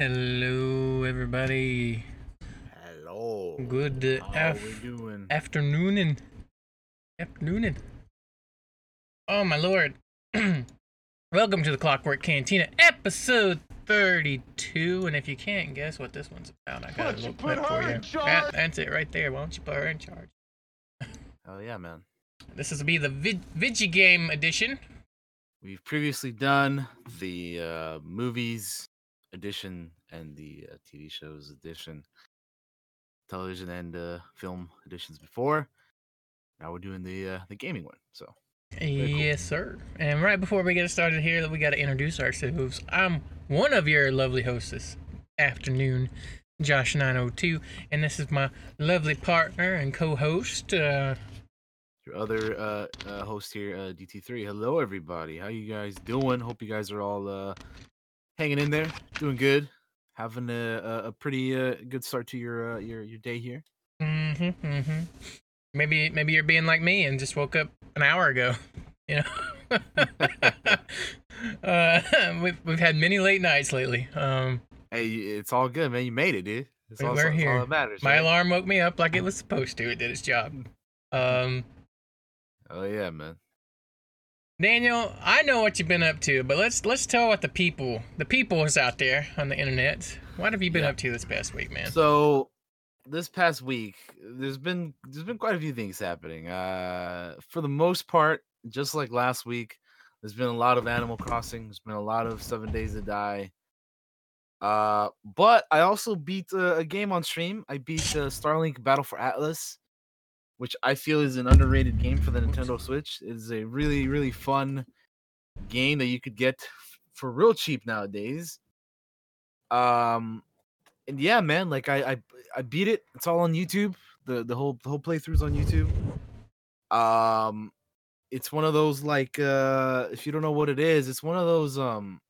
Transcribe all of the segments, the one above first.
Hello, everybody. Hello. Good uh, How af- we doing? afternooning. Afternooning. Oh my lord. Welcome to the Clockwork Cantina, episode 32. And if you can't guess what this one's about, I got a little you clip for you. in charge? That- that's it right there. Why don't you put her in charge? Oh yeah, man. This is to be the vid- Vigi Game edition. We've previously done the uh, movies edition and the uh, TV shows edition, television and uh, film editions before. Now we're doing the uh, the gaming one. So cool. Yes, sir. And right before we get started here, that we got to introduce ourselves. I'm one of your lovely hosts this afternoon, Josh902, and this is my lovely partner and co-host. Uh, your other uh, uh, host here, uh, DT3. Hello, everybody. How you guys doing? Hope you guys are all uh, hanging in there, doing good, having a, a, pretty uh, good start to your uh, your your day here. mm-hmm, mm-hmm. Maybe, maybe you're being like me and just woke up an hour ago. You know, uh, we've we've had many late nights lately. Um, Hey, it's all good, man. You made it, dude. It's all, were all here. that matters. my right? alarm woke me up like it was supposed to. It did its job. Um. Oh yeah, man. Daniel, I know what you've been up to, but let's let's tell what the people, the people is out there on the internet. What have you been Yeah. up to this past week, man? So this past week, there's been there's been quite a few things happening. Uh, for the most part, just like last week, there's been a lot of Animal Crossing. There's been a lot of Seven Days to Die. Uh, but I also beat uh, a game on stream. I beat uh, Starlink Battle for Atlas, which I feel is an underrated game for the Nintendo Switch. It is a really really fun game that you could get for real cheap nowadays. Um, and yeah, man, like I I I beat it. It's all on YouTube. The the whole the whole playthrough's on YouTube. Um, it's one of those like uh if you don't know what it is, it's one of those um.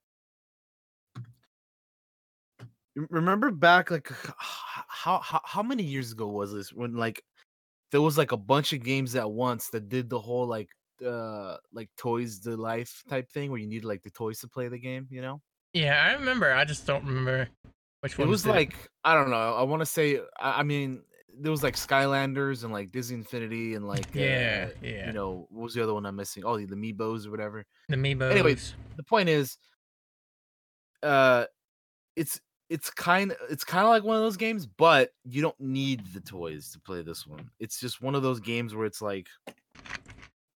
Remember back like how how how many years ago was this when like there was like a bunch of games at once that did the whole like uh like toys to life type thing where you need like the toys to play the game, you know? Yeah, I remember. I just don't remember which one it was like I don't know. I want to say I, I mean there was like Skylanders and like Disney Infinity and like Yeah, uh, yeah. You know what was the other one I'm missing? Oh, the Amiibos or whatever. the Amiibos. anyways, The point is, uh, it's it's kind it's kind of like one of those games, but you don't need the toys to play this one. It's just one of those games where it's like,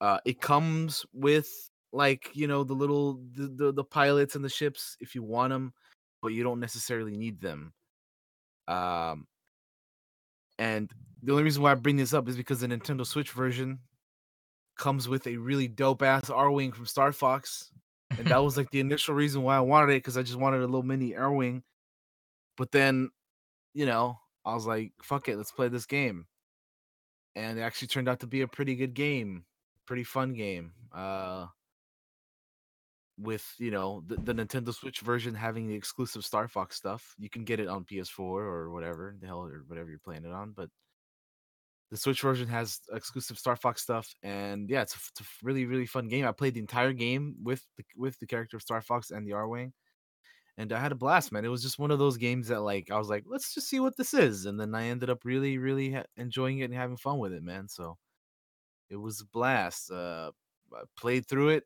uh, it comes with like you know the little the the, the pilots and the ships if you want them, but you don't necessarily need them. Um, and the only reason why I bring this up is because the Nintendo Switch version comes with a really dope ass Arwing from Star Fox. And that was like the initial reason why I wanted it because I just wanted a little mini Arwing. But then, you know, I was like, fuck it, let's play this game. And it actually turned out to be a pretty good game, pretty fun game. Uh, with you know the, the Nintendo Switch version having the exclusive Star Fox stuff, you can get it on PS4 or whatever the hell or whatever you're playing it on. But the Switch version has exclusive Star Fox stuff, and yeah, it's a, it's a really really fun game. I played the entire game with the, with the character of Star Fox and the Arwing, and I had a blast, man. It was just one of those games that like I was like, let's just see what this is, and then I ended up really really ha- enjoying it and having fun with it, man. So it was a blast. Uh, I played through it,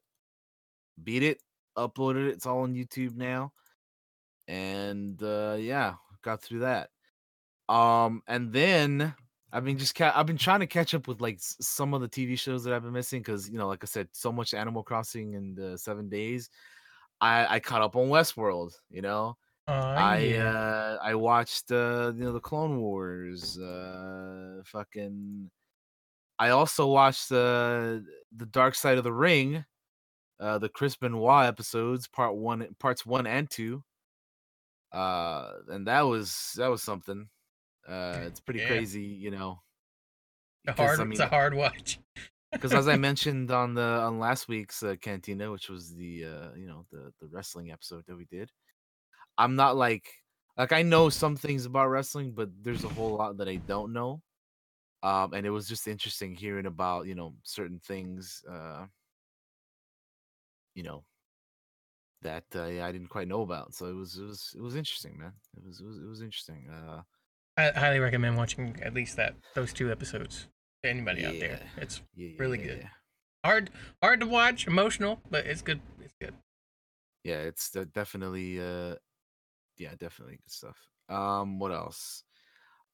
beat it, uploaded it. It's all on YouTube now, and uh, yeah, got through that. Um, and then I've been just ca- I've been trying to catch up with like some of the TV shows that I've been missing because you know, like I said, so much Animal Crossing in the seven days. I I caught up on Westworld. You know, Oh, I yeah. uh I watched uh you know the Clone Wars. Uh, fucking. I also watched uh, the Dark Side of the Ring, uh, the Chris Benoit episodes, part one, parts one and two. Uh, and that was that was something. Uh, it's pretty Yeah. crazy, you know. a hard, I it's a hard watch. Because as I mentioned on the on last week's uh, Cantina, which was the uh, you know the the wrestling episode that we did, I'm not like like I know some things about wrestling, but there's a whole lot that I don't know. Um, and it was just interesting hearing about you know certain things, uh, you know, that uh, yeah, I didn't quite know about. So it was it was it was interesting, man. It was it was, it was interesting. Uh, I highly recommend watching at least that those two episodes. To anybody out there, it's yeah, yeah, Really good. Hard hard to watch, emotional, but it's good. It's good. yeah it's definitely uh yeah definitely good stuff. Um what else?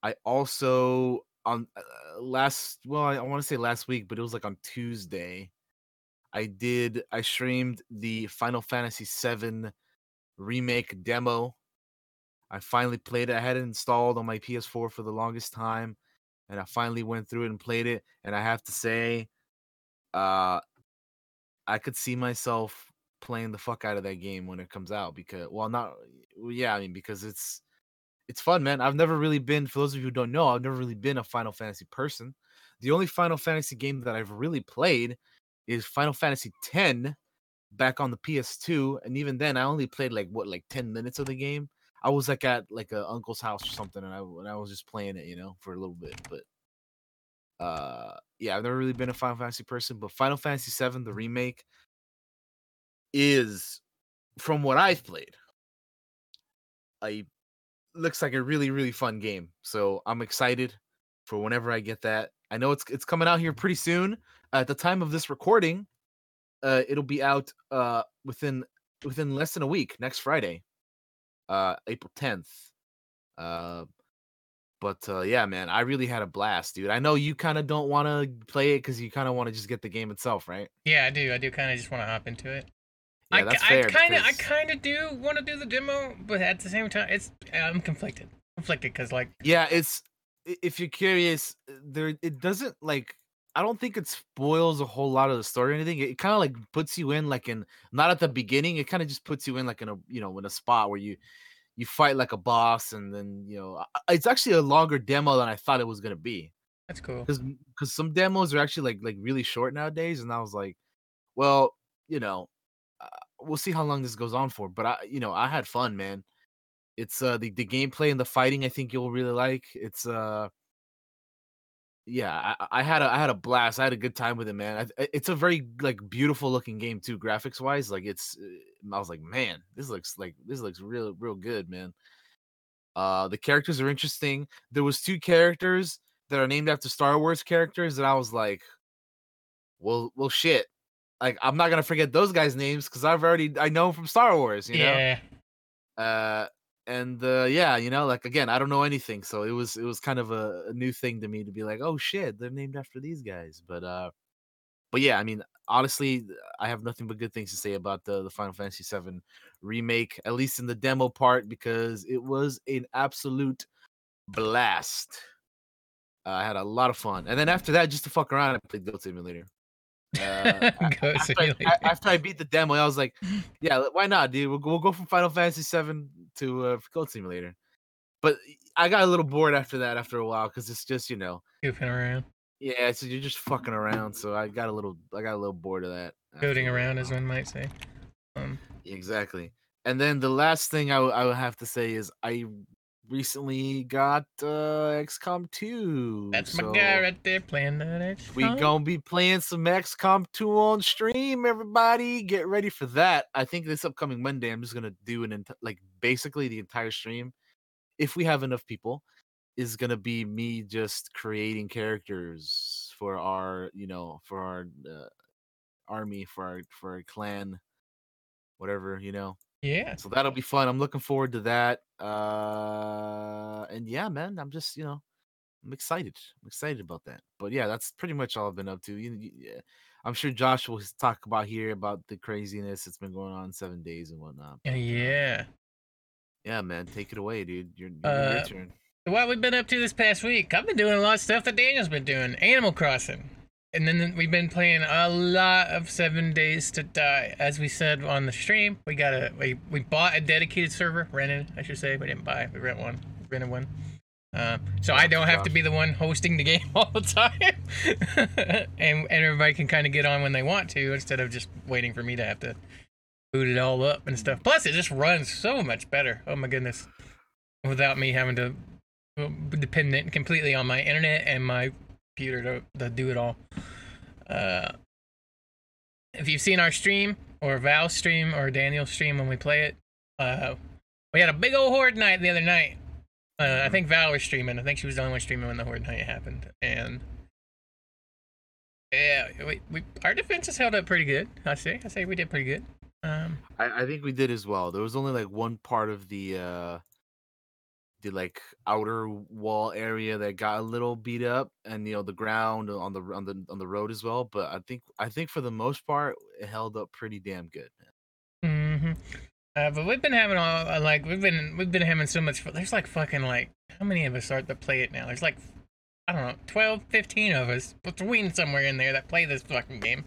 I also on uh, last well i, I want to say last week but it was like on tuesday i did i streamed the final fantasy 7 remake demo. I finally played it. I had it installed on my ps4 for the longest time and i finally went through it and played it and i have to say uh i could see myself playing the fuck out of that game when it comes out because well not yeah i mean because it's it's fun man. I've never really been for those of you who don't know i've never really been a final fantasy person. The only final fantasy game that i've really played is final fantasy 10 back on the ps2 and even then i only played like what like 10 minutes of the game i was like at like a uncle's house or something and i, and I was just playing it you know for a little bit but uh yeah i've never really been a final fantasy person but final fantasy 7 the remake is from what I've played, a looks like a really really fun game. So I'm excited for whenever I get that. I know it's it's coming out here pretty soon. at the time of this recording, uh, it'll be out uh within within less than a week, next Friday, uh, April 10th. Uh, but uh, yeah, man, I really had a blast, dude. I know you kind of don't want to play it because you kind of want to just get the game itself, right? Yeah, I do. I do kind of just want to hop into it. Yeah, I, that's I kind of, I kind of do want to do the demo, but at the same time, it's I'm conflicted. Conflicted because like Yeah, it's if you're curious, uh, there it doesn't like I don't think it spoils a whole lot of the story or anything. It, kind of like puts you in like in not at the beginning. It kind of just puts you in like in a you know in a spot where you you fight like a boss, and then you know it's actually a longer demo than I thought it was gonna be. that's cool. Because because some demos are actually like like really short nowadays, and I was like, well, you know, uh, we'll see how long this goes on for. But I you know I had fun, man. It's uh the, the gameplay and the fighting I think you'll really like. It's uh yeah, I, I had a I had a blast. I had a good time with it, man. I, it's a very like beautiful looking game too, graphics wise. Like it's, uh, I was like, man, this looks like this looks real real good, man. Uh, the characters are interesting. There was two characters that are named after Star Wars characters that I was like, well, well, shit. Like I'm not gonna forget those guys' names because I've already I know 'em from Star Wars, you know yeah, uh and uh yeah you know like again i don't know anything so it was it was kind of a, a new thing to me to be like oh shit they're named after these guys but uh but yeah i mean honestly i have nothing but good things to say about the the final fantasy 7 remake at least in the demo part because it was an absolute blast. Uh, i had a lot of fun and then after that just to fuck around i played goat simulator uh, after, I, after I beat the demo, I was like, "Yeah, why not, dude? We'll, go- we'll go from Final Fantasy VII to uh, Goat Simulator." But I got a little bored after that after a while because it's just you know, goofing around, yeah, so you're just fucking around. So I got a little, I got a little bored of that. goading around, as one might say. Um, Exactly. And then the last thing I, w- I would have to say is I recently got uh XCOM 2. that's my so- guy right there playing that. We gonna be playing some XCOM 2 on stream, everybody. Get ready for that. I think this upcoming Monday, I'm just gonna do an enti- like basically the entire stream, if we have enough people, is gonna be me just creating characters for our, you know, for our uh, army, for our for our clan, whatever, you know. Yeah, So that'll be fun. I'm looking forward to that. Uh, and yeah, man, I'm just you know, I'm excited. I'm excited about that. But yeah, that's pretty much all I've been up to. You, you- yeah. I'm sure Josh will talk about here about the craziness that's been going on seven days and whatnot. Uh, yeah. Yeah, man, take it away, dude. Your, your, Uh, your turn. What we've been up to this past week? I've been doing a lot of stuff that Daniel's been doing. Animal Crossing. And then we've been playing a lot of Seven Days to Die. As we said on the stream, we got a we, we bought a dedicated server, rented, I should say. We didn't buy, we rent one, rented one. Uh, so I don't have to be the one hosting the game all the time, and and everybody can kind of get on when they want to instead of just waiting for me to have to boot it all up and stuff. Plus, it just runs so much better. Oh my goodness, without me having to well, dependent completely on my internet and my computer to, to do it all. Uh, if you've seen our stream or Val stream or Daniel stream when we play it. Uh, we had a big old horde night the other night. Uh, I think Val was streaming. I think she was the only one streaming when the horde night happened, and yeah, we, we our defenses held up pretty good. I say, I say we did pretty good. Um, I, I think we did as well. There was only like one part of the uh the like outer wall area that got a little beat up and you know the ground on the on the on the road as well but i think i think for the most part it held up pretty damn good hmm Uh, but we've been having all uh, like we've been we've been having so much. fun. There's like fucking like how many of us are that play it now? There's like I don't know, 12, 15 of us between somewhere in there that play this fucking game.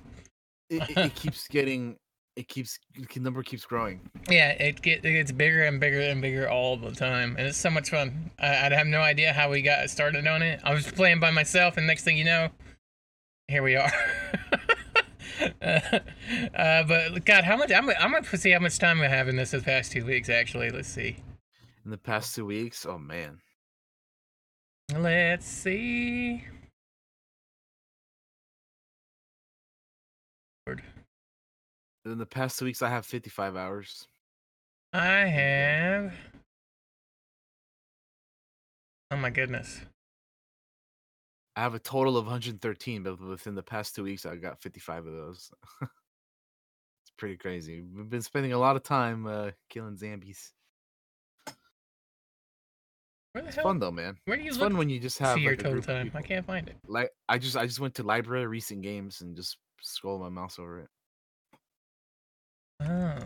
it, it keeps getting it keeps the number keeps growing Yeah, it get it gets bigger and bigger and bigger all the time, and it's so much fun. I, I have no idea how we got started on it. I was playing by myself, and next thing you know, here we are. uh, uh, but God, how much? I'm, I'm gonna see how much time we have in this the past two weeks. Actually, let's see. in the past two weeks oh man Let's see. Lord. In the past two weeks i have 55 hours I have. Oh my goodness. i have a total of 113 but within the past two weeks i got 55 of those it's pretty crazy we've been spending a lot of time uh killing zombies it's hell? fun though man Where do you it's fun when you just have see your like, a total time? I can't find it. like i just i just went to library recent games and just scroll my mouse over it Oh.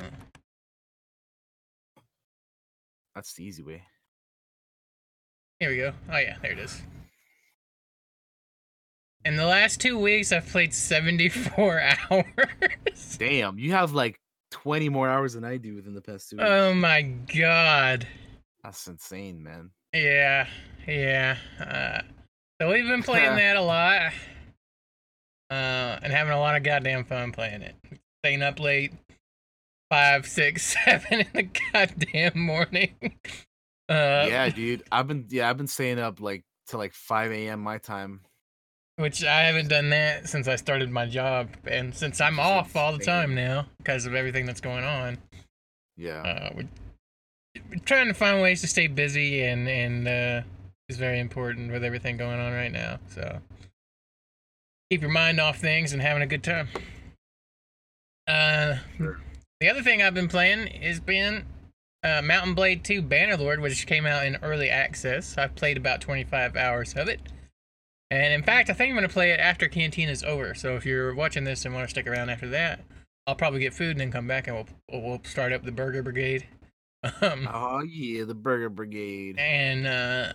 that's the easy way Here we go. Oh yeah, there it is. In the last two weeks, I've played 74 hours. damn you have like 20 more hours than i do within the past two weeks Oh my god. that's insane man Yeah, yeah. Uh, so we've been playing that a lot, uh, and having a lot of goddamn fun playing it. Staying up late, five, six, seven in the goddamn morning. Uh, yeah dude i've been yeah i've been staying up like till like 5 a.m my time Which I haven't done that since I started my job, and since I'm Which is off all the time now because of everything that's going on. yeah Uh, we're, we're trying to find ways to stay busy, and and uh, is very important with everything going on right now. So keep your mind off things and having a good time. Uh, Sure. The other thing I've been playing is been uh, Mount & Blade 2 Bannerlord, which came out in early access. I've played about 25 hours of it. And in fact, I think I'm going to play it after Cantina is over. So if you're watching this and want to stick around after that, I'll probably get food and then come back and we'll we'll, start up the Burger Brigade. Um, oh yeah the burger brigade and uh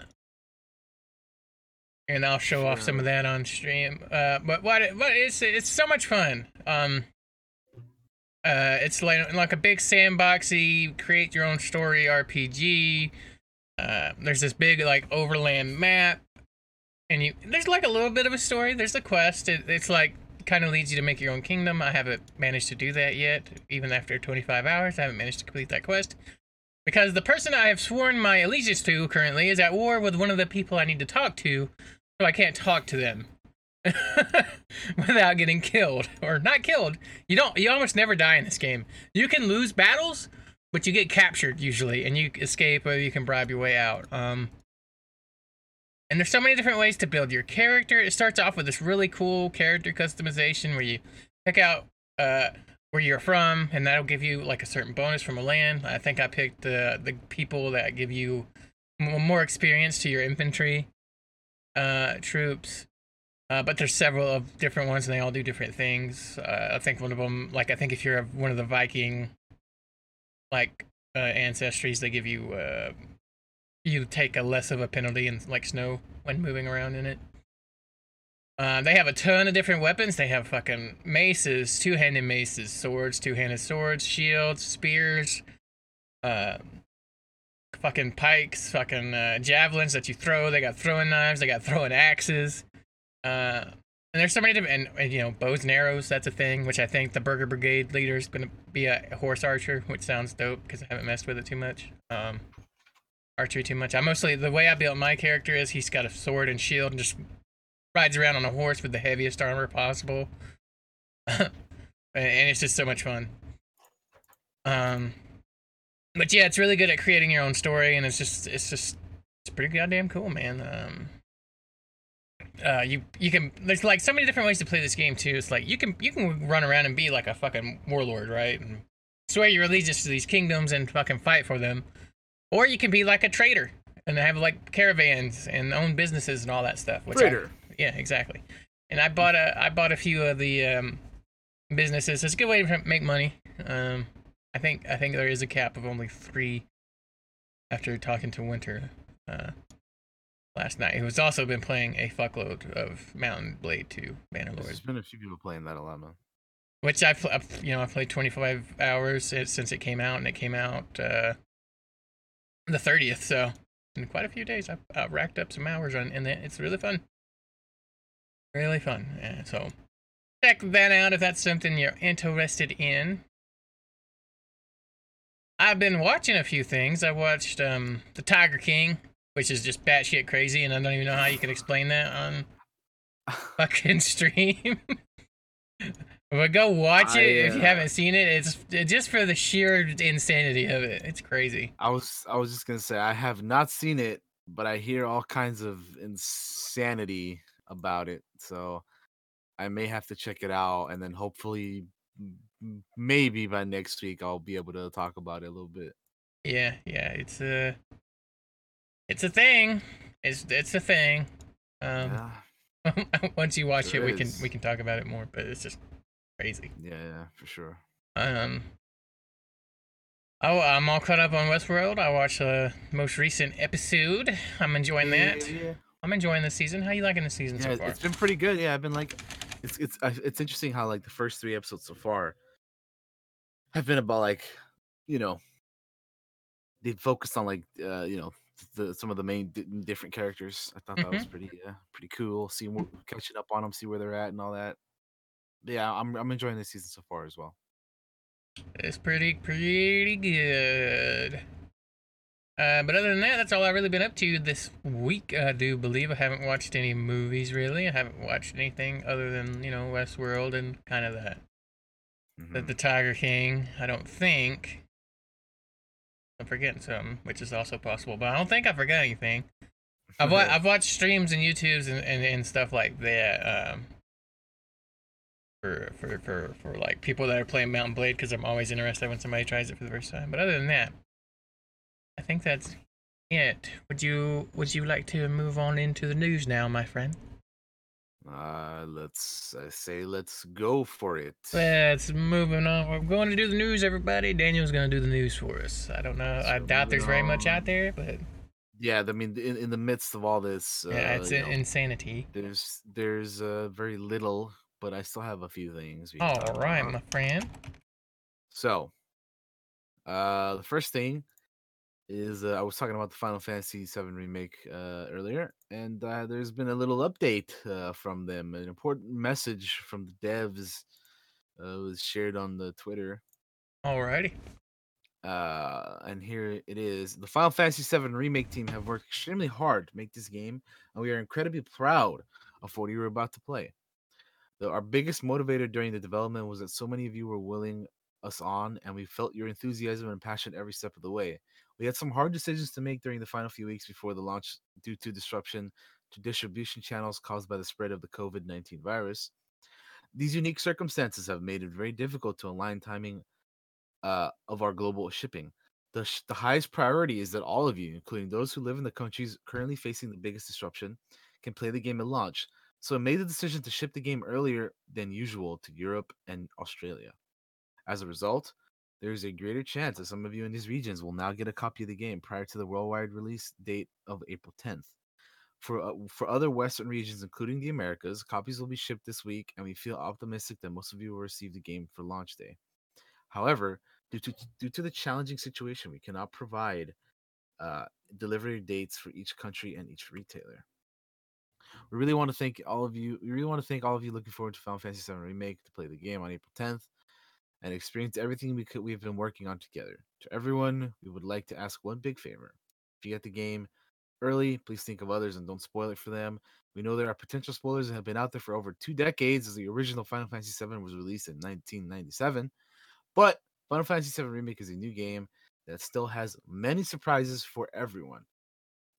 and I'll show off some of that on stream. Uh, but what? It, what it's it's so much fun. Um, uh, it's like like a big sandboxy, create your own story RPG. Uh, there's this big like overland map, and you there's like a little bit of a story. There's a quest. It, it's like kind of leads you to make your own kingdom. I haven't managed to do that yet, even after 25 hours. I haven't managed to complete that quest because the person I have sworn my allegiance to currently is at war with one of the people I need to talk to, so I can't talk to them without getting killed or not killed. You don't. You almost never die in this game. You can lose battles, but you get captured usually, and you escape or you can bribe your way out. Um, and there's so many different ways to build your character. It starts off with this really cool character customization where you pick out uh, where you're from, and that'll give you like a certain bonus from a land. I think I picked the the people that give you more experience to your infantry uh, troops. Uh, but there's several of different ones, and they all do different things. Uh, I think one of them, like I think if you're one of the Viking, like uh, ancestries, they give you uh, you take a less of a penalty in like snow when moving around in it. Uh, they have a ton of different weapons. They have fucking maces, two-handed maces, swords, two-handed swords, shields, spears, uh, fucking pikes, fucking uh, javelins that you throw. They got throwing knives. They got throwing axes. Uh, and there's so many different, and, and you know, bows and arrows. That's a thing, which I think the Burger Brigade leader is gonna be a horse archer, which sounds dope because I haven't messed with it too much. Um, archery too much. I mostly the way I built my character is he's got a sword and shield and just rides around on a horse with the heaviest armor possible. and it's just so much fun. Um, but yeah, it's really good at creating your own story, and it's just it's just it's pretty goddamn cool, man. Um, uh, you you can there's like so many different ways to play this game too. It's like you can you can run around and be like a fucking warlord, right? And swear your allegiance to these kingdoms and fucking fight for them, or you can be like a trader and have like caravans and own businesses and all that stuff. Which Trader. I, yeah, exactly. And I bought a I bought a few of the um, businesses. It's a good way to make money. Um, I think I think there is a cap of only three. After talking to Winter uh, last night, who's also been playing a fuckload of Mount & Blade 2 Bannerlord, There's been a few people playing that a lot, man. which I've you know I played 25 hours since it came out, and it came out uh, the 30th. So in quite a few days, I've, I've racked up some hours on, and it. it's really fun. Really fun. Yeah, so check that out if that's something you're interested in. I've been watching a few things. I watched um The Tiger King, which is just batshit crazy, and I don't even know how you could explain that on fucking stream. but go watch I, it if you uh, haven't seen it. It's it's just for the sheer insanity of it. It's crazy. I was I was just gonna say I have not seen it, but I hear all kinds of insanity about it. So I may have to check it out, and then hopefully, maybe by next week I'll be able to talk about it a little bit. Yeah, yeah. It's a it's a thing. It's it's a thing. Um, yeah, once you watch Sure it, we can we can talk about it more. But it's just crazy. yeah, yeah, for sure. Um. Oh, I'm all caught up on Westworld. I watched the most recent episode. I'm enjoying that. Yeah, yeah. I'm enjoying the season. How you liking the season Yeah, so far? it's been pretty good. Yeah, I've been like, it's it's it's interesting how like the first three episodes so far have been about like, you know, they focused on like uh you know the some of the main di- different characters. I thought that was pretty yeah pretty cool. Seeing what, catching up on them, see where they're at and all that. Yeah, I'm I'm enjoying this season so far as well. It's pretty pretty good. Uh, but other than that, that's all I've really been up to this week. I do believe I haven't watched any movies really. I haven't watched anything other than you know Westworld and kind of that the, Mhm. the Tiger King. I don't think I'm forgetting something, which is also possible, but I don't think I forgot anything. I've wa- I've watched streams and YouTubes and, and, and stuff like that. Um, for, for, for, for like people that are playing Mount & Blade because I'm always interested when somebody tries it for the first time. But other than that, I think that's it. Would you would you like to move on into the news now, my friend? Uh, let's I say let's go for it. Let's moving on. We're going to do the news, everybody. Daniel's gonna do the news for us. I don't know. I doubt there's very much out there, but Yeah, I mean in, in the midst of all this, uh, yeah, it's you in- know, insanity. there's there's uh, very little, but I still have a few things. All right, about. my friend. So, uh, the first thing is uh, I was talking about the Final Fantasy VII remake uh, earlier, and uh, there's been a little update uh, from them. An important message from the devs uh, was shared on the Twitter, Alrighty. uh, and here it is. The Final Fantasy VII remake team have worked extremely hard to make this game, and we are incredibly proud of what you were about to play. The, our biggest motivator during the development was that so many of you were willing us on, and we felt your enthusiasm and passion every step of the way. We had some hard decisions to make during the final few weeks before the launch due to disruption to distribution channels caused by the spread of the COVID 19 virus. These unique circumstances have made it very difficult to align timing uh, of our global shipping. The, sh- the highest priority is that all of you, including those who live in the countries currently facing the biggest disruption, can play the game at launch. So I made the decision to ship the game earlier than usual to Europe and Australia. As a result, there is a greater chance that some of you in these regions will now get a copy of the game prior to the worldwide release date of April 10th. For uh, for other Western regions, including the Americas, copies will be shipped this week, and we feel optimistic that most of you will receive the game for launch day. However, due to due to the challenging situation, we cannot provide uh, delivery dates for each country and each retailer. We really want to thank all of you. We really want to thank all of you looking forward to Final Fantasy VII Remake to play the game on April 10th and experience everything we could we've been working on together. To everyone, we would like to ask one big favor. If you get the game early, please think of others and don't spoil it for them. We know there are potential spoilers that have been out there for over two decades as the original Final Fantasy VII was released in 1997. But Final Fantasy VII Remake is a new game that still has many surprises for everyone.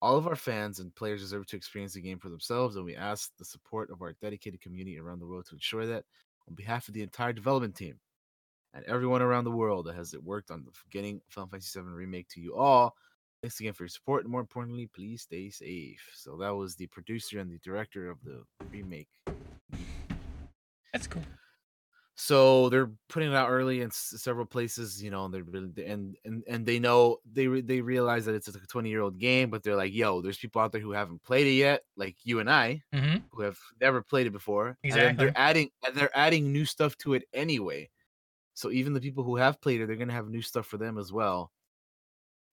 All of our fans and players deserve to experience the game for themselves, and we ask the support of our dedicated community around the world to ensure that, on behalf of the entire development team and everyone around the world that has worked on getting Final Fantasy VII Remake to you all, thanks again for your support, and more importantly, please stay safe. So that was the producer and the director of the remake. That's cool. So they're putting it out early in s- several places, you know, and they're really, and and and they know they re- they realize that it's a 20 year old game, but they're like, yo, there's people out there who haven't played it yet, like you and I, Mm-hmm. who have never played it before. And Exactly. they're adding and they're adding new stuff to it anyway. So even the people who have played it, they're gonna have new stuff for them as well.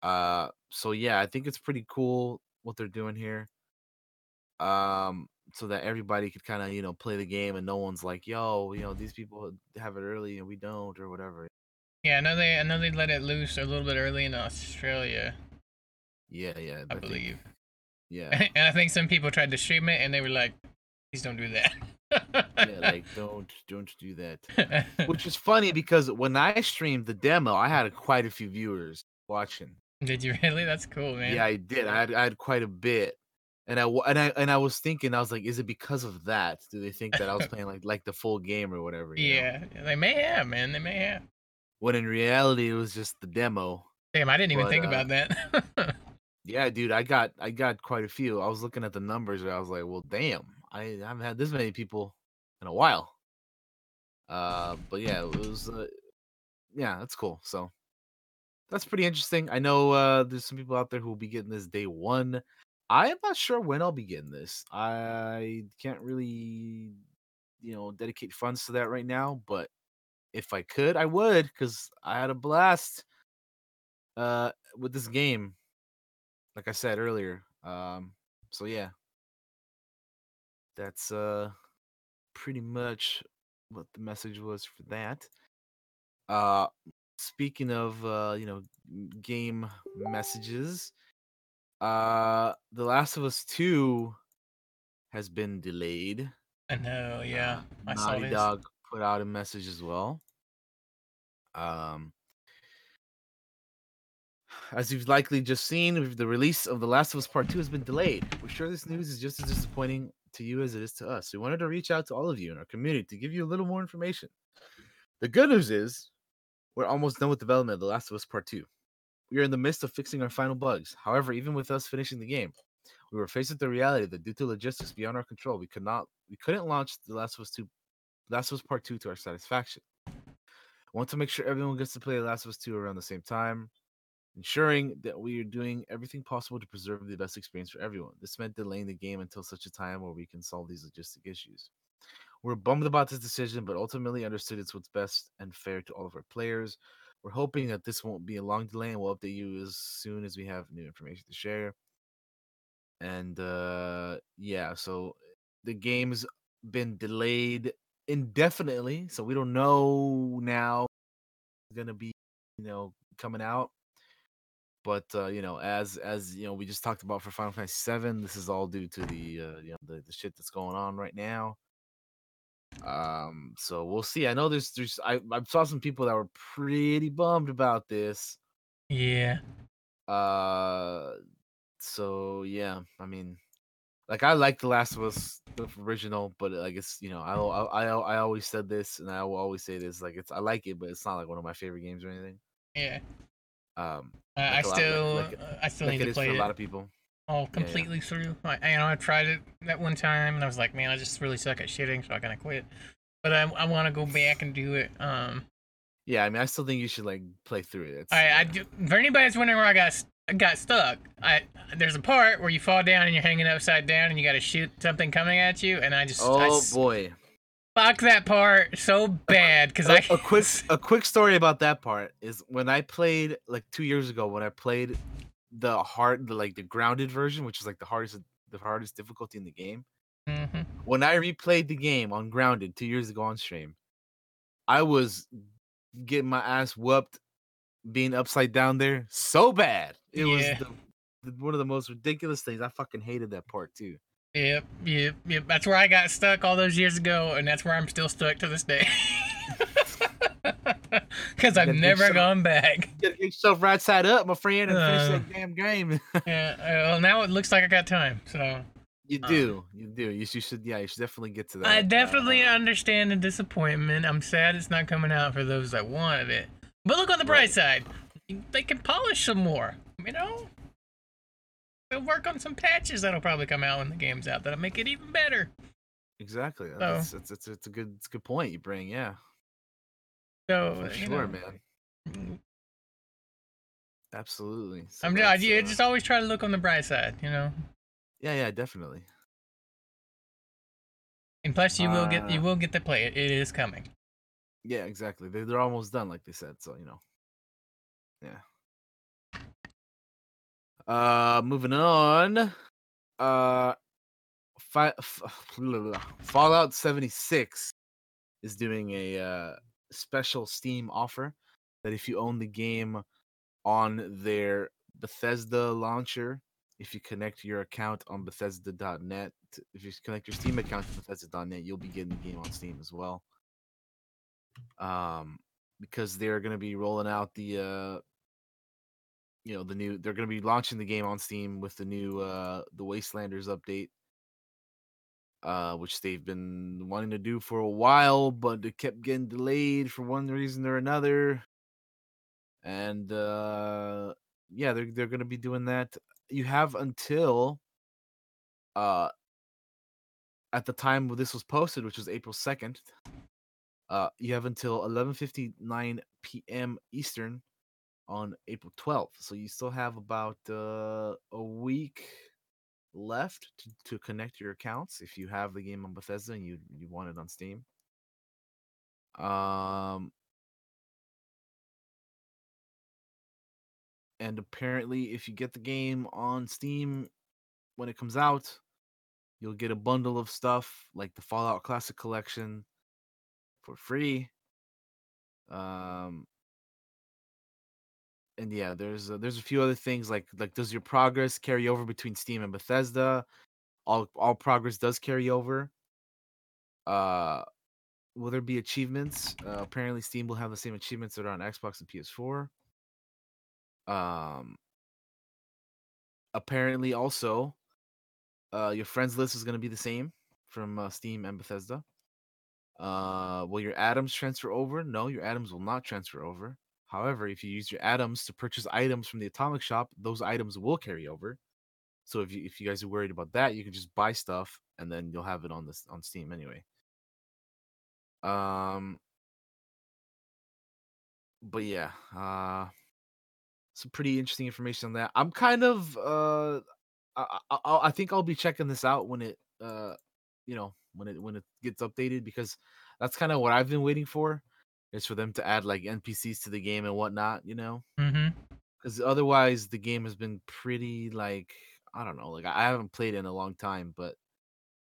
Uh so yeah, I think it's pretty cool what they're doing here. Um so that everybody could kind of, you know, play the game and no one's like, yo, you know, these people have it early and we don't or whatever. Yeah, I know they I know they let it loose a little bit early in Australia, Yeah, yeah. I think- believe. yeah. and I think some people tried to stream it and they were like, please don't do that. yeah, like don't don't do that. Which is funny because when I streamed the demo, I had quite a few viewers watching. Did you really? That's cool, man. Yeah, I did. I had, I had quite a bit, and I and I and I was thinking, I was like, is it because of that? Do they think that I was playing like like the full game or whatever? you know? Yeah, they may have, man. They may have. When in reality, it was just the demo. Damn, I didn't even But, think uh, about that. Yeah, dude, I got I got quite a few. I was looking at the numbers, and I was like, well, damn, I haven't had this many people in a while. Uh, but yeah, it was. Uh, yeah, that's cool. So that's pretty interesting. I know uh, there's some people out there who will be getting this day one. I am not sure when I'll be getting this. I can't really, you know, dedicate funds to that right now. But if I could, I would, because I had a blast uh, with this game. Like I said earlier. Um, so yeah, that's uh pretty much what the message was for that. Uh speaking of uh, you know, game messages, uh The Last of Us 2 has been delayed. I know, yeah. I Naughty this. Dog put out a message as well. Um as you've likely just seen, the release of The Last of Us Part 2 has been delayed. We're sure this news is just as disappointing to you as it is to us. We wanted to reach out to all of you in our community to give you a little more information. The good news is we're almost done with development of The Last of Us Part 2. We are in the midst of fixing our final bugs. However, even with us finishing the game, we were faced with the reality that due to logistics beyond our control, we could not we couldn't launch The Last of Us 2 Last of Us Part 2 to our satisfaction. I want to make sure everyone gets to play The Last of Us 2 around the same time, ensuring that we are doing everything possible to preserve the best experience for everyone. This meant delaying the game until such a time where we can solve these logistic issues. We're bummed about this decision, but ultimately understood it's what's best and fair to all of our players. We're hoping that this won't be a long delay and we'll update you as soon as we have new information to share. And uh yeah, so the game's been delayed indefinitely, so we don't know now gonna be, you know, coming out. But uh, you know, as as you know, we just talked about for Final Fantasy VII, this is all due to the uh, you know the, the shit that's going on right now. Um, so we'll see. I know there's there's I, I saw some people that were pretty bummed about this. Yeah. Uh, so yeah, I mean, like I like The Last of Us the original, but like it's you know I I I, I always said this and I will always say this like it's I like it, but it's not like one of my favorite games or anything. Yeah. Um, I, I Like like- still, like uh, I still like need it to play a lot of people. all yeah. completely through. I, I- you know, I tried it that one time, and I was like, man, I just really suck at shitting, so I kind of quit. But I, I want to go back and do it. Um, Yeah, I mean, I still think you should like play through it. It's, I, I do, for anybody that's wondering where I got s- got stuck, I there's a part where you fall down and you're hanging upside down and you got to shoot something coming at you, and I just Oh s- boy. Fuck that part so bad because I a quick a quick story about that part is when I played like two years ago when I played the hard the like the grounded version, which is like the hardest the hardest difficulty in the game. Mhm. When I replayed the game on grounded two years ago on stream, I was getting my ass whooped, being upside down there so bad. It was the, the, one of the most ridiculous things. I fucking hated that part too. Yep, yep, yep. That's where I got stuck all those years ago, and that's where I'm still stuck to this day. Because I've never yourself- gone back. You gotta get yourself right side up, my friend, and finish Uh. that damn game. Yeah. uh, Well, now it looks like I got time. So you uh. do, you do. You should, you should, yeah, you should definitely get to that. I definitely Uh, understand the disappointment. I'm sad it's not coming out for those that wanted it. But look on the bright Right. side. They can polish some more. You know? They'll work on some patches that'll probably come out when the game's out that'll make it even better. exactly. That's, that's, that's, that's a good, it's a good point you bring. Yeah, So, sure, know, man. Absolutely. So I'm just, uh, just always try to look on the bright side, you know. yeah, yeah, definitely. And plus, you will get you Uh, will get to play it. It is coming. Yeah, exactly. They're, they're almost done, like they said. So you know, yeah. Uh, moving on. Uh, fi- f- Fallout 76 is doing a uh, special Steam offer that if you own the game on their Bethesda launcher, if you connect your account on Bethesda.net, if you connect your Steam account to Bethesda.net, you'll be getting the game on Steam as well. Um, because they're going to be rolling out the, uh, you know, the new. They're going to be launching the game on Steam with the new, uh, the Wastelanders update, uh, which they've been wanting to do for a while, but it kept getting delayed for one reason or another. And uh, yeah, they're they're going to be doing that. You have until uh at the time this was posted, which was April second, uh, you have until 11:59 p.m. Eastern on April 12th. So you still have about uh, a week left to, to connect your accounts if you have the game on Bethesda and you you want it on Steam. Um, and apparently, if you get the game on Steam when it comes out, you'll get a bundle of stuff like the Fallout Classic Collection for free. Um, and yeah, there's uh, there's a few other things like like does your progress carry over between Steam and Bethesda? All all progress does carry over. Uh, will there be achievements? Uh, apparently, Steam will have the same achievements that are on Xbox and PS4. Um, apparently, also, uh, your friends list is going to be the same from uh, Steam and Bethesda. Uh, will your atoms transfer over? No, your atoms will not transfer over. However, if you use your atoms to purchase items from the Atomic Shop, those items will carry over. So if you if you guys are worried about that, you can just buy stuff and then you'll have it on this on Steam anyway. Um, but yeah, uh, some pretty interesting information on that. I'm kind of uh, I, I I- think I'll be checking this out when it uh, you know, when it when it gets updated because that's kind of what I've been waiting for. Is for them to add like NPCs to the game and whatnot, you know Mm-hmm. because otherwise the game has been pretty like I don't know, like I haven't played in a long time, but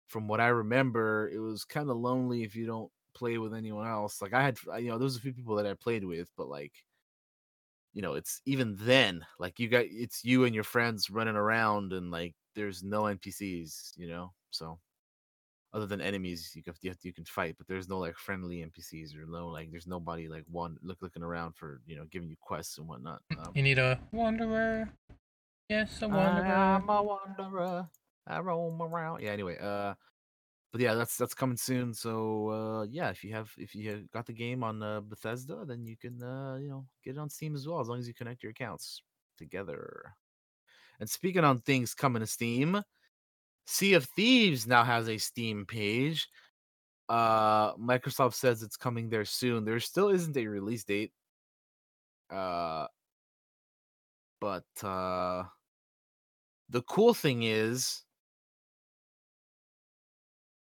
from what I remember, it was kind of lonely if you don't play with anyone else. Like I had, you know, there's a few people that I played with, but like, you know, it's even then, like you got it's you and your friends running around, and like there's no NPCs, you know, so. Other than enemies, you can you, you can fight, but there's no like friendly NPCs or no like there's nobody like one look looking around for you know giving you quests and whatnot. Um, You need a wanderer. Yes, a wanderer. I'm a wanderer. I roam around. Yeah. Anyway, uh, but yeah, that's that's coming soon. So uh, yeah, if you have if you have got the game on uh, Bethesda, then you can uh, you know get it on Steam as well, as long as you connect your accounts together. And speaking on things coming to Steam, Sea of Thieves now has a Steam page. Uh, Microsoft says it's coming there soon. There still isn't a release date. Uh, but uh, the cool thing is,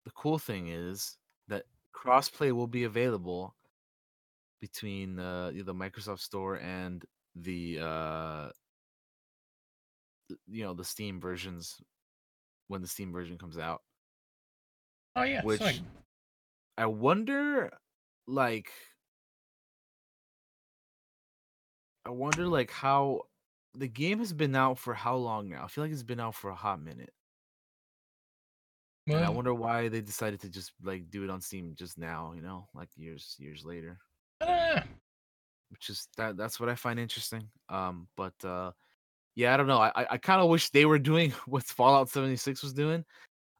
the cool thing is that crossplay will be available between uh, the Microsoft Store and the uh, you know the Steam versions when the Steam version comes out. Oh yeah. Which. I wonder, like, I wonder, like, how the game has been out for how long now? I feel like it's been out for a hot minute, and I wonder why they decided to just like do it on Steam just now. You know, like years years later. I don't know. which is that that's what I find interesting. Um, but uh, yeah, I don't know. I I, kind of wish they were doing what Fallout 76 was doing.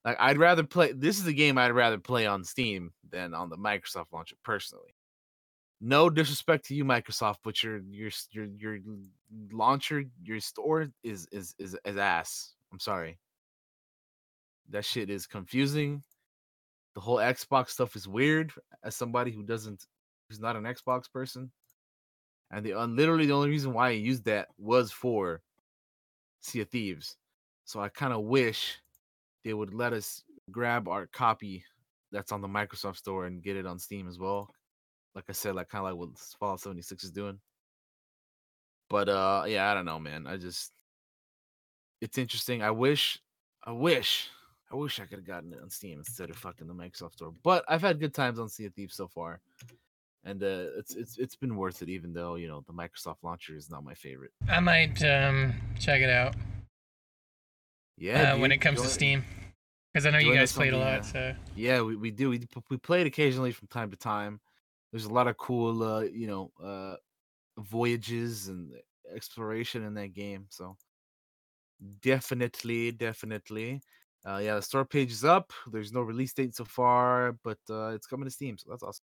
Like I'd rather play. This is a game I'd rather play on Steam than on the Microsoft launcher personally. No disrespect to you, Microsoft, but your your your your launcher, your store is is is, is ass. I'm sorry. That shit is confusing. The whole Xbox stuff is weird. As somebody who doesn't, who's not an Xbox person, and the uh, literally the only reason why I used that was for Sea of Thieves. So I kind of wish they would let us grab our copy that's on the Microsoft Store and get it on Steam as well. Like I said, like kind of like what Fallout 76 is doing. But uh yeah, I don't know, man. I just it's interesting. I wish I wish I wish I could have gotten it on Steam instead of fucking the Microsoft Store. But I've had good times on Sea of Thieves so far. And uh, it's it's it's been worth it, even though you know the Microsoft launcher is not my favorite. I might um check it out. Yeah, uh, when it comes to Steam, because I know you guys played a lot. So yeah, we, we do. We we played occasionally from time to time. There's a lot of cool, uh, you know, uh, voyages and exploration in that game. So definitely, definitely. Uh, yeah, the store page is up. There's no release date so far, but uh, it's coming to Steam, so that's awesome.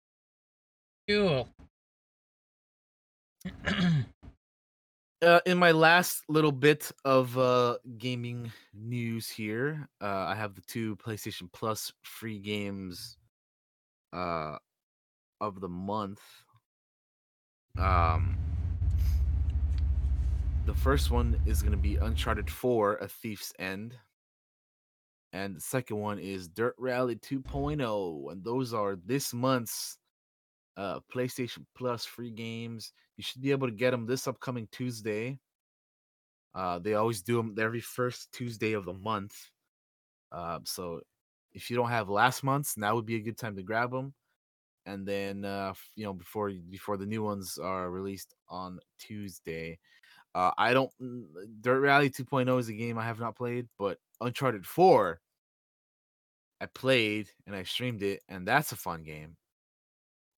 Cool. uh, in my last little bit of uh, gaming news here, uh, I have the two PlayStation Plus free games uh, of the month. Um, the first one is going to be Uncharted 4: A Thief's End, and the second one is Dirt Rally 2.0, and those are this month's uh, PlayStation Plus free games. You should be able to get them this upcoming Tuesday. Uh, they always do them every first Tuesday of the month. Uh, so if you don't have last month's, now would be a good time to grab them. And then uh, you know before before the new ones are released on Tuesday. Uh, I don't Dirt Rally 2.0 is a game I have not played, but Uncharted 4 I played and I streamed it, and that's a fun game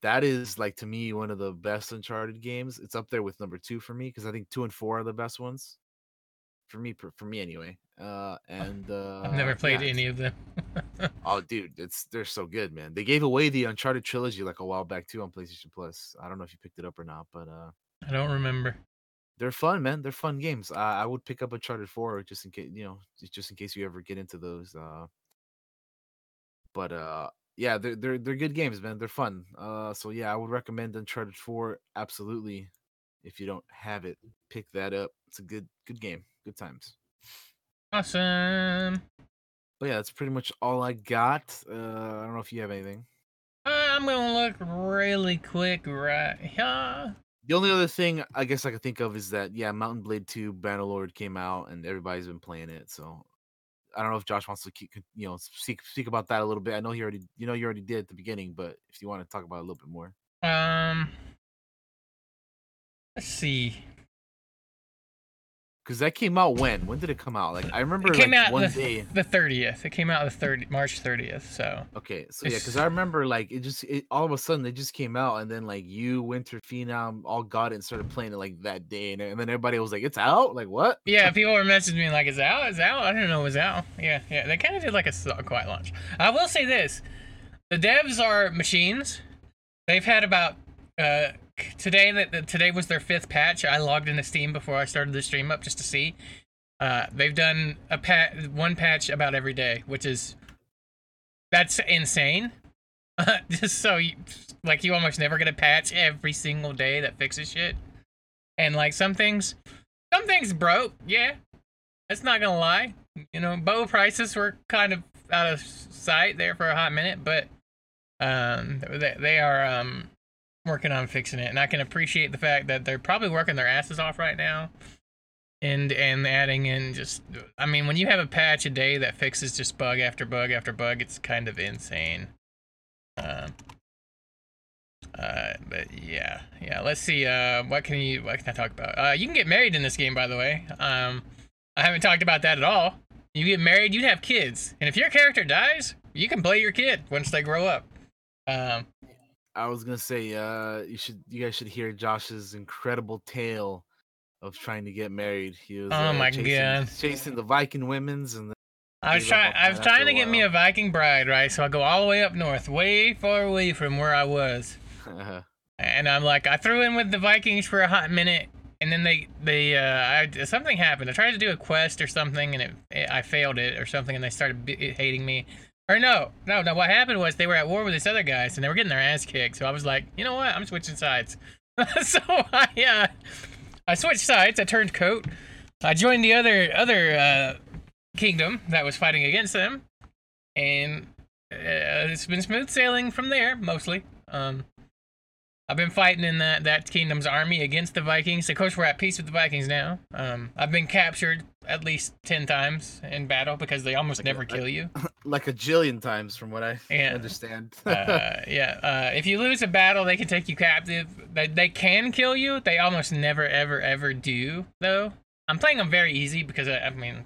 that is like to me one of the best Uncharted games. It's up there with number two for me because I think two and four are the best ones for me. For me anyway. Uh, and uh, I've never played yeah, any of them. oh, dude, it's they're so good, man. They gave away the Uncharted trilogy like a while back too on PlayStation Plus. I don't know if you picked it up or not, but uh, I don't remember. They're fun, man. They're fun games. I, I would pick up Uncharted Four just in case, you know, just in case you ever get into those. Uh, but uh yeah, they're they're they're good games, man. They're fun. Uh, so yeah, I would recommend Uncharted Four absolutely. If you don't have it, pick that up. It's a good good game. Good times. Awesome. But yeah, that's pretty much all I got. Uh, I don't know if you have anything. I'm gonna look really quick right here. The only other thing I guess I could think of is that yeah, Mount & Blade 2 Bannerlord came out and everybody's been playing it. So I don't know if Josh wants to keep, you know, speak speak about that a little bit. I know he already, you know, you already did at the beginning, but if you want to talk about it a little bit more. Um, let's see because that came out when? When did it come out? Like I remember it came like, out one the, day. The thirtieth. It came out the thirty March thirtieth. So okay, so it's... yeah, because I remember like it just it, all of a sudden it just came out, and then like you, Winter Phenom, all got it and started playing it like that day, and, and then everybody was like, "It's out!" Like what? Yeah, people were messaging me like, "It's out! It's out!" I didn't know it was out. Yeah, yeah. They kind of did like a, a quiet launch. I will say this: the devs are machines. They've had about uh today that today was their fifth patch. I logged into Steam before I started the stream up just to see uh, they've done a pat one patch about every day, which is that's insane. just so you, like you almost never get a patch every single day that fixes shit. And like some things, some things broke. Yeah, that's not gonna lie. You know, bow prices were kind of out of sight there for a hot minute, but um, they, they are um working on fixing it, and I can appreciate the fact that they're probably working their asses off right now and and adding in just i mean when you have a patch a day that fixes just bug after bug after bug it's kind of insane. Uh, uh but yeah yeah let's see uh what can you what can i talk about? Uh you can get married in this game by the way. Um i haven't talked about that at all. You get married you have kids. And if your character dies you can play your kid once they grow up. Um I was gonna say, uh, you should, you guys should hear Josh's incredible tale of trying to get married. He was, Oh uh, my chasing, God. chasing the Viking women's, and I was trying. I was trying to get me a. Viking bride, right? So I go all the way up north, way far away from where I was, then and I'm like, I threw in with the Vikings for a hot minute, and then they they uh, I, something happened. I tried to do a quest or something, and it, it I failed it or something, and they started b- hating me. Or no, no, no. What happened was they were at war with these other guys, and they were getting their ass kicked. So I was like, you know what? I'm switching sides. so I uh, I switched sides. I turned coat. I joined the other other uh, kingdom that was fighting against them, and uh, it's been smooth sailing from there mostly. Um, I've been fighting in that that kingdom's army against the Vikings. Of course, we're at peace with the Vikings now. Um, I've been captured at least ten times in battle because they almost Like a- never like- kill you. like a jillion times, from what I Yeah. understand. uh, yeah. Uh, if you lose a battle, they can take you captive. They, they can kill you. They almost never, ever, ever do, though. I'm playing on very easy because I, I mean,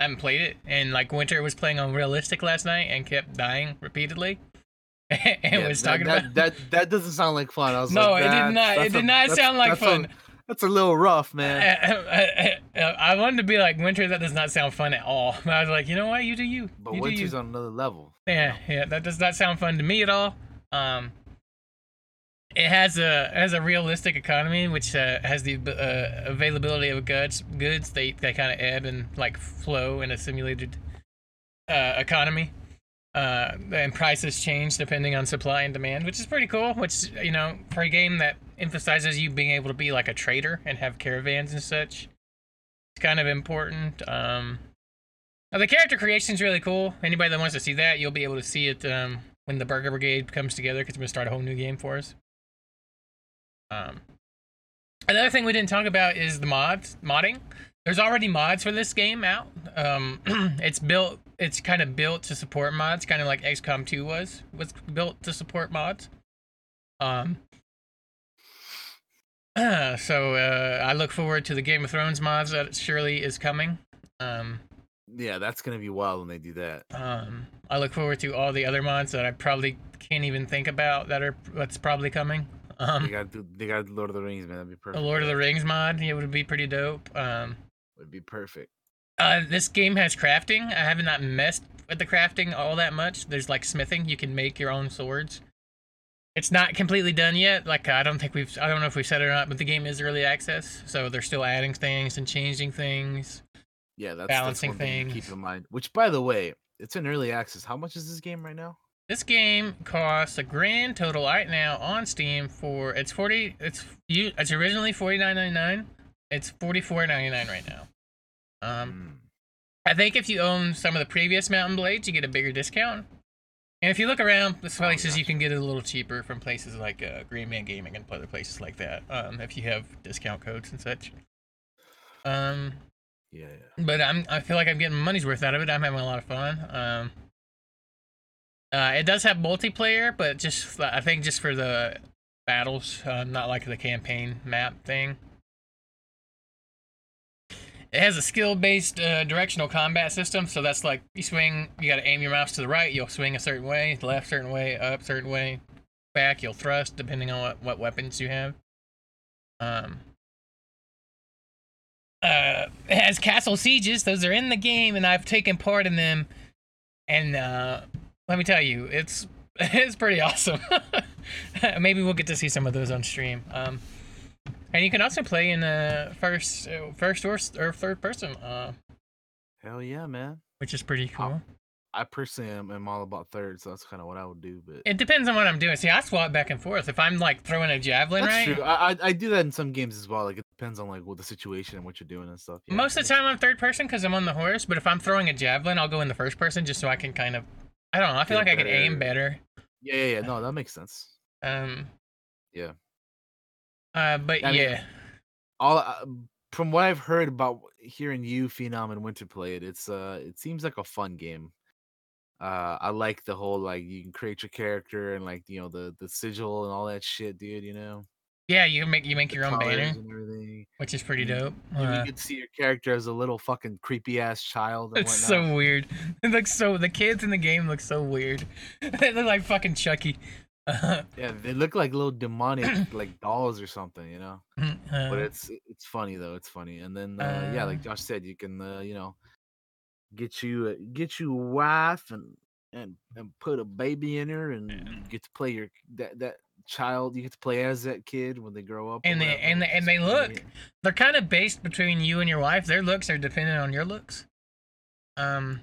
I haven't played it. And like Winter was playing on realistic last night and kept dying repeatedly. and Yeah, was that, talking that, about. that that doesn't sound like fun. I was No, like, it did not- it did a- not sound like that's a- fun." that's a little rough, man. I wanted to be like Winter. That does not sound fun at all. But I was like, you know what? You do you. But you do Winter's you. on another level. you Yeah, know? yeah, that does not sound fun to me at all. Um, it has a has a realistic economy, which uh, has the uh, availability of goods. Goods they they kind of ebb and like flow in a simulated uh, economy. Uh, and prices change depending on supply and demand, which is pretty cool. Which you know, for a game that emphasizes you being able to be like a trader and have caravans and such, it's kind of important. Um, now, the character creation is really cool. Anybody that wants to see that, you'll be able to see it um, when the Burger Brigade comes together because we're to start a whole new game for us. Um, another thing we didn't talk about is the mods, modding. There's already mods for this game out. Um, it's built, it's kind of built to support mods, kind of like XCOM 2 was was built to support mods. Um, so uh, I look forward to the Game of Thrones mods that surely is coming. Um, Yeah, that's gonna be wild when they do that. um, I look forward to all the other mods that I probably can't even think about that are that's probably coming. They Um, gotta. They got Lord of the Rings, man. That'd be perfect. the. Lord of the Rings mod, it would be pretty dope. Um, would be perfect. Uh, this game has crafting. I have not messed with the crafting all that much. There's like smithing. You can make your own swords. It's not completely done yet. Like I don't think we've. I don't know if we've said it or not, but the game is early access, so they're still adding things and changing things. Yeah, that's Balancing that's things. keep in mind. Which, by the way, it's in early access. How much is this game right now? This game costs a grand total right now on Steam for it's forty. It's you. It's originally forty nine ninety nine. It's forty four ninety nine right now. Um, Mm. I think if you own some of the previous Mount & Blades, you get a bigger discount. And if you look around, the places you can get it a little cheaper from places like uh, Green Man Gaming and other places like that. Um, if you have discount codes and such. Um, Yeah, yeah. but I'm I feel like I'm getting money's worth out of it. I'm having a lot of fun. Um, uh, it does have multiplayer, but just I think just for the battles, uh, not like the campaign map thing. It has a skill-based uh, directional combat system, so that's like you swing, you got to aim your mouse to the right, you'll swing a certain way, left certain way, up certain way, back you'll thrust depending on what, what weapons you have. Um, uh, it has castle sieges; those are in the game, and I've taken part in them. And uh, let me tell you, it's it's pretty awesome. Maybe we'll get to see some of those on stream. Um, and you can also play in uh, first, uh, first or, or third person, uh, Hell yeah, man. which is pretty cool. I personally am, am all about third, so that's kind of what I would do. But It depends on what I'm doing. See, I swap back and forth. If I'm like throwing a javelin, that's right? true. I, I I do that in some games as well. Like it depends on like what the situation and what you're doing and stuff. Yeah, Most of the time, I'm third person because I'm on the horse. But if I'm throwing a javelin, I'll go in the first person just so I can kind of, I don't know. I feel like I can aim better- better. Yeah, yeah, yeah. No, that makes sense. Um. Yeah. Uh, but I mean, yeah, all uh, from what I've heard about hearing you, Phenom, and Winter play it, it's uh, it seems like a fun game. Uh, I like the whole like you can create your character and like you know the the sigil and all that shit, dude. You know, yeah, you make you make the your own banner, and which is pretty you- dope. You, Uh, you can see your character as a little fucking creepy ass child. And it's whatnot. so weird. It looks so. The kids in the game look so weird. they look like fucking Chucky. Uh, Yeah, they look like little demonic like dolls or something, you know. But uh, it's it's funny though. It's funny, and then uh, yeah, uh, like Josh said, you can uh, you know get you a, get you a wife and and and put a baby in her, and you get to play your that that child. You get to play as that kid when they grow up. and they and they, and they look they're kind of based between you and your wife. Their looks are dependent on your looks. Um,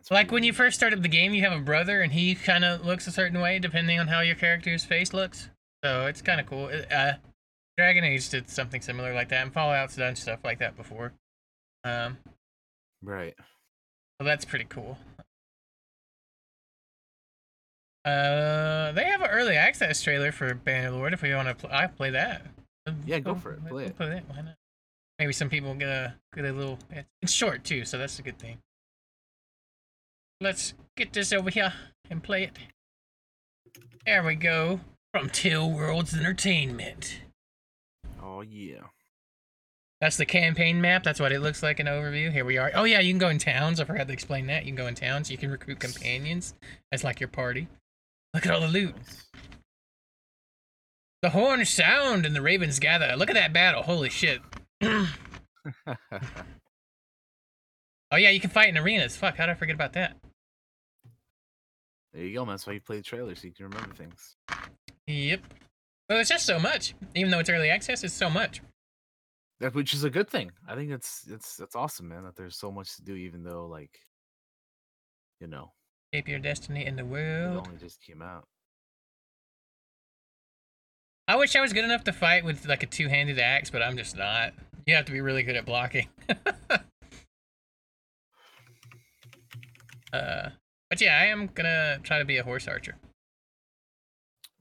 That's like when you first started the game, you have a brother, and he kind of looks a certain way depending on how your character's face looks. So it's kind of cool. Uh, Dragon Age did something similar like that, and Fallout's done stuff like that before. Um, right. so that's pretty cool. Uh, they have an early access trailer for Bannerlord. If we want to, pl- I play that. Yeah, go for it. Play it. Play it. Why not? Maybe some people get a get a little. It's short too, so that's a good thing. Let's get this over here and play it. There we go. From TaleWorlds Entertainment. Oh yeah. That's the campaign map. That's what it looks like in overview. Here we are. Oh yeah, you can go in towns. I forgot to explain that. You can go in towns. You can recruit companions as like your party. Look at all the loot. The horns sound and the ravens gather. Look at that battle. Holy shit. oh yeah, you can fight in arenas. Fuck, how did I forget about that? There you go, man. That's why you play the trailer so you can remember things. Yep. Well, it's just so much. Even though it's early access, it's so much. That which is a good thing. I think it's it's that's awesome, man. That there's so much to do, even though like, you know, Shape your destiny in the it world. only just came out. I wish I was good enough to fight with like a two-handed axe, but I'm just not. You have to be really good at blocking. uh, but yeah, I am gonna try to be a horse archer,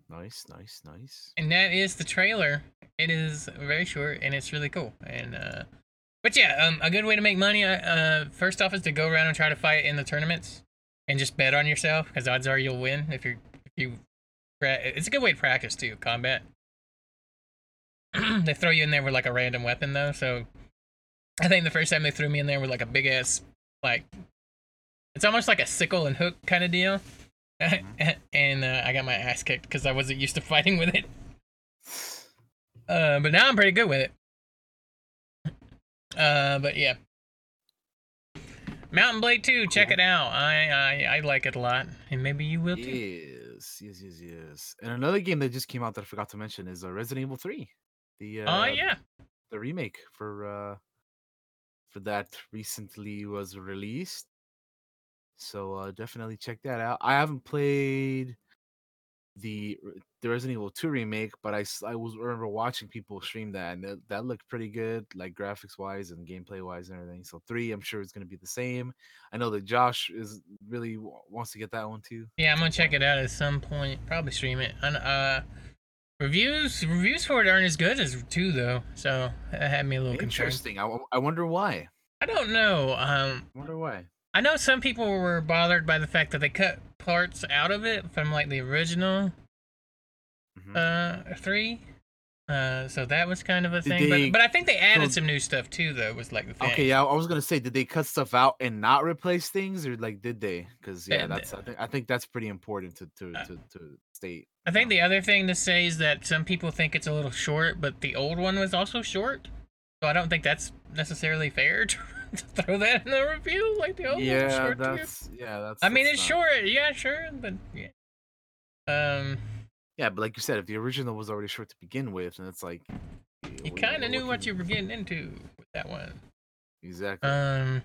Nice, nice, nice. and that is the trailer. It is very short and it's really cool. And uh, but yeah, um, a good way to make money. Uh, uh, first off is to go around and try to fight in the tournaments, and just bet on yourself because odds are you'll win if you're if you. It's a good way to practice too, combat. they throw you in there with like a random weapon though, so I think the first time they threw me in there with like a big ass like it's almost like a sickle and hook kind of deal. and uh, I got my ass kicked because I wasn't used to fighting with it. Uh, but now I'm pretty good with it. Uh, but yeah. Mount & Blade 2, check Cool. it out. I, I I like it a lot, and maybe you will too. Yes, yes, yes, yes. And another game that just came out that I forgot to mention is uh, Resident Evil 3. The Oh uh, yeah, the remake for uh for that recently was released. So uh definitely check that out. I haven't played the the Resident Evil 2 remake, but I, I was remember watching people stream that and that, that looked pretty good, like graphics wise and gameplay wise and everything. So three, I'm sure is gonna be the same. I know that Josh is really wants to get that one too. yeah. I'm gonna check it out at some point. Probably stream it. And uh, reviews reviews for it aren't as good as two though, so that had me a little concerned. Interesting. I wonder why. I don't know. Um, I wonder why. I know some people were bothered by the fact that they cut parts out of it from like the original Mhm. uh three. Uh, so that was kind of a thing, they- but but I think they added so- some new stuff too. Though was like the thing. Okay, yeah, I was gonna say, did they cut stuff out and not replace things, or like did they? Because yeah, Uh, that's I think I think that's pretty important to to Uh, to, to state. I think the other thing to say is that some people think it's a little short, but the old one was also short. So I don't think that's necessarily fair to throw that in the review. Like the old yeah, short that's yeah, that's. I mean, that's it's not- short. Yeah, sure, but yeah. Um, Yeah, but like you said, if the original was already short to begin with, and it's like you kind of knew what you were getting into with that one. exactly. Um,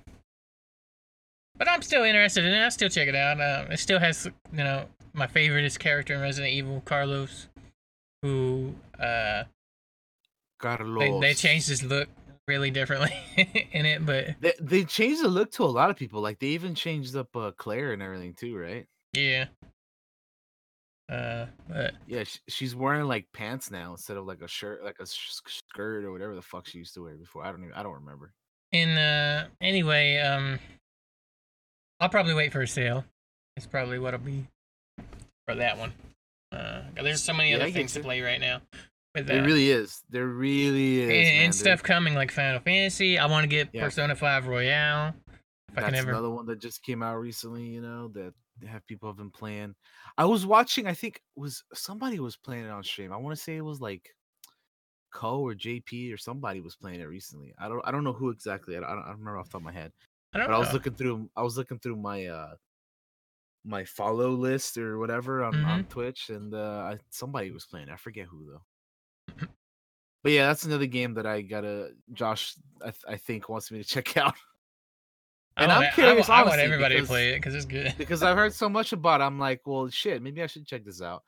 but I'm still interested in it. I still check it out. Uh, it still has, you know, my favoriteest character in Resident Evil, Carlos, who uh Carlos. they, they changed his look really differently in it, but They, they changed the look to a lot of people. Like they even changed up uh, Claire and everything too, right? yeah. Uh, but Yeah, sh- she's wearing like pants now instead of like a shirt, like a sh- skirt or whatever the fuck she used to wear before. I don't even. I don't remember. in uh anyway, um, I'll probably wait for a sale. It's probably what'll be for that one. Uh, there's so many Yeah, other things to play right now. With that. really is. There really is. and, man. and stuff coming like Final Fantasy. I want to get Yeah. Persona 5 Royal. If I That's can ever. another one that just came out recently. You know that have people have been playing. I was watching. I think was somebody was playing it on stream. I want to say it was like Co or JP or somebody was playing it recently. I don't. I don't know who exactly. I don't, I don't remember off the top of my head. I don't But I was looking through. I was looking through my uh my follow list or whatever on, on Twitch, and uh I, somebody was playing. I forget who though. But yeah, that's another game that I gotta. Josh, I, th- I think wants me to check out I and want, I'm I- curious, I, want honestly, everybody to play it because it's good. because I've heard so much about. it. I'm like, well, shit, maybe I should check this out.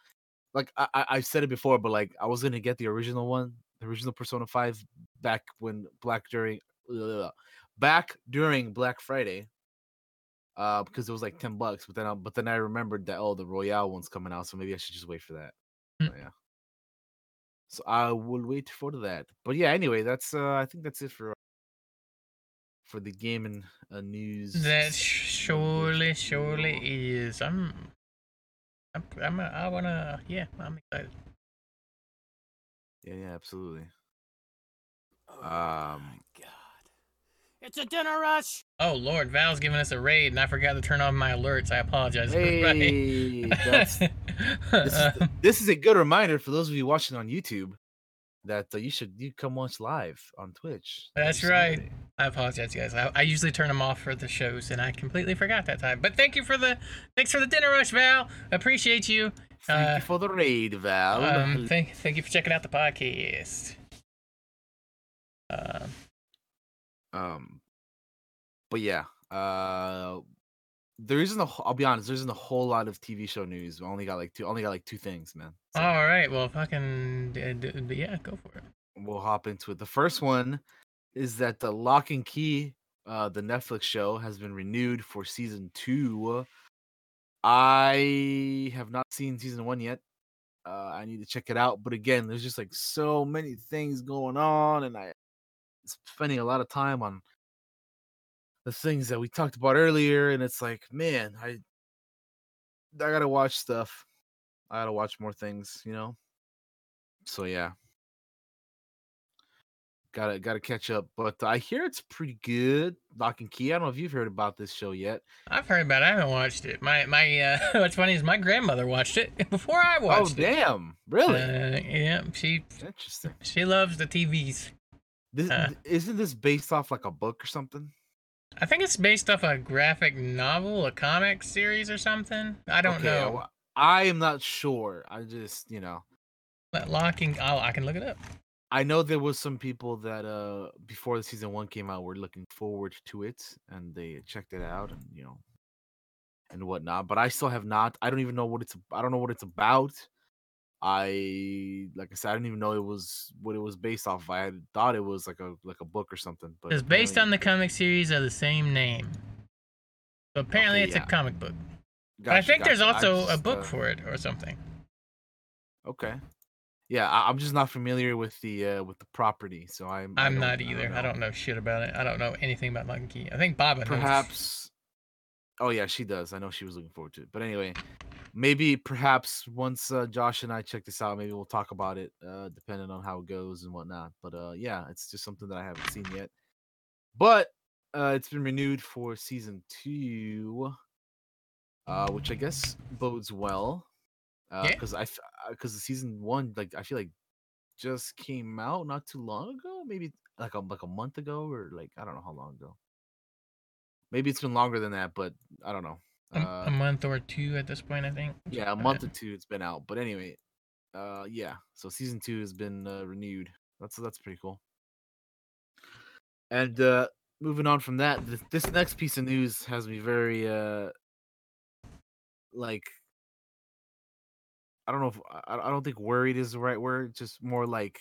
Like I, I I've said it before, but like I was gonna get the original one, the original Persona Five, back when Black during, ugh, back during Black Friday. Uh, because it was like ten bucks, but then I, but then I remembered that oh, the Royal one's coming out, so maybe I should just wait for that. So, yeah. So I will wait for that. But yeah, anyway, that's uh, I think that's it for for the gaming uh, news. That surely, surely is. I'm, I'm, I'm I wanna, yeah, I'm excited. Yeah, yeah, absolutely. Oh Um. It's a dinner rush! Oh Lord, Val's giving us a raid, and I forgot to turn on my alerts. I apologize. everybody. Hey, that's this is, this is a good reminder for those of you watching on YouTube that uh, you should you come watch live on Twitch. That's right. Sunday. I apologize, guys. I, I usually turn them off for the shows, and I completely forgot that time. But thank you for the thanks for the dinner rush, Val. Appreciate you. Thank Uh, you for the raid, Val. Um, thank thank you for checking out the podcast. Um, Um, but yeah, uh, there isn't a. I'll be honest, there isn't a whole lot of TV show news. We only got like two. Only got like two things, man. So all right. Well, fucking yeah, go for it. we'll hop into it. The first one is that the Locke & Key, uh, the Netflix show, has been renewed for season two. I have not seen season one yet. Uh, I need to check it out. But again, there's just like so many things going on, and I spending a lot of time on the things that we talked about earlier, and it's like, man, I I gotta watch stuff. I gotta watch more things, you know. So yeah, gotta gotta catch up. But I hear it's pretty good. Locke & Key. I don't know if you've heard about this show yet. I've heard about. it. I haven't watched it. My my. Uh, what's funny is my grandmother watched it before I Oh watched it. Oh damn! Really Uh, yeah, she interesting. she loves the TVs. This uh. isn't this based off like a book or something? I think it's based off a graphic novel, a comic series, or something. I don't Okay, know. well, I am not sure. I just you know. But locking. Oh, I can look it up. I know there was some people that uh before the season one came out were looking forward to it and they checked it out and you know and whatnot. But I still have not. I don't even know what it's. I don't know what it's about. I like I said, I didn't even know it was what it was based off. of. I had thought it was like a like a book or something. But It's based on the comic series of the same name. So apparently, Okay, it's yeah. a comic book. but I think there's gotcha. I also a book uh, for it or something. Okay. Yeah, I, I'm just not familiar with the uh with the property, so I'm. I I'm don't- either. I don't know shit about it. I don't know anything about Locke & Key. I think knows. perhaps oh yeah she does i know she was looking forward to it but anyway maybe perhaps once uh, josh and i check this out maybe we'll talk about it uh depending on how it goes and whatnot but uh yeah it's just something that i haven't seen yet but uh it's been renewed for season two uh which i guess bodes well uh Yeah. because i because the season one like i feel like just came out not too long ago maybe like a like a month ago or like i don't know how long ago Maybe it's been longer than that, but I don't know. A, Uh, a month or two at this point, I think. yeah, a month or two it's been out. But anyway, uh, yeah. So season two has been uh, renewed. That's that's pretty cool. And uh, moving on from that, this, this next piece of news has me very uh, like I don't know if I, I don't think worried is the right word. Just more like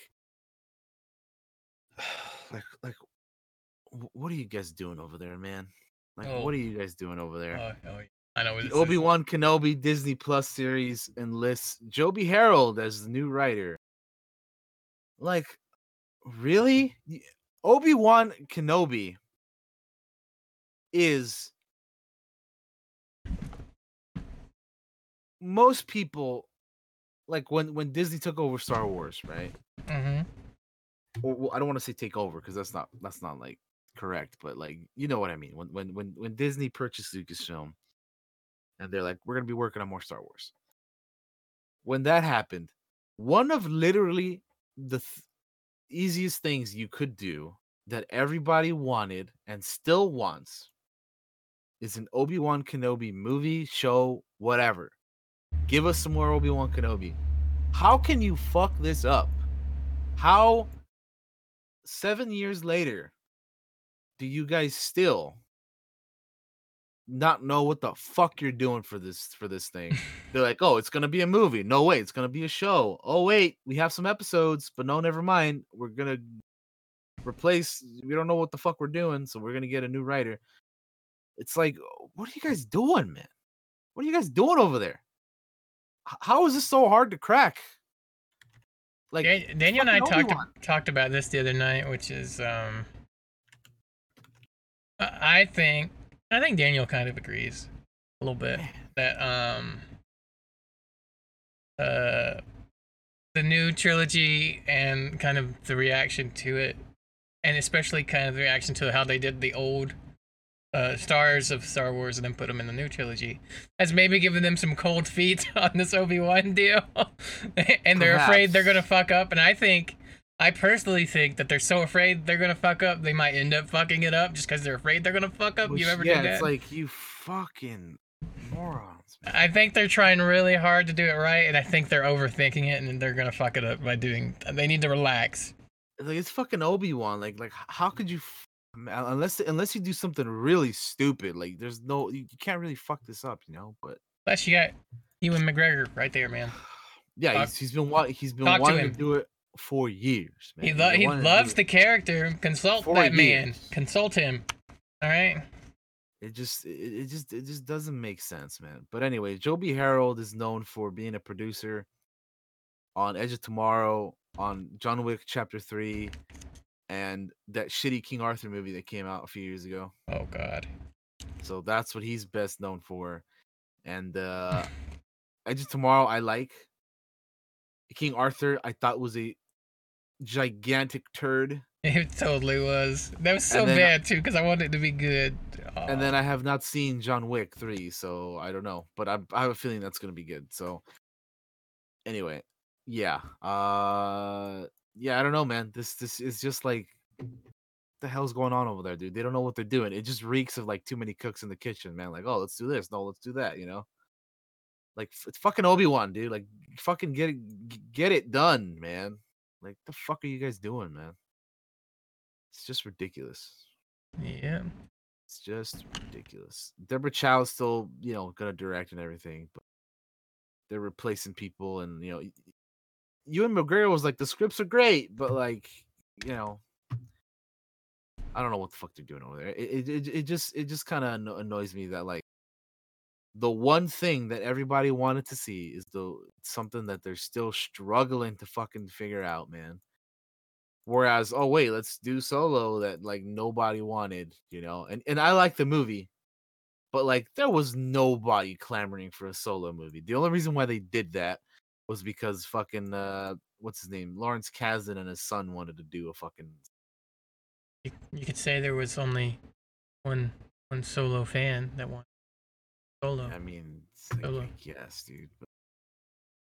like like what are you guys doing over there, man? Like Oh. what are you guys doing over there? Oh, oh, yeah. I know The. Obi Wan Kenobi Disney Plus series enlists Joby Harold as the new writer. Like, really? Obi Wan Kenobi is most people like when when Disney took over Star Wars, right? Mm-hmm. Or well, I don't want to say take over because that's not that's not like correct, but like you know what I mean. When when when when Disney purchased Lucasfilm, and they're like, we're gonna be working on more Star Wars. When that happened, one of literally the th- easiest things you could do that everybody wanted and still wants is an Obi Wan Kenobi movie, show, whatever. Give us some more Obi Wan Kenobi. How can you fuck this up? How seven years later do you guys still not know what the fuck you're doing for this for this thing? They're like, oh, it's gonna be a movie. No wait, it's gonna be a show. Oh wait, we have some episodes, but no, never mind. We're gonna replace. We don't know what the fuck we're doing, so we're gonna get a new writer. It's like, what are you guys doing, man? What are you guys doing over there? How is this so hard to crack? Like Daniel and I talked talked about this the other night, which is um, I think I think Daniel kind of agrees a little bit that um, uh, the new trilogy and kind of the reaction to it, and especially kind of the reaction to how they did the old uh, stars of Star Wars and then put them in the new trilogy, has maybe given them some cold feet on this Obi Wan deal, and they're afraid they're gonna fuck up. And I think, I personally think that they're so afraid they're gonna fuck up, they might end up fucking it up just because they're afraid they're gonna fuck up. Which- you ever yeah, do that? it's like you fucking morons. man. I think they're trying really hard to do it right, and I think they're overthinking it, and they're gonna fuck it up by doing. They need to relax. Like it's fucking Obi Wan. Like like how could you? F- uh, unless unless you do something really stupid, like there's no you, you can't really fuck this up, you know. But Plus, you got Ewan McGregor right there, man. yeah, Talk- he's, he's been wa- he's been to wanting to, him. do it for years. Man. He lo- he wanting to do loves the character. Consult For that man. Consult him. All right. It just it, it just it just doesn't make sense, man. But anyway, Joby Harold is known for being a producer on Edge of Tomorrow, on John Wick Chapter Three, and that shitty King Arthur movie that came out a few years ago. Oh God. So that's what he's best known for. And uh Edge of Tomorrow I like. King Arthur I thought was a gigantic turd. It totally was. That was so then- bad too, because I wanted it to be good. And then I have not seen John Wick 3, so I don't know. But I, I have a feeling that's gonna be good. So anyway, yeah. Uh yeah, I don't know, man. This this is just like the hell's going on over there, dude? They don't know what they're doing. It just reeks of like too many cooks in the kitchen, man. Like, oh, let's do this. No, let's do that, you know? Like it's fucking Obi-Wan, dude. Like fucking get it get it done, man. Like the fuck are you guys doing, man? It's just ridiculous. yeah. It's just ridiculous. Deborah Chow is still, you know, gonna direct and everything, but they're replacing people, and you know, y- Ewan McGregor was like, the scripts are great, but like, you know, I don't know what the fuck they're doing over there. It it it, it just it just kind of annoys me that like the one thing that everybody wanted to see is the something that they're still struggling to fucking figure out, man. Whereas, oh wait, let's do solo that like nobody wanted, you know. And and I like the movie, but like there was nobody clamoring for a solo movie. The only reason why they did that was because fucking uh what's his name? Lawrence Kasdan and his son wanted to do a fucking You, you could say there was only one one solo fan that wanted solo. I mean, like. I dude. But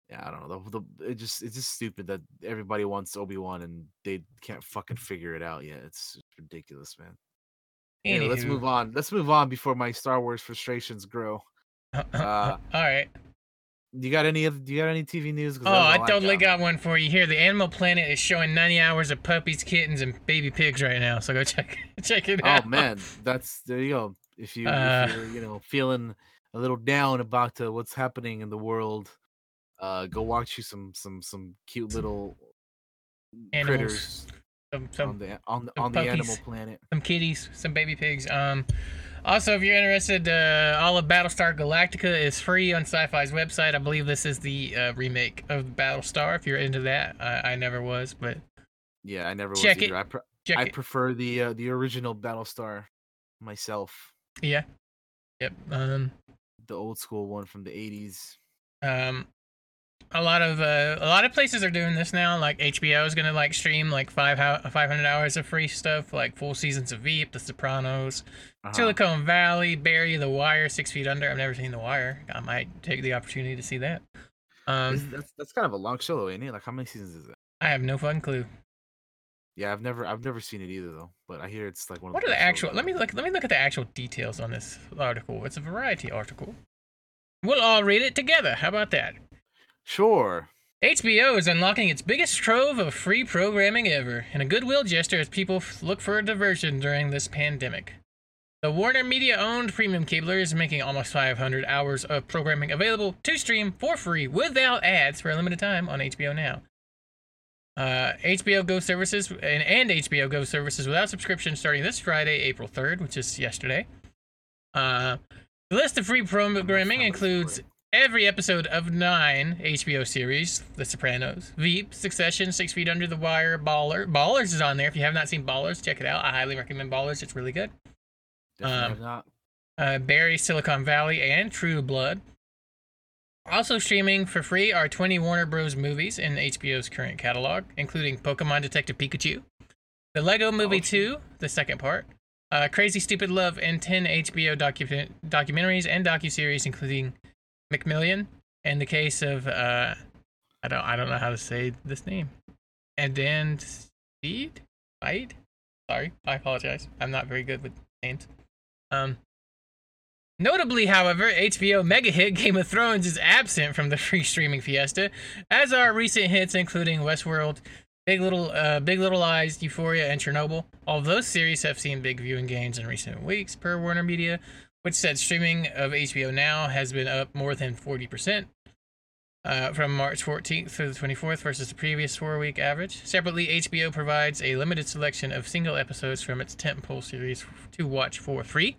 yeah, I don't know. The, the it just it's just stupid that everybody wants Obi Wan and they can't fucking figure it out yet. It's ridiculous, man. Anyway, let's move on. Let's move on before my Star Wars frustrations grow. Uh, uh, uh, uh All right. You got any other? Do you got any TV news? Oh, I all totally got one for you here. The Animal Planet is showing 90 hours of puppies, kittens, and baby pigs right now. So go check check it oh, out. Oh man, that's there you go. If you Uh, if you're you know feeling a little down about uh, what's happening in the world, uh, go watch you some some some cute little Animals, critters some, on some, the on the, some on the Animal. Planet. some kitties, some baby pigs. Um, also, if you're interested, uh, all of Battlestar Galactica is free on Syfy's website. I believe this is the uh, remake of Battlestar. If you're into that, I, I never was, but Yeah, I never was Check it. either. I pre- I prefer the uh, the original Battlestar myself, yeah, yep. Um, the old school one from the '80s. Um, a lot of uh, a lot of places are doing this now. Like HBO is gonna like stream like five ho- 500 hours of free stuff, like full seasons of Veep, The Sopranos, Uh-huh. Silicon Valley, Barry, The Wire, Six Feet Under. I've never seen The Wire. I might take the opportunity to see that. Um, that's that's kind of a long show, though, ain't it? Like how many seasons is it? I have no fucking clue. Yeah, I've never I've never seen it either though. But I hear it's like one. What of the What are the actual? Let me look. Let me look at the actual details on this article. It's a variety article. We'll all read it together. How about that? Sure. HBO is unlocking its biggest trove of free programming ever, in a goodwill gesture as people f- look for a diversion during this pandemic. The Warner Media owned premium cabler is making almost 500 hours of programming available to stream for free without ads for a limited time on HBO Now. Uh, HBO Go services and, and HBO Go services without subscription starting this Friday, April 3rd, which is yesterday. Uh, the list of free programming includes every episode of nine HBO series: The Sopranos, Veep, Succession, Six Feet Under the Wire, Baller. Ballers is on there. If you have not seen Ballers, check it out. I highly recommend Ballers. It's really good. Definitely Um, not. Uh, Barry, Silicon Valley, and True Blood. Also streaming for free are 20 Warner Bros. movies in HBO's current catalog, including Pokemon Detective Pikachu, The Lego Movie Oh, 2, the second part, uh, Crazy Stupid Love, and 10 HBO docu- documentaries and docuseries, including Macmillian and the case of uh, I don't I don't know how to say this name, and then Speed, Fight. Sorry, I apologize. I'm not very good with names. Um, Notably, however, HBO mega hit Game of Thrones is absent from the free streaming fiesta, as are recent hits including Westworld, Big Little uh, Big Little Lies, Euphoria, and Chernobyl. All those series have seen big viewing gains in recent weeks, per Warner Media, which said streaming of HBO Now has been up more than 40%. Uh, from March 14th through the 24th versus the previous four week average. Separately, HBO provides a limited selection of single episodes from its tentpole series to watch for free.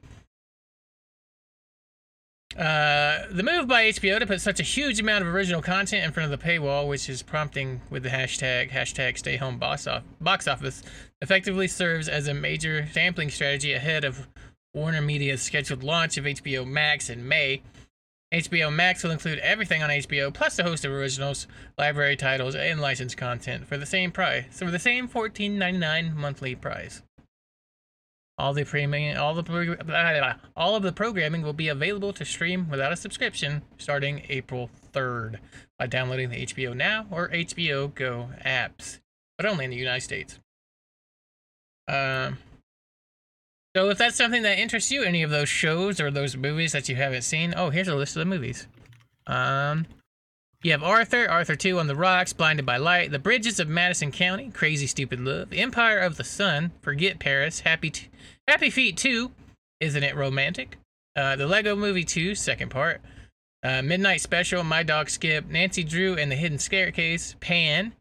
Uh, the move by HBO to put such a huge amount of original content in front of the paywall, which is prompting with the hashtag hashtag Stay Home Box, off, box Office, effectively serves as a major sampling strategy ahead of Warner Media's scheduled launch of HBO Max in May. HBO Max will include everything on HBO, plus a host of originals, library titles, and licensed content for the same price. So for the same $14.99 monthly price. All the premium, all the blah, blah, blah. all of the programming will be available to stream without a subscription starting April 3rd by downloading the HBO Now or HBO Go apps, but only in the United States. Um, so if that's something that interests you, any of those shows or those movies that you haven't seen, oh, here's a list of the movies. Um, you have Arthur, Arthur 2 on the Rocks, Blinded by Light, The Bridges of Madison County, Crazy Stupid Love, Empire of the Sun, Forget Paris, Happy T- Happy Feet 2, Isn't It Romantic? Uh, the Lego Movie 2, second part. Uh, Midnight Special, My Dog Skip, Nancy Drew and the Hidden Staircase, Pan,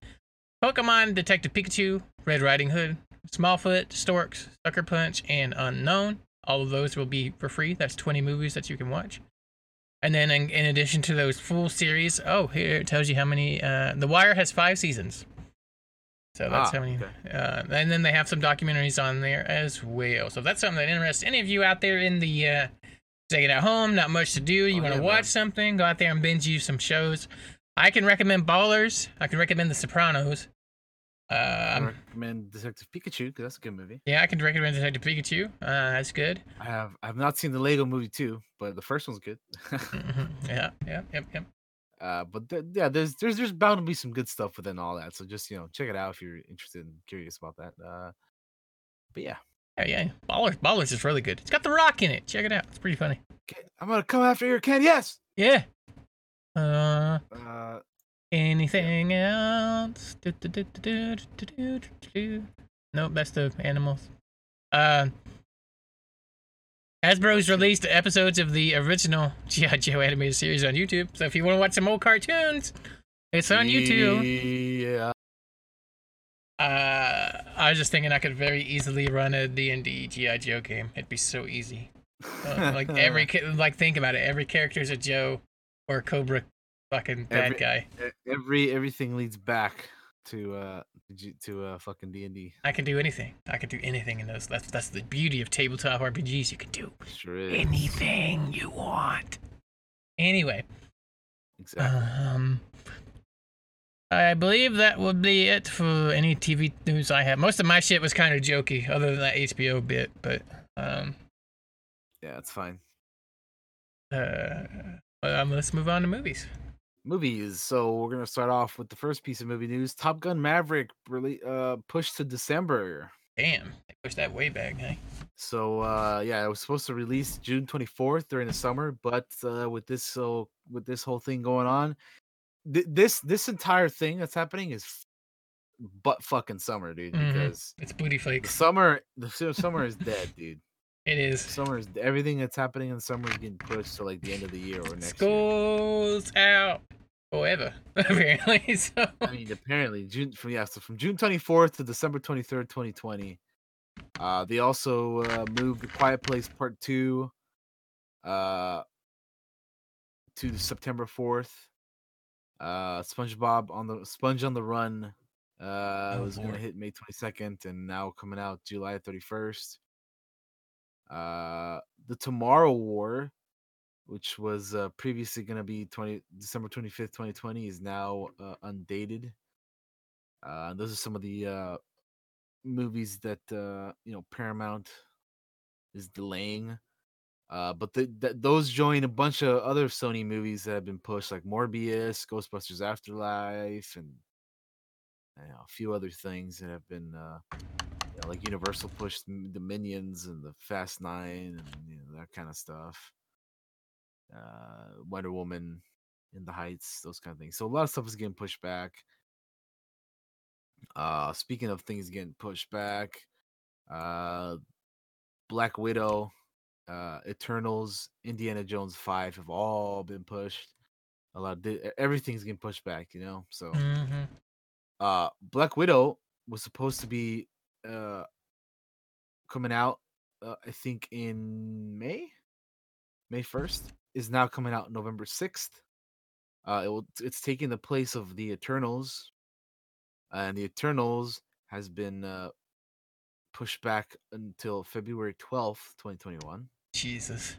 Pokemon Detective Pikachu, Red Riding Hood, Smallfoot, Storks, Sucker Punch, and Unknown. All of those will be for free. That's 20 movies that you can watch. And then, in, in addition to those full series, oh, here it tells you how many. Uh, the Wire has five seasons. So that's Ah, how many. okay. Uh, and then they have some documentaries on there as well. So if that's something that interests any of you out there in the uh, taking at home, not much to do, you Oh, want to yeah, watch man. something, go out there and binge you some shows. I can recommend Ballers. I can recommend The Sopranos. Uh, I recommend Detective Pikachu because that's a good movie. yeah, I can recommend Detective Pikachu. Uh, that's good. I have I have not seen the Lego movie too, but the first one's good. Mhm. Yeah, yeah, yep, yep. uh, but th- yeah, there's there's there's bound to be some good stuff within all that. So just you know check it out if you're interested and curious about that. Uh, but yeah, Yeah, yeah. Ballers, Ballers is really good. It's got The Rock in it. Check it out. It's pretty funny. Okay, I'm gonna come after your Ken. Yes. Yeah. Uh, Uh, Anything else? Do, do, do, nope, that's the animals. Uh, Hasbro's released episodes of the original G.I. Joe animated series on YouTube, so if you want to watch some old cartoons, it's on YouTube. Yeah. Uh, I was just thinking I could very easily run a D&D G.I. Joe game. It'd be so easy. Uh, like every like think about it. Every character's a Joe or a Cobra fucking bad Every- guy. Every everything leads back to uh to uh fucking D and D. I can do anything. I can do anything in those. That's that's the beauty of tabletop RPGs. You can do Sure anything you want. Anyway, Exactly. um, I believe that would be it for any TV news I have. Most of my shit was kind of jokey, other than that HBO bit. But um, Yeah, it's fine. uh, um, let's move on to movies. Movies. So we're gonna start off with the first piece of movie news. Top Gun Maverick really uh pushed to December. Damn, they pushed that way back, hey? So uh yeah, it was supposed to release June 24th during the summer, but uh with this so with this whole thing going on, th- this this entire thing that's happening is f- butt fucking summer, dude, Mhm. because It's booty the flakes. summer the summer is dead, dude. It is. Summer is everything that's happening in the summer is getting pushed to like the end of the year or next year. School's out forever, apparently. So I mean, apparently June from yeah, so from June 24th to December 23rd, 2020. Uh, they also uh, moved The Quiet Place Part Two uh, to September 4th. Uh, SpongeBob on the Sponge on the Run uh, Oh, was going to hit May 22nd and now coming out July 31st. Uh, the Tomorrow War, which was uh, previously going to be 20 December 25th, 2020, is now uh, undated. Uh, those are some of the uh, movies that uh, you know Paramount is delaying. Uh, but the, th- those join a bunch of other Sony movies that have been pushed, like Morbius, Ghostbusters Afterlife, and you know, a few other things that have been you know, like Universal pushed the Minions and the Fast Nine and you know, that kind of stuff. Uh, Wonder Woman in the Heights, those kind of things. So a lot of stuff is getting pushed back. Uh, speaking of things getting pushed back, uh, Black Widow, uh, Eternals, Indiana Jones Five have all been pushed. A lot, of, di- everything's getting pushed back, you know. So, hmm uh, Black Widow was supposed to be uh coming out, uh, I think in May, May first is now coming out November sixth. Uh, it will, it's taking the place of the Eternals, and the Eternals has been uh pushed back until February twelfth, twenty twenty one. Jesus.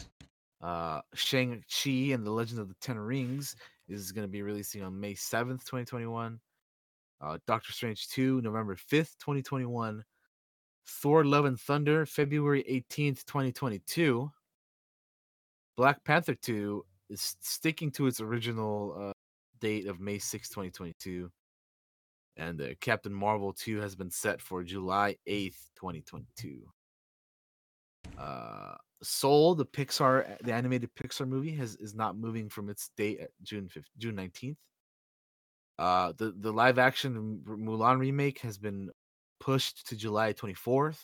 Uh, Shang Chi and the Legend of the Ten Rings is going to be releasing on May seventh, twenty twenty one. Uh, Doctor Strange two, November fifth, twenty twenty one. Thor: Love and Thunder, February eighteenth, twenty twenty two. Black Panther two is sticking to its original uh, date of May sixth, twenty twenty two. And uh, Captain Marvel 2 has been set for July 8th, 2022. Uh, Soul, the Pixar, the animated Pixar movie, has is not moving from its date at June 5th, June 19th. Uh, the the live action Mulan remake has been pushed to July 24th,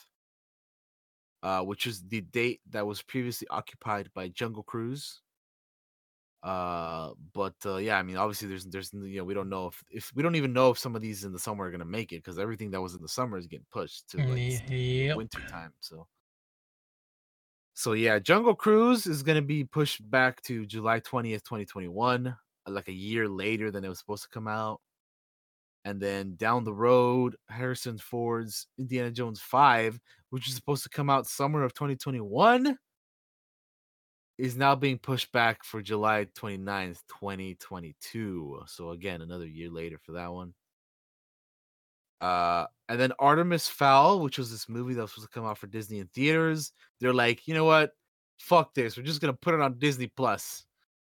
uh, which is the date that was previously occupied by Jungle Cruise. Uh, but uh, yeah, I mean, obviously, there's there's you know we don't know if if we don't even know if some of these in the summer are gonna make it because everything that was in the summer is getting pushed to like Yep. winter time. So, so yeah, Jungle Cruise is gonna be pushed back to July twentieth, twenty twenty one, like a year later than it was supposed to come out. And then down the road, Harrison Ford's Indiana Jones five, which is supposed to come out summer of twenty twenty one, is now being pushed back for July 29th, 2022. So again, another year later for that one. Uh, and then Artemis Fowl, which was this movie that was supposed to come out for Disney in theaters, they're like, you know what? Fuck this. We're just gonna put it on Disney Plus.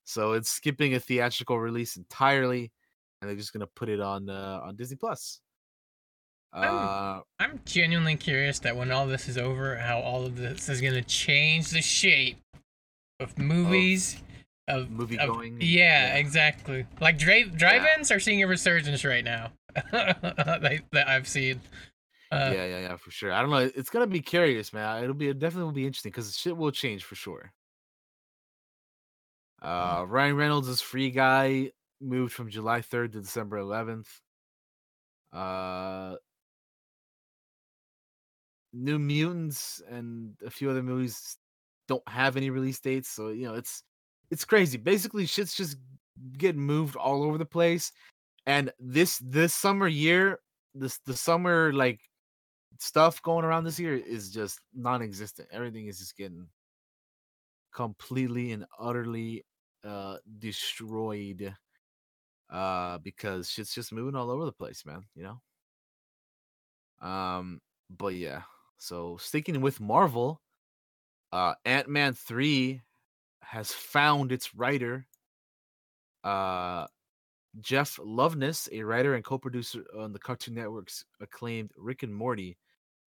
So it's skipping a theatrical release entirely, and they're just gonna put it on uh, on Disney Plus. Uh, I'm genuinely curious that when all this is over, how all of this is gonna change the shape of movies. Of, movie of- going yeah, yeah. exactly. Like drive drive-ins are seeing a resurgence right now that, that I've seen. Uh, yeah, yeah, yeah, for sure. I don't know. It's gonna be curious, man. It'll be it definitely will be interesting because shit will change for sure. Uh, Ryan Reynolds is Free Guy moved from July 3rd to December 11th. Uh, New Mutants and a few other movies don't have any release dates, so you know it's it's crazy. Basically, shit's just getting moved all over the place. And this this summer year, this the summer like stuff going around this year is just non-existent. Everything is just getting completely and utterly uh destroyed. Uh, because shit's just moving all over the place, man. You know. Um, but yeah. So sticking with Marvel, uh, Ant Man three has found its writer. Uh, Jeff Loveness, a writer and co-producer on the Cartoon Network's acclaimed Rick and Morty,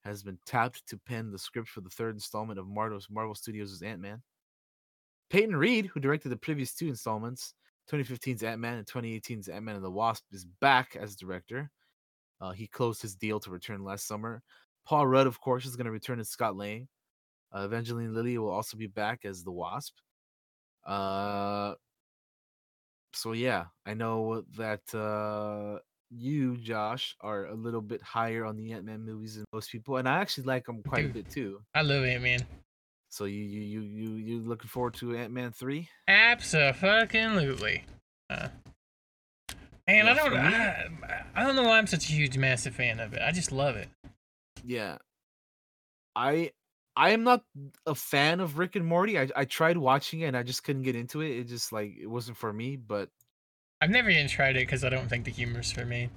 has been tapped to pen the script for the third installment of Marvel's Marvel Studios' Ant Man. Peyton Reed, who directed the previous two installments, 2015's Ant Man and 2018's Ant Man and the Wasp, is back as director. Uh, he closed his deal to return last summer. Paul Rudd, of course, is going to return as Scott Lang. Uh, Evangeline Lilly will also be back as the Wasp. Uh, so yeah, I know that uh, you, Josh, are a little bit higher on the Ant Man movies than most people, and I actually like them quite Dude. a bit too. I love Ant Man. So you you you you you looking forward to Ant Man three? Absolutely. Uh, man, I don't. I, I don't know why I'm such a huge, massive fan of it. I just love it. Yeah. I I am not a fan of Rick and Morty. I I tried watching it and I just couldn't get into it. It just like it wasn't for me. But I've never even tried it because I don't think the humor's for me.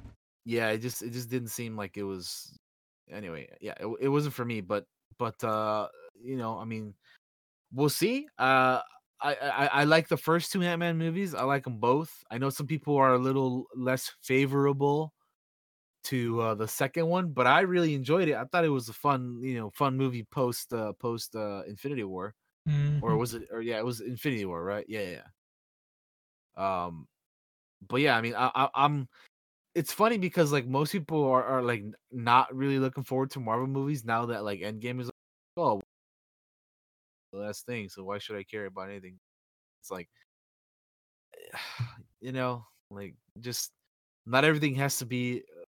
yeah, it just it just didn't seem like it was. Anyway, yeah, it, it wasn't for me. But but uh, you know, I mean, we'll see. Uh, I I, I like the first two Ant Man movies. I like them both. I know some people are a little less favorable to uh, the second one, but I really enjoyed it. I thought it was a fun, you know, fun movie post uh, post uh, Infinity War, or Mhm. was it? Or yeah, it was Infinity War, right? Yeah, yeah. yeah. Um, but yeah, I mean, I, I, I'm. It's funny because like most people are, are like not really looking forward to Marvel movies now that like Endgame is. Like, Oh, the last thing. So why should I care about anything? It's like, you know, like just not everything has to be uh,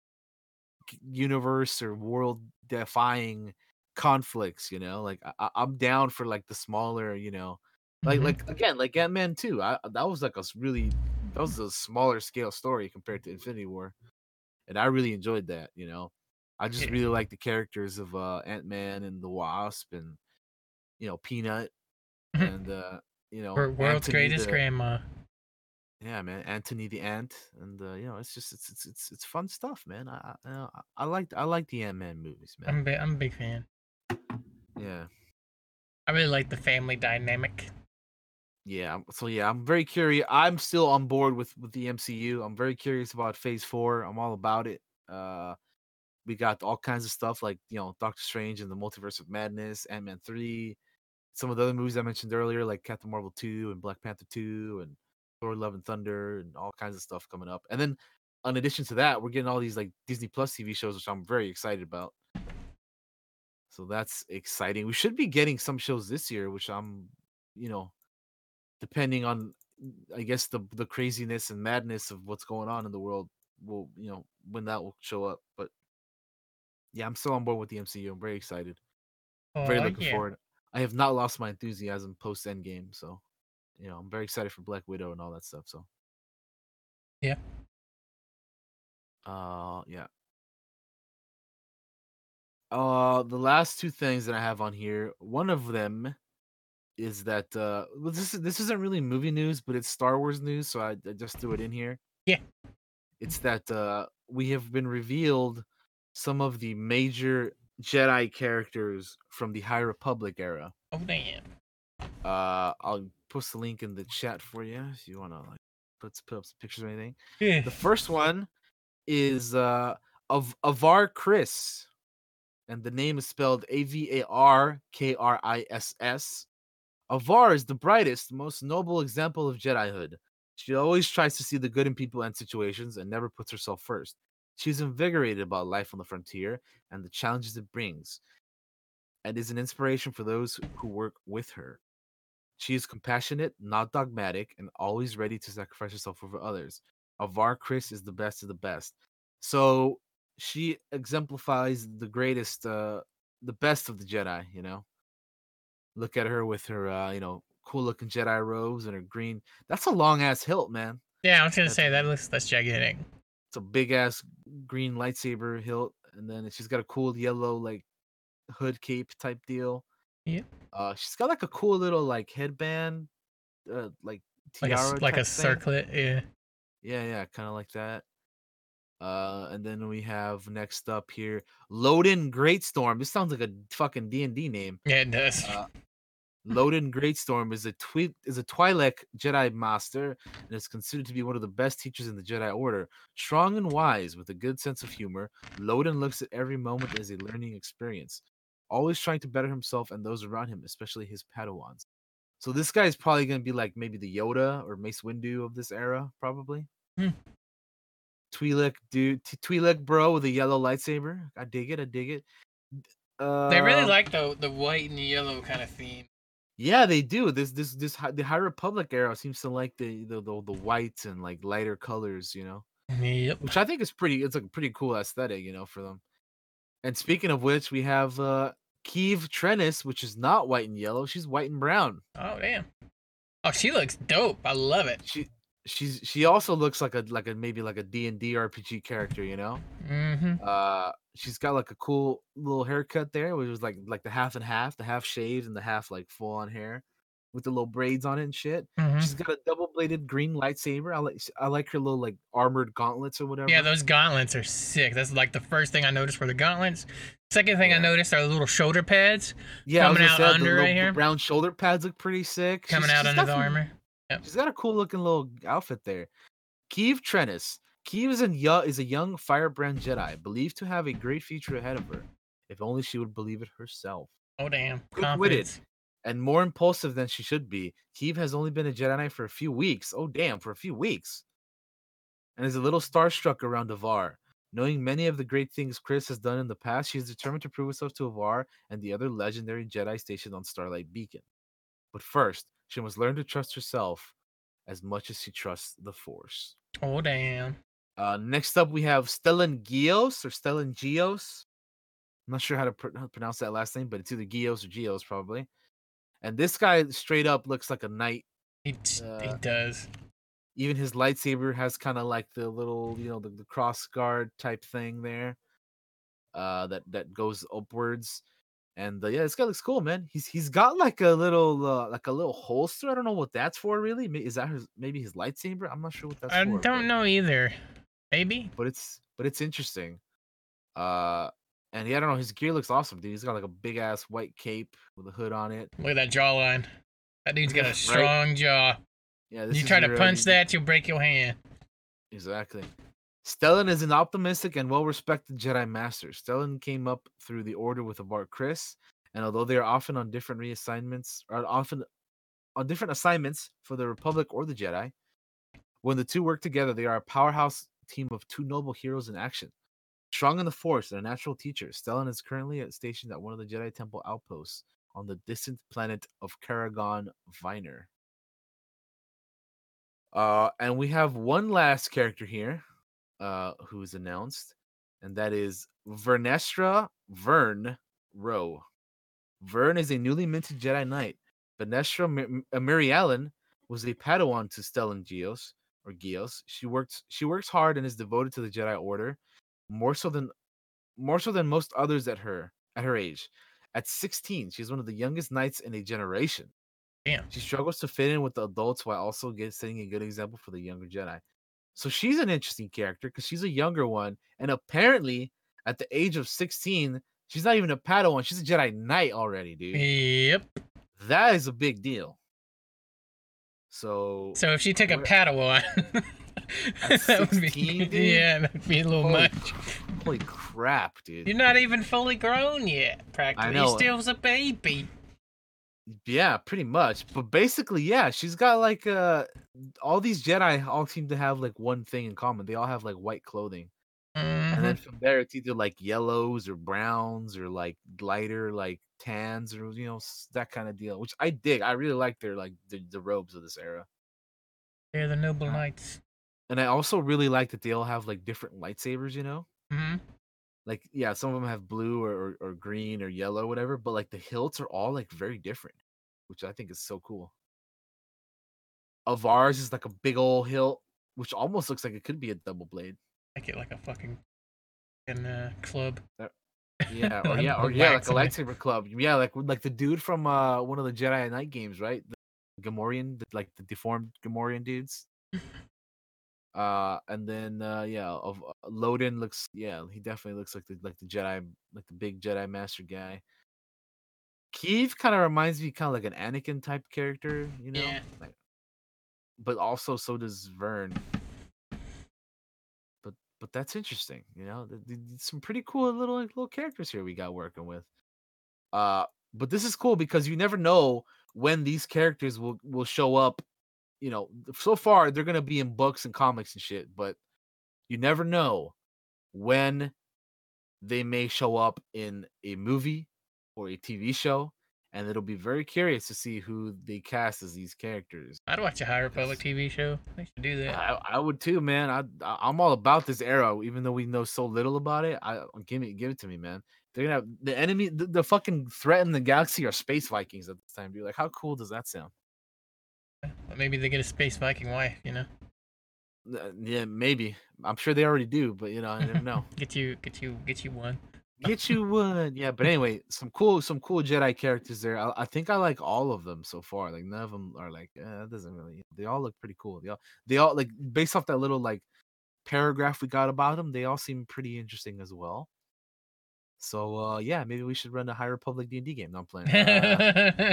universe or world defying conflicts. You know, like I, I'm down for like the smaller. You know, like Mhm. like again, like Ant Man two. I that was like a really that was a smaller scale story compared to Infinity War, and I really enjoyed that. You know, I just really like the characters of uh Ant Man and the Wasp and you know Peanut Mhm. and uh you know Wor- World's Anthony greatest the- grandma. yeah man Anthony the Ant and uh, you know it's just it's it's it's, it's fun stuff man I I, I- like I like the Ant Man movies man I'm I'm a big fan. yeah I really like the family dynamic. yeah so yeah I'm very curious I'm still on board with with the MCU I'm very curious about Phase Four I'm all about it uh we got all kinds of stuff like you know Doctor Strange and the Multiverse of Madness Ant Man three some of the other movies I mentioned earlier like Captain Marvel two and Black Panther two and Thor Love and Thunder and all kinds of stuff coming up and then in addition to that we're getting all these like Disney Plus TV shows which I'm very excited about so that's exciting we should be getting some shows this year which I'm you know depending on I guess the the craziness and madness of what's going on in the world will you know when that will show up but yeah, I'm still on board with the MCU. I'm very excited. Oh, very Oh, looking yeah. forward. I have not lost my enthusiasm post Endgame, so you know I'm very excited for Black Widow and all that stuff. So Yeah. uh, yeah. Uh, the last two things that I have on here, one of them is that uh, well, this is this isn't really movie news, but it's Star Wars news, so I, I just threw it in here. Yeah. It's that uh, we have been revealed some of the major Jedi characters from the High Republic era. Oh damn. Uh, I'll post the link in the chat for you if you want to like put put up some pictures or anything. Yeah. The first one is uh of Avar Kriss, and the name is spelled A V A R K R I S S. Avar is the brightest, most noble example of Jedihood. She always tries to see the good in people and situations and never puts herself first. She's invigorated about life on the frontier and the challenges it brings, and is an inspiration for those who work with her. She is compassionate, not dogmatic, and always ready to sacrifice herself for others. Avar Kriss is the best of the best. So she exemplifies the greatest, uh, the best of the Jedi. You know, look at her with her, uh, you know, cool looking Jedi robes and her green. That's a long ass hilt, man. Yeah, I was gonna That's- say that looks that's gigantic. It's a big ass green lightsaber hilt, and then she's got a cool yellow like hood cape type deal. Yeah. Uh, she's got like a cool little like headband, uh, like Like a, tiara like a circlet. Yeah. Yeah, yeah, kind of like that. Uh, and then we have next up here, Loden Greatstorm. This sounds like a fucking D and D name. Yeah, it does. Uh, Loden Greatstorm is a twi- is a Twi'lek Jedi Master and is considered to be one of the best teachers in the Jedi Order. Strong and wise, with a good sense of humor, Loden looks at every moment as a learning experience, always trying to better himself and those around him, especially his Padawans. So this guy is probably going to be like maybe the Yoda or Mace Windu of this era, probably. Hmm. Twi'lek dude, T- Twi'lek bro with a yellow lightsaber. I dig it. I dig it. Uh, they really like the the white and yellow kind of theme. Yeah, they do. This this this the High Republic era seems to like the the the, the whites and like lighter colors, you know, Yep. which I think is pretty. It's a pretty cool aesthetic, you know, for them. And speaking of which, we have uh Keeve Trennis, which is not white and yellow. She's white and brown. Oh damn. Oh, she looks dope. I love it. She she's she also looks like a like a maybe like a D and D RPG character, you know. Mm-hmm. Uh, she's got like a cool little haircut there, which was like like the half and half, the half shaved and the half like full on hair, with the little braids on it and shit. hmm She's got a double bladed green lightsaber. I like I like her little like armored gauntlets or whatever. Yeah, those gauntlets are sick. That's like the first thing I noticed were the gauntlets. Second thing I noticed are the little shoulder pads yeah, coming out say, under little right here. Brown shoulder pads look pretty sick. coming She's- out she's under the some- armor. She's got a cool looking little outfit there. Keeve Trennis. Keeve is is a young firebrand Jedi, believed to have a great future ahead of her, if only she would believe it herself. Oh damn. Quick-witted. And more impulsive than she should be, Keeve has only been a Jedi Knight for a few weeks. Oh, damn, for a few weeks. And is a little starstruck around Avar. Knowing many of the great things Kriss has done in the past, she is determined to prove herself to Avar and the other legendary Jedi stationed on Starlight Beacon. But first, she must learn to trust herself as much as she trusts the Force. Oh damn. Uh, next up, we have Stellan Gios or Stellan Gios. I'm not sure how to pr- how to pronounce that last name, but it's either Gios or Gios probably. And this guy straight up looks like a knight. He, t- he Uh, does. Even his lightsaber has kind of like the little, you know, the, the cross guard type thing there. Uh, that that goes upwards. And uh, yeah, this guy looks cool, man. He's he's got like a little uh, like a little holster. I don't know what that's for, really. Is that his, maybe his lightsaber? I'm not sure what that's for. I for. don't but- know either. Maybe. but it's but it's interesting. Uh, and yeah, I don't know. His gear looks awesome, dude. He's got like a big ass white cape with a hood on it. Look at that jawline. That dude's got a Right. strong jaw. Yeah, this You try to your, uh, punch that, you'll break your hand. Exactly. Stellan is an optimistic and well-respected Jedi Master. Stellan came up through the Order with Avar Kriss, and although they are often on different reassignments, are often on different assignments for the Republic or the Jedi, when the two work together, they are a powerhouse team of two noble heroes in action. Strong in the Force and a natural teacher, Stellan is currently stationed at one of the Jedi Temple outposts on the distant planet of Karagon Viner. Uh, and we have one last character here, uh, who is announced, and that is Vernestra Vern Rwoh. Vern is a newly minted Jedi Knight. Vernestra Mi- uh, Mary Allen was a Padawan to Stellan Gios or Gios. She works she works hard and is devoted to the Jedi Order, more so than more so than most others at her at her age. At 16, she's one of the youngest knights in a generation. Damn. She struggles to fit in with the adults while also get, setting a good example for the younger Jedi. So she's an interesting character because she's a younger one, and apparently at the age of 16, she's not even a Padawan; she's a Jedi Knight already, dude. Yep. That is a big deal. So, So if she took a Padawan, At that would be dude? yeah, that'd be a little Holy much. holy crap, dude! You're not even fully grown yet, practically. know. Uh you still's a baby. Yeah, pretty much. But basically, yeah, she's got like uh all these Jedi all seem to have like one thing in common. They all have like white clothing. And then Mhm. from there it's either like yellows or browns or like lighter like tans or you know that kind of deal, which I dig. I really like their like the, the robes of this era. They're the noble Uh, knights. And I also really like that they all have like different lightsabers, you know? hmm Like yeah, some of them have blue or, or, or green or yellow whatever, but like the hilts are all like very different, which I think is so cool. Ours is like a big old hilt, which almost looks like it could be a double blade. Make it like a fucking, fucking uh, club. Yeah, or yeah, or yeah, like a lightsaber club. Yeah, like like the dude from uh one of the Jedi Knight games, right? The Gamorrean, the, like the deformed Gamorrean dudes. Uh, and then uh, yeah, of uh, Loden looks yeah, he definitely looks like the like the Jedi, like the big Jedi Master guy. Keith kind of reminds me kind of like an Anakin type character, you know. Yeah. Like, but also so does Vern. But but that's interesting, you know. Some pretty cool little like, little characters here we got working with. Uh, but this is cool because you never know when these characters will will show up. You know, so far they're gonna be in books and comics and shit, but you never know when they may show up in a movie or a TV show, and it'll be very curious to see who they cast as these characters. I'd watch a High Republic TV show. They should do that. I, I would too, man. I I- I'm all about this era, even though we know so little about it. I give me give it to me, man. They're gonna have the enemy, the, the fucking threat in the galaxy are space Vikings at this time, dude. Like, how cool does that sound? Maybe they get a space Viking wife. You know, Uh, Yeah, maybe. I'm sure they already do, but you know, I never know. get you, get you, get you one. Get you one, yeah. But anyway, some cool, some cool Jedi characters there. I, I think I like all of them so far. Like none of them are like, eh, that doesn't really. They all look pretty cool. They all, they all like based off that little like paragraph we got about them. They all seem pretty interesting as well. So uh yeah, maybe we should run a High Republic D and D game. No, I'm playing.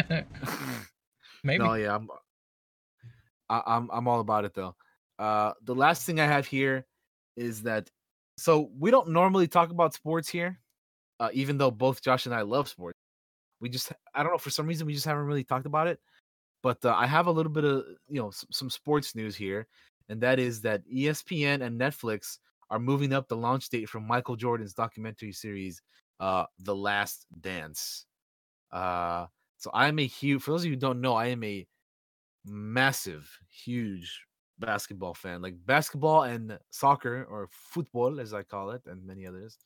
Uh, Maybe. no, yeah, I'm, I, I'm, I'm all about it though. Uh, the last thing I have here is that, so we don't normally talk about sports here, uh, even though both Josh and I love sports. We just, I don't know, for some reason we just haven't really talked about it. But uh, I have a little bit of, you know, some, some sports news here, and that is that ESPN and Netflix are moving up the launch date for Michael Jordan's documentary series, uh, The Last Dance. Uh, so I'm a huge. For those of you who don't know, I am a massive, huge basketball fan. Like basketball and soccer, or football as I call it, and many others,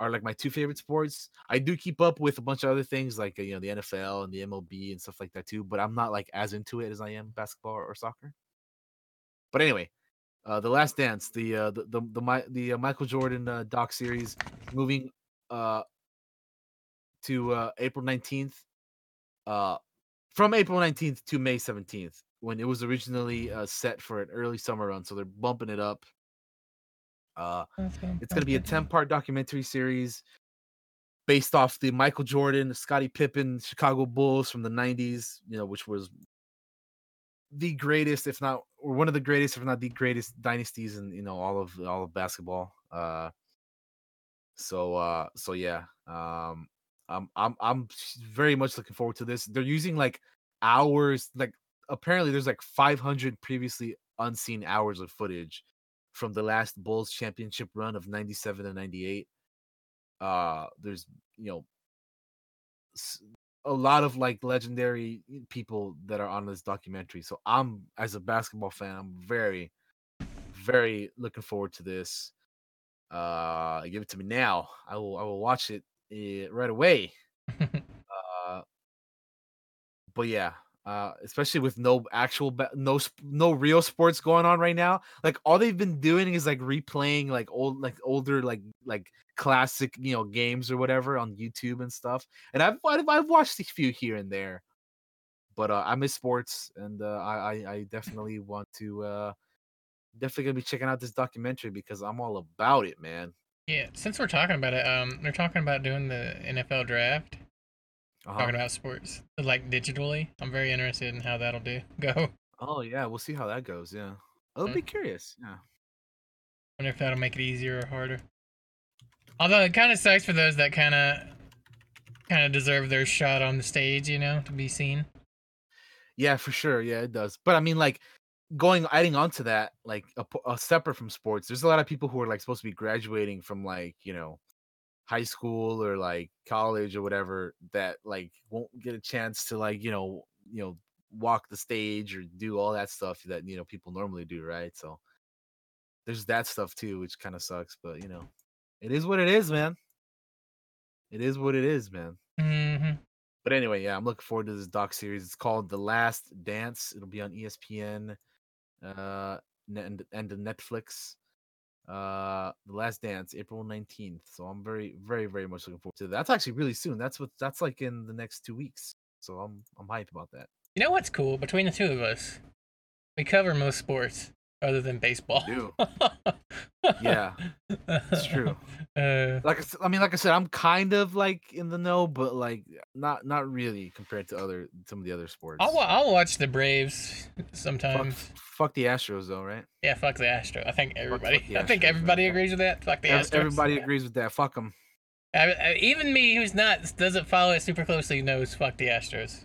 are like my two favorite sports. I do keep up with a bunch of other things like you know the NFL and the MLB and stuff like that too. But I'm not like as into it as I am basketball or soccer. But anyway, uh, the Last Dance, the uh, the the the, Mi- the uh, Michael Jordan uh, doc series, moving uh to uh, April 19th. Uh, from April 19th to May 17th, when it was originally uh, set for an early summer run. So they're bumping it up. Uh, it's going to be a 10 part documentary series based off the Michael Jordan, Scottie Pippen, Chicago Bulls from the 90s, you know, which was the greatest, if not, or one of the greatest, if not the greatest dynasties in, you know, all of all of basketball. Uh, so, uh, so yeah, um, I'm, I'm, I'm very much looking forward to this. They're using like hours, like apparently there's like 500 previously unseen hours of footage from the last Bulls championship run of 97 and 98. Uh there's you know a lot of like legendary people that are on this documentary. So I'm as a basketball fan, I'm very very looking forward to this. Uh give it to me now. I will I will watch it uh, right away. Uh but yeah, uh, especially with no actual no no real sports going on right now. Like all they've been doing is like replaying like old like older like like classic you know games or whatever on YouTube and stuff. And I've I've, I've watched a few here and there, but uh, I miss sports and uh, I, I I definitely want to uh definitely gonna be checking out this documentary because I'm all about it, man. Yeah, since we're talking about it, um, they're talking about doing the NFL draft. Uh-huh. Talking about sports, like digitally. I'm very interested in how that'll do. Go. Oh yeah, we'll see how that goes. Yeah, I'll Hmm. be curious. Yeah. Wonder if that'll make it easier or harder. Although it kind of sucks for those that kind of, kind of deserve their shot on the stage, you know, to be seen. Yeah, for sure. Yeah, it does. But I mean, like going adding on to that, like a, a separate from sports, there's a lot of people who are like supposed to be graduating from like you know high school or like college or whatever that like won't get a chance to like you know you know walk the stage or do all that stuff that you know people normally do, right? So there's that stuff too, which kind of sucks. But you know, it is what it is, man. It is what it is, man. hmm But anyway, yeah, I'm looking forward to this doc series. It's called The Last Dance. It'll be on ESPN uh and and the Netflix. Uh The Last Dance, April 19th. So I'm very very very much looking forward to that. That's actually really soon. That's what that's like in the next 2 weeks. So I'm I'm hyped about that. You know what's cool? Between the two of us, we cover most sports. Other than baseball. do. Yeah, it's true. Uh, Like I, I mean, like I said, I'm kind of like in the know, but like not not really compared to other some of the other sports. I'll I'll watch the Braves sometimes. fuck the Astros though, right? Yeah, fuck the Astros. I think everybody. the I think Astros, everybody yeah. agrees with that. Fuck the Astros. Everybody agrees with that. Fuck them. I, I, even me, who's not doesn't follow it super closely, knows fuck the Astros.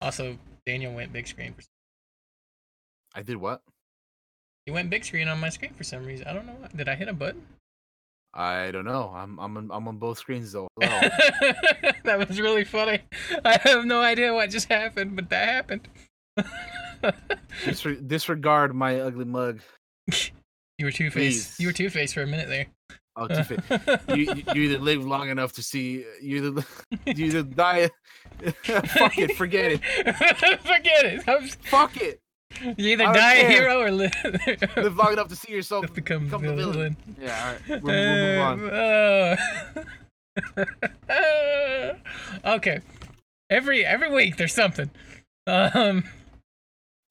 Also, Daniel went big screen. For, I did what? He went big screen on my screen for some reason. I don't know. Why. Did I hit a button? I don't know. I'm I'm on, I'm on both screens though. That was really funny. I have no idea what just happened, but that happened. Disre- disregard my ugly mug. you were two faced. You were two faced for a minute there. Oh, two fa- you, you you either live long enough to see you either you either die. Fuck it, forget it. Forget it. I'm- Fuck it. You either I don't die a hero or live, Live long enough to see yourself become, become the villain. villain. Yeah, all right. We'll, we'll move on. Um, uh, okay. Every every week there's something. Um.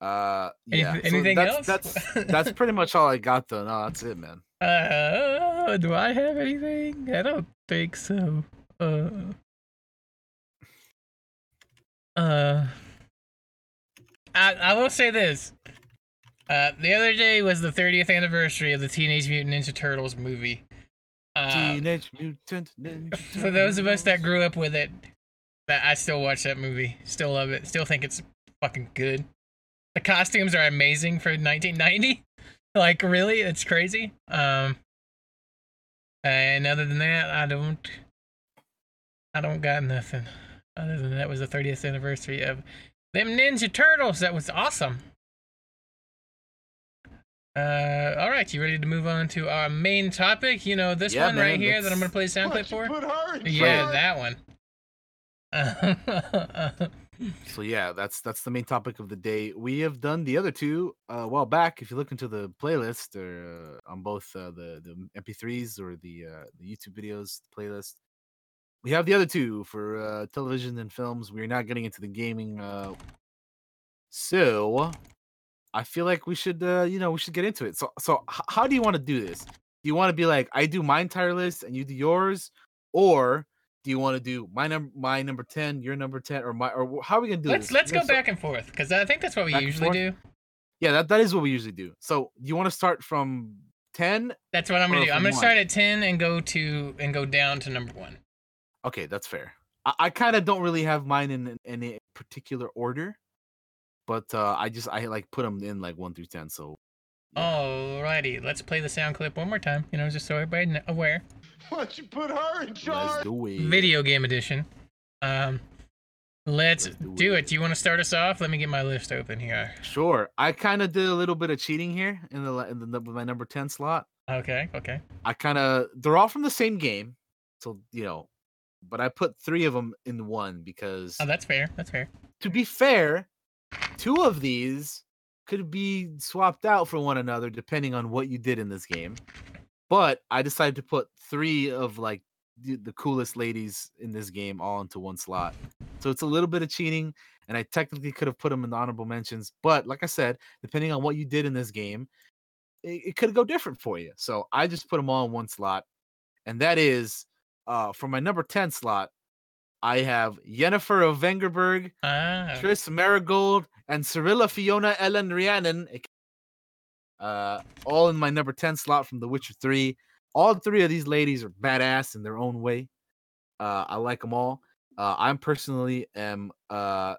Uh, Any- yeah. so anything that's, else? That's that's pretty much all I got though. No, that's it, man. Uh, do I have anything? I don't think so. Uh. Uh. I I will say this. Uh, the other day was the 30th anniversary of the Teenage Mutant Ninja Turtles movie. Uh, Teenage Mutant Ninja for those of us that grew up with it, that I still watch that movie. Still love it. Still think it's fucking good. The costumes are amazing for 1990. Like really, it's crazy. Um, and other than that, I don't. I don't got nothing. Other than that was the 30th anniversary of them Ninja Turtles. That was awesome. Uh, all right, you ready to move on to our main topic? You know this Yeah, one right here that I'm gonna play the sound clip for. Put her in Yeah, charge. that one. So yeah, that's that's the main topic of the day. We have done the other two uh, a while back. If you look into the playlist or uh, on both uh, the the MP3s or the uh, the YouTube videos playlist, we have the other two for uh, television and films. We're not getting into the gaming. Uh, so I feel like we should uh, you know we should get into it. So so h- how do you want to do this? Do you want to be like I do my entire list and you do yours, or do you want to do my number my number 10 your number 10 or my or how are we gonna do let's this let's go Let's- uh, back and forth because I think that's what we usually do. yeah that, that is what we usually do so you want to start from 10 That's what I'm gonna do. I'm gonna start at ten and go to and go down to number one. Okay that's fair i, I kind of don't really have mine in, in any particular order but uh i just i like put them in like 1 through 10 so yeah. Alrighty, let's play the sound clip one more time. You know, just so everybody kn- aware. Why don't you put her in let's charge? do it Video game edition. Um, let's, Let's do do it. it. Do you want to start us off? Let me get my list open here. sure i kind of did a little bit of cheating here in the in the with my number 10 slot Okay, okay. i kind of they're all from the same game so you know but i put three of them in one because Oh, that's fair. That's fair. to be fair, two of these could be swapped out for one another depending on what you did in this game. But I decided to put three of like the, coolest ladies in this game all into one slot. So it's a little bit of cheating, and I technically could have put them in the honorable mentions. But like I said, depending on what you did in this game, it, it could go different for you. So I just put them all in one slot, and that is uh, for my number ten slot. I have Yennefer of Vengerberg, Ah, Triss Merigold and Cirilla Fiona Ellen Rhiannon, uh, all in my number 10 slot from The Witcher 3. All three of these ladies are badass in their own way. Uh, I like them all. Uh, I'm personally am uh,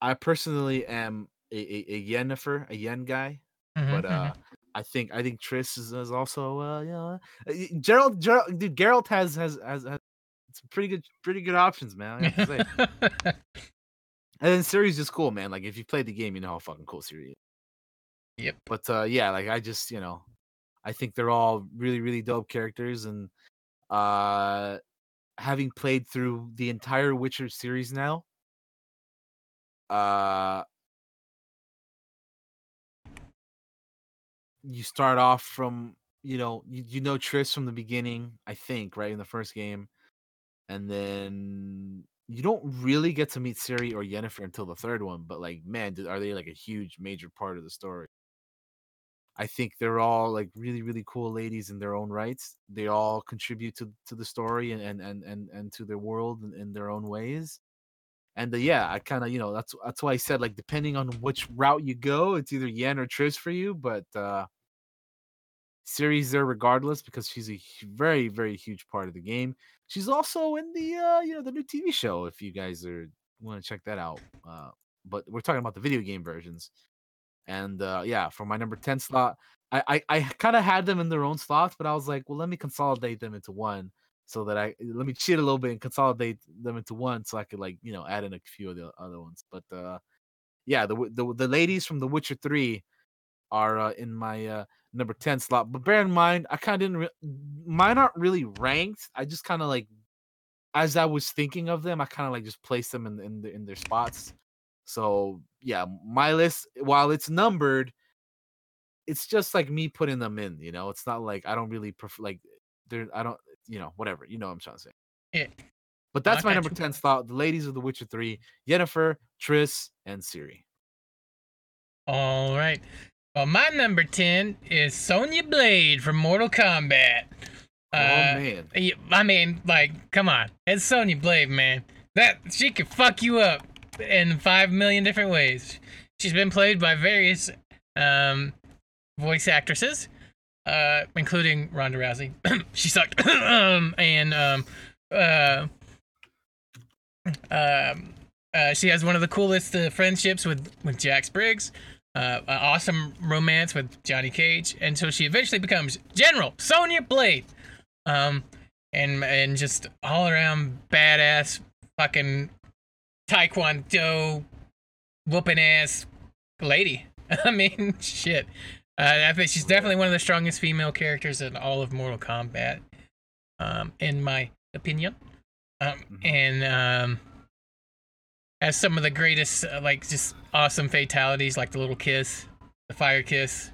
I personally am a, a, a Yennefer, a Yen guy, mhm, but uh, I think I think Tris is, is also uh, you know uh, Gerald, Gerald dude Geralt has has has, has some pretty good pretty good options, man. I have to say. And then Ciri's just cool, man. Like if you played the game, you know how fucking cool Siri is. Yep. But uh yeah, like I just, you know, I think they're all really, really dope characters and uh having played through the entire Witcher series now, uh you start off from you know, you, you know Triss from the beginning, I think, right in the first game. And then you don't really get to meet Ciri or Yennefer until the third one, but like, man, are they like a huge major part of the story? I think they're all like really, really cool ladies in their own rights. They all contribute to to the story and and and and, and to their world in, in their own ways. And uh, yeah, I kind of you know that's that's why I said like depending on which route you go, it's either Yen or Triss for you. But uh Ciri's there regardless because she's a very very huge part of the game. She's also in the uh you know the new TV show if you guys are want to check that out. Uh but we're talking about the video game versions. And uh yeah, for my number 10 slot, I I, I kind of had them in their own slots, but I was like, well, let me consolidate them into one so that I let me cheat a little bit and consolidate them into one so I could like, you know, add in a few of the other ones. But uh yeah, the the the ladies from The Witcher 3 are uh, in my uh number 10 slot. But bear in mind, I kind of didn't re- mine aren't really ranked. I just kind of like as I was thinking of them, I kind of like just placed them in in, the, in their spots. So yeah, my list, while it's numbered, it's just like me putting them in. You know, it's not like I don't really prefer like there. I don't, you know, whatever. You know what I'm trying to say. Yeah. But No, that's my number you. ten slot. The ladies of The Witcher Three: Yennefer, Triss, and Ciri. All right. Well, my number 10 is Sonya Blade from Mortal Kombat. oh Uh, man, I mean, like, come on. It's Sonya Blade, man. That she could fuck you up in five million different ways. She's been played by various um, voice actresses, uh, including Ronda Rousey. she sucked. um, and um, uh, um, uh, she has one of the coolest uh, friendships with with Jax Briggs. Uh, an awesome romance with Johnny Cage, and so she eventually becomes General Sonya Blade um, and and just all around badass fucking taekwondo whooping ass lady. I mean, shit. Uh, I think she's definitely one of the strongest female characters in all of Mortal Kombat, um, in my opinion. Um, Mhm. and um, has some of the greatest, uh, like, just awesome fatalities, like the little kiss, the fire kiss,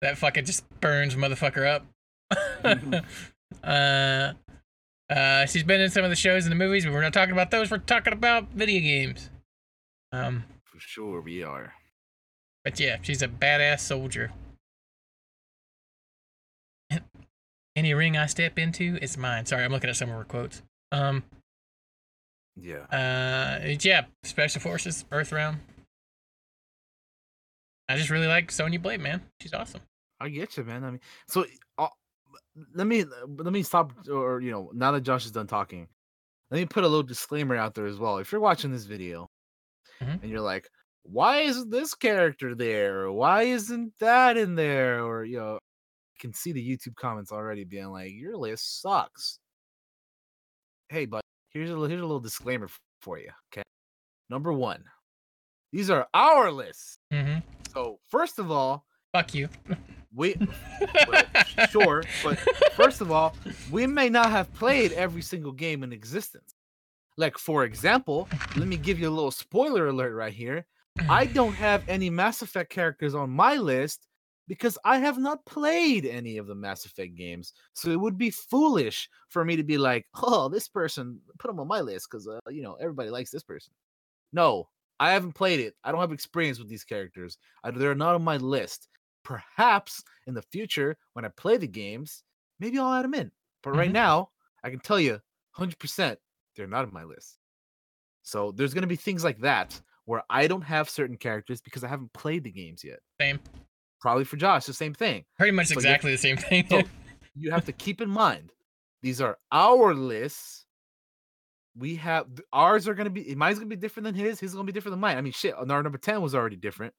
that fucking just burns motherfucker up. uh, uh, she's been in some of the shows and the movies, but we're not talking about those. We're talking about video games. Um, for sure we are. But yeah, she's a badass soldier. Any ring I step into is mine. Sorry, I'm looking at some of her quotes. Um, Yeah. uh, yeah, Special Forces, Earth Realm. I just really like Sonya Blade, man. She's awesome. I get you, man. I mean, so uh, let me let me stop, or you know, now that Josh is done talking, let me put a little disclaimer out there as well. If you're watching this video Mhm. and you're like, "Why isn't this character there? Or why isn't that in there?" Or you know, I can see the YouTube comments already being like, "Your list sucks." Hey, but here's a here's a little disclaimer for you. Okay, number one, these are our lists. Mm-hmm. So first of all, Fuck you. we well, sure, but first of all, we may not have played every single game in existence. Like, for example, let me give you a little spoiler alert right here. I don't have any Mass Effect characters on my list because I have not played any of the Mass Effect games. So it would be foolish for me to be like, oh, this person, put them on my list because, uh, you know, everybody likes this person. No, I haven't played it. I don't have experience with these characters. I, they're not on my list. Perhaps in the future, when I play the games, maybe I'll add them in. But right Mhm. now, I can tell you 100% they're not on my list. So there's going to be things like that where I don't have certain characters because I haven't played the games yet. Same. Probably for Josh, the same thing. Pretty much So exactly the same thing. So you have to keep in mind these are our lists. We have ours are gonna be eh, mine's gonna be different than his. His is gonna be different than mine. I mean, shit. Our number ten was already different.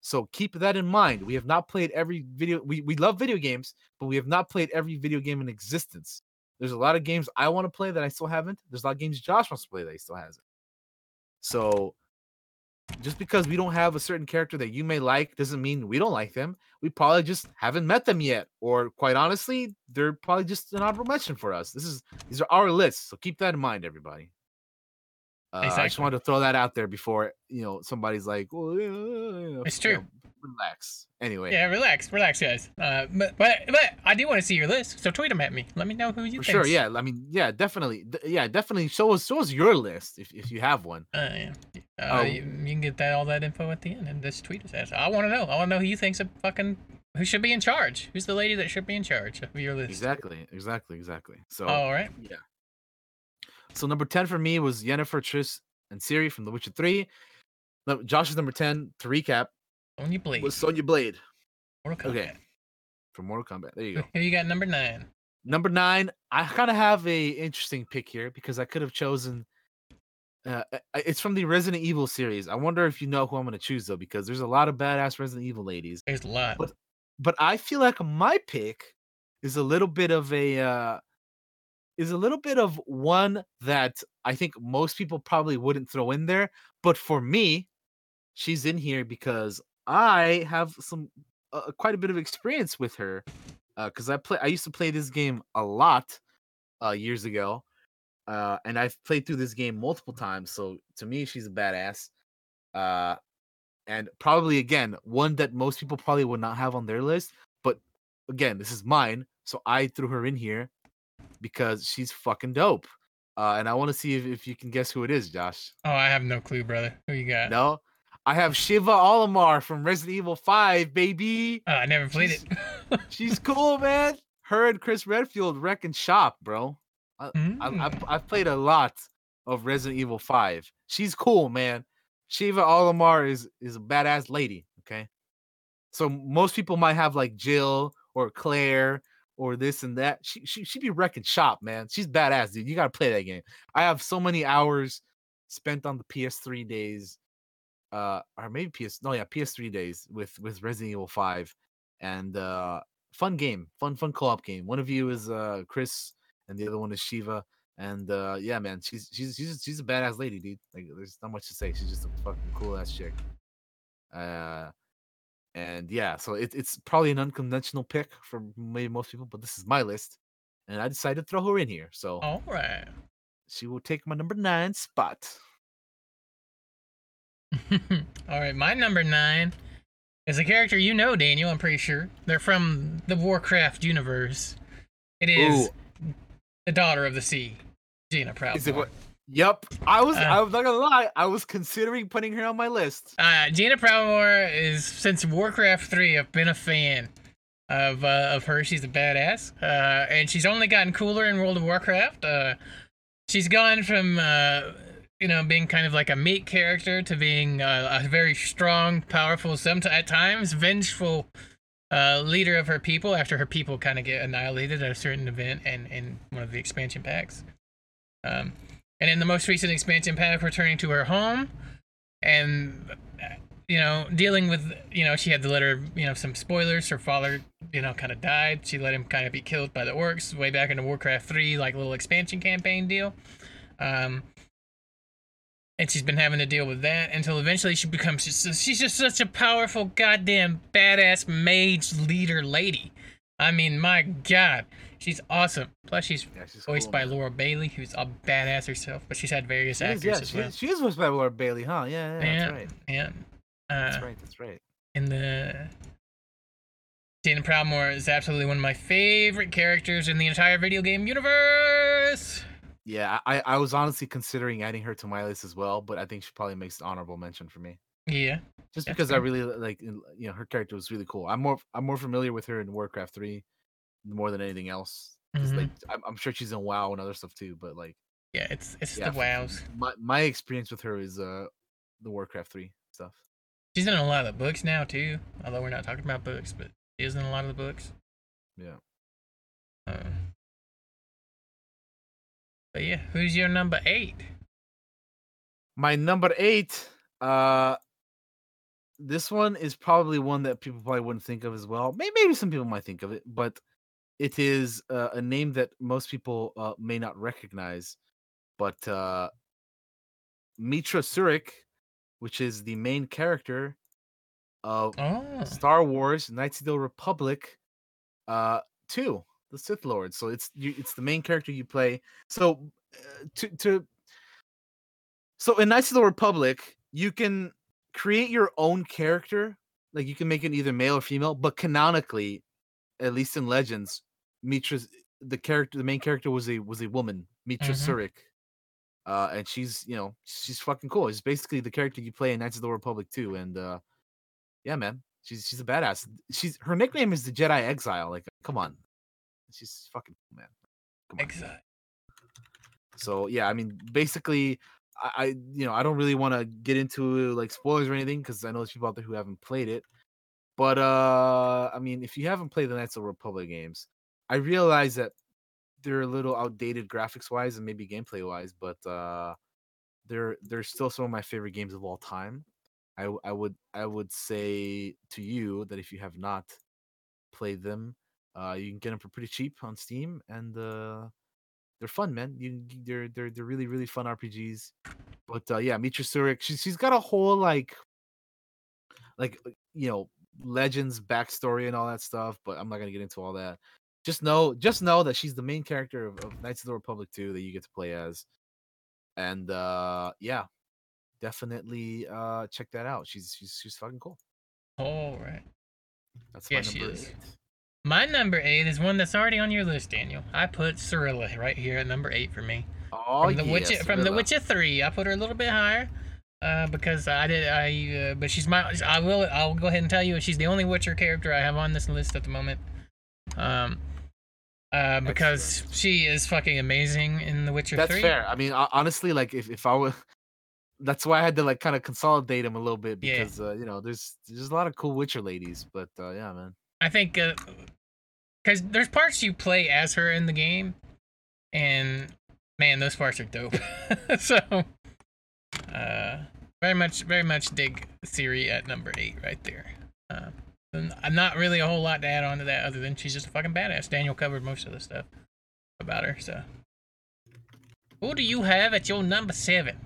So keep that in mind. We have not played every video. We we love video games, but we have not played every video game in existence. There's a lot of games I want to play that I still haven't. There's a lot of games Josh wants to play that he still hasn't. So just because we don't have a certain character that you may like doesn't mean we don't like them. We probably just haven't met them yet, or quite honestly, they're probably just an honorable mention for us. This is these are our lists, so keep that in mind, everybody. Uh, I just Exactly. wanted to throw that out there before you know somebody's like, "Well, yeah, you know, It's you true. know, relax. Anyway, Yeah, relax, relax, guys. Uh, but but but I do want to see your list, so tweet them at me. Let me know who you sure. Yeah, I mean, yeah, definitely. d- Yeah, definitely. Show us, show us your list if, if you have one. Uh, yeah. Uh, Oh. you, you can get that all that info at the end and just tweet us at. I want to know. I want to know who you think's a fucking who should be in charge. Who's the lady that should be in charge of your list? Exactly, exactly, exactly. So, All right. yeah. So number ten for me was Yennefer, Triss, and Ciri from The Witcher Three. Josh is number ten to recap On you blade. was Sonya Blade Mortal Kombat. okay. from Mortal Kombat. There you go. Who you got number nine? Number nine, I kind of have a interesting pick here because I could have chosen. Uh, it's from the Resident Evil series. I wonder if you know who I'm going to choose though, because there's a lot of badass Resident Evil ladies. There's a lot. What? But I feel like my pick is a little bit of a uh, is a little bit of one that I think most people probably wouldn't throw in there. But for me, she's in here because I have some uh, quite a bit of experience with her because I play. I used to play this game a lot uh, years ago, uh, and I've played through this game multiple times. So to me, she's a badass, uh, and probably again one that most people probably would not have on their list. But again, this is mine, so I threw her in here because she's fucking dope. Uh, and I want to see if, if you can guess who it is, Josh. oh, I have no clue, brother. Who you got? No, I have Sheva Alomar from Resident Evil Five, baby. Uh, I never played She's- it. She's cool, man. Her and Chris Redfield wrecking shop, bro. I, Mm. I've, I've played a lot of Resident Evil 5. She's cool, man. Sheva Alomar is is a badass lady. Okay, so most people might have like Jill or Claire or this and that. She she she be wrecking shop, man. She's badass, dude. You gotta play that game. I have so many hours spent on the PS3 days, uh, or maybe PS no yeah PS3 days with with Resident Evil 5, and uh, fun game, fun fun co-op game. One of you is uh Chris, and the other one is Sheva. And uh yeah, man, she's she's she's she's a badass lady, dude. Like there's not much to say. She's just a fucking cool ass chick. Uh and yeah, so it, it's probably an unconventional pick for maybe most people, but this is my list. And I decided to throw her in here. So All right. she will take my number nine spot. All right, my number nine is a character you know, Daniel. I'm pretty sure they're from the Warcraft universe. It is the daughter of the sea, Jaina Proudmoore. Is it what? Yep. I was Uh. I was not gonna lie, I was considering putting her on my list. Uh, Jaina Proudmoore is since Warcraft three. I've been a fan of uh, of her. She's a badass, uh, and she's only gotten cooler in World of Warcraft. Uh, she's gone from uh, you know being kind of like a meat character to being uh, a very strong, powerful, sometimes at times vengeful uh, leader of her people. After her people kind of get annihilated at a certain event and in one of the expansion packs. Um, and in the most recent expansion pack, returning to her home and uh, you know dealing with you know she had to let her you know some spoilers her father you know kind of died she let him kind of be killed by the orcs way back in the warcraft 3 like little expansion campaign deal um and she's been having to deal with that until eventually she becomes just, she's just such a powerful goddamn badass mage leader lady i mean my god she's awesome plus she's Yeah, she's voiced cool, by man. laura bailey who's a badass herself but she's had various She is, actors yeah, as she, well is, she is voiced by Laura Bailey, huh? Yeah, yeah, yeah, that's right. yeah. That's Uh, right, that's right. in the Jaina Proudmoore is absolutely one of my favorite characters in the entire video game universe. Yeah, I, I was honestly considering adding her to my list as well, but I think she probably makes an honorable mention for me. Yeah, Just because I really like, you know, her character was really cool. I'm more I'm more familiar with her in Warcraft three more than anything else. Mhm. like I'm, I'm sure she's in WoW and other stuff too, but like yeah, it's it's yeah, the wows. My my experience with her is uh the Warcraft three stuff. She's in a lot of the books now too. Although we're not talking about books, but she is in a lot of the books. Yeah. Uh, but yeah, who's your number eight? My number eight, uh, this one is probably one that people probably wouldn't think of as well. Maybe, maybe some people might think of it, but it is uh, a name that most people uh, may not recognize. But uh, Meetra Surik, which is the main character of Oh, Star Wars: Knights of the Republic, uh, two, the Sith Lord. So it's you, it's the main character you play. So uh, to to so in Knights of the Republic, you can create your own character like you can make it either male or female, but canonically, at least in Legends, Meetra's the character, the main character was a was a woman, Meetra Mhm. Surik. Uh, and she's you know she's fucking cool. It's basically the character you play in Knights of the Republic too. And uh, yeah, man, she's she's a badass. She's her nickname is the Jedi Exile. Like, come on, she's fucking cool, man. Come on. Exactly. So yeah, I mean, basically, I, I you know I don't really want to get into like spoilers or anything because I know there's people out there who haven't played it. But uh, I mean, if you haven't played the Knights of the Republic games, I realize that they're a little outdated graphics wise and maybe gameplay wise, but uh, they're they're still some of my favorite games of all time. I I would I would say to you that if you have not played them, uh, you can get them for pretty cheap on Steam, and uh, they're fun, man. You they're they're they're really really fun RPGs. But uh, yeah, Meetra Surik, she's she's got a whole like like uh, you know legends backstory and all that stuff. But I'm not gonna get into all that. Just know just know that she's the main character of, of Knights of the Republic 2 that you get to play as. And uh yeah, definitely uh check that out. She's she's she's fucking cool. All right. That's Yeah, my she number is. My number eight is one that's already on your list, Daniel. I put Cirilla right here at number eight for me. Oh from the yeah, Witcher, from the Witcher three, I put her a little bit higher, uh, because I did I. Uh, but she's my. I will. I'll go ahead and tell you, she's the only Witcher character I have on this list at the moment. Um, uh, because she is fucking amazing in the Witcher That's three. fair. I mean, honestly, like if if I were, that's why I had to like kind of consolidate them a little bit Yeah. because uh, you know there's there's a lot of cool Witcher ladies, but uh, yeah, man. I think because there's parts you play as her in the game, and man, those parts are dope. so, uh, very much, very much dig Ciri at number eight right there. Uh, I'm not really a whole lot to add on to that other than she's just a fucking badass. Daniel covered most of the stuff about her. So, who do you have at your number seven?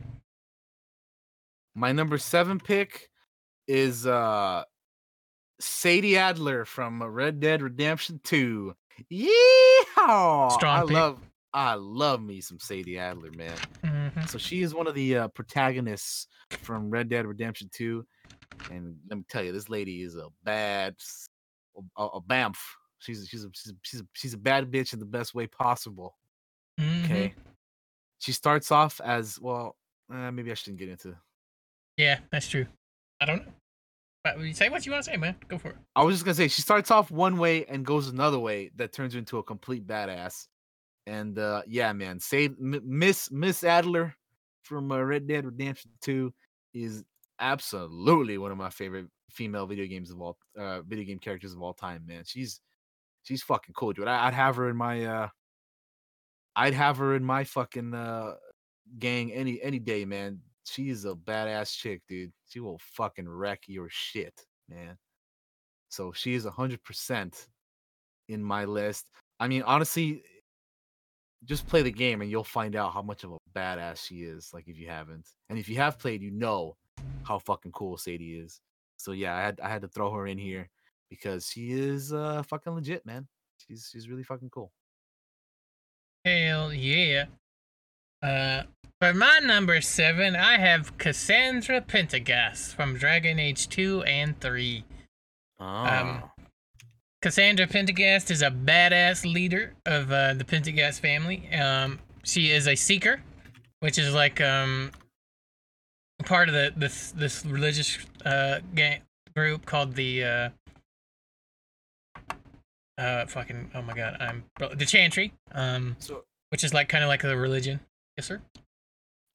My number seven pick is uh Sadie Adler from Red Dead Redemption Two. Yeehaw! Strong I pick. love I love me some Sadie Adler, man. hmm So she is one of the uh, protagonists from Red Dead Redemption 2. And let me tell you, this lady is a bad, a bamf. She's a, she's a, she's a, she's a, she's a bad bitch in the best way possible. Mm-hmm. Okay. She starts off as well. Uh, maybe I shouldn't get into. Yeah, that's true. I don't you say what you want to say, man. Go for it. I was just gonna say she starts off one way and goes another way that turns her into a complete badass. And uh yeah, man, say Miss Miss Adler from uh, Red Dead Redemption 2 is absolutely one of my favorite female video games of all uh video game characters of all time, man. She's she's fucking cool, dude. I, I'd have her in my uh I'd have her in my fucking uh gang any any day, man. She's a badass chick, dude. She will fucking wreck your shit, man. So she is hundred percent in my list. I mean, honestly, just play the game and you'll find out how much of a badass she is. Like if you haven't, and if you have played, you know how fucking cool Sadie is. So yeah, I had I had to throw her in here because she is uh fucking legit, man. She's she's really fucking cool. Hell yeah. Uh, for my number seven, I have Cassandra Pentaghast from Dragon Age 2 and 3. Oh. Cassandra Pentaghast is a badass leader of uh, the Pentaghast family. Um, she is a seeker, which is like um, part of the this this religious uh, gang group called the uh, uh, fucking oh my god, I'm the Chantry. Um, so which is like kind of like a religion. Yes, sir.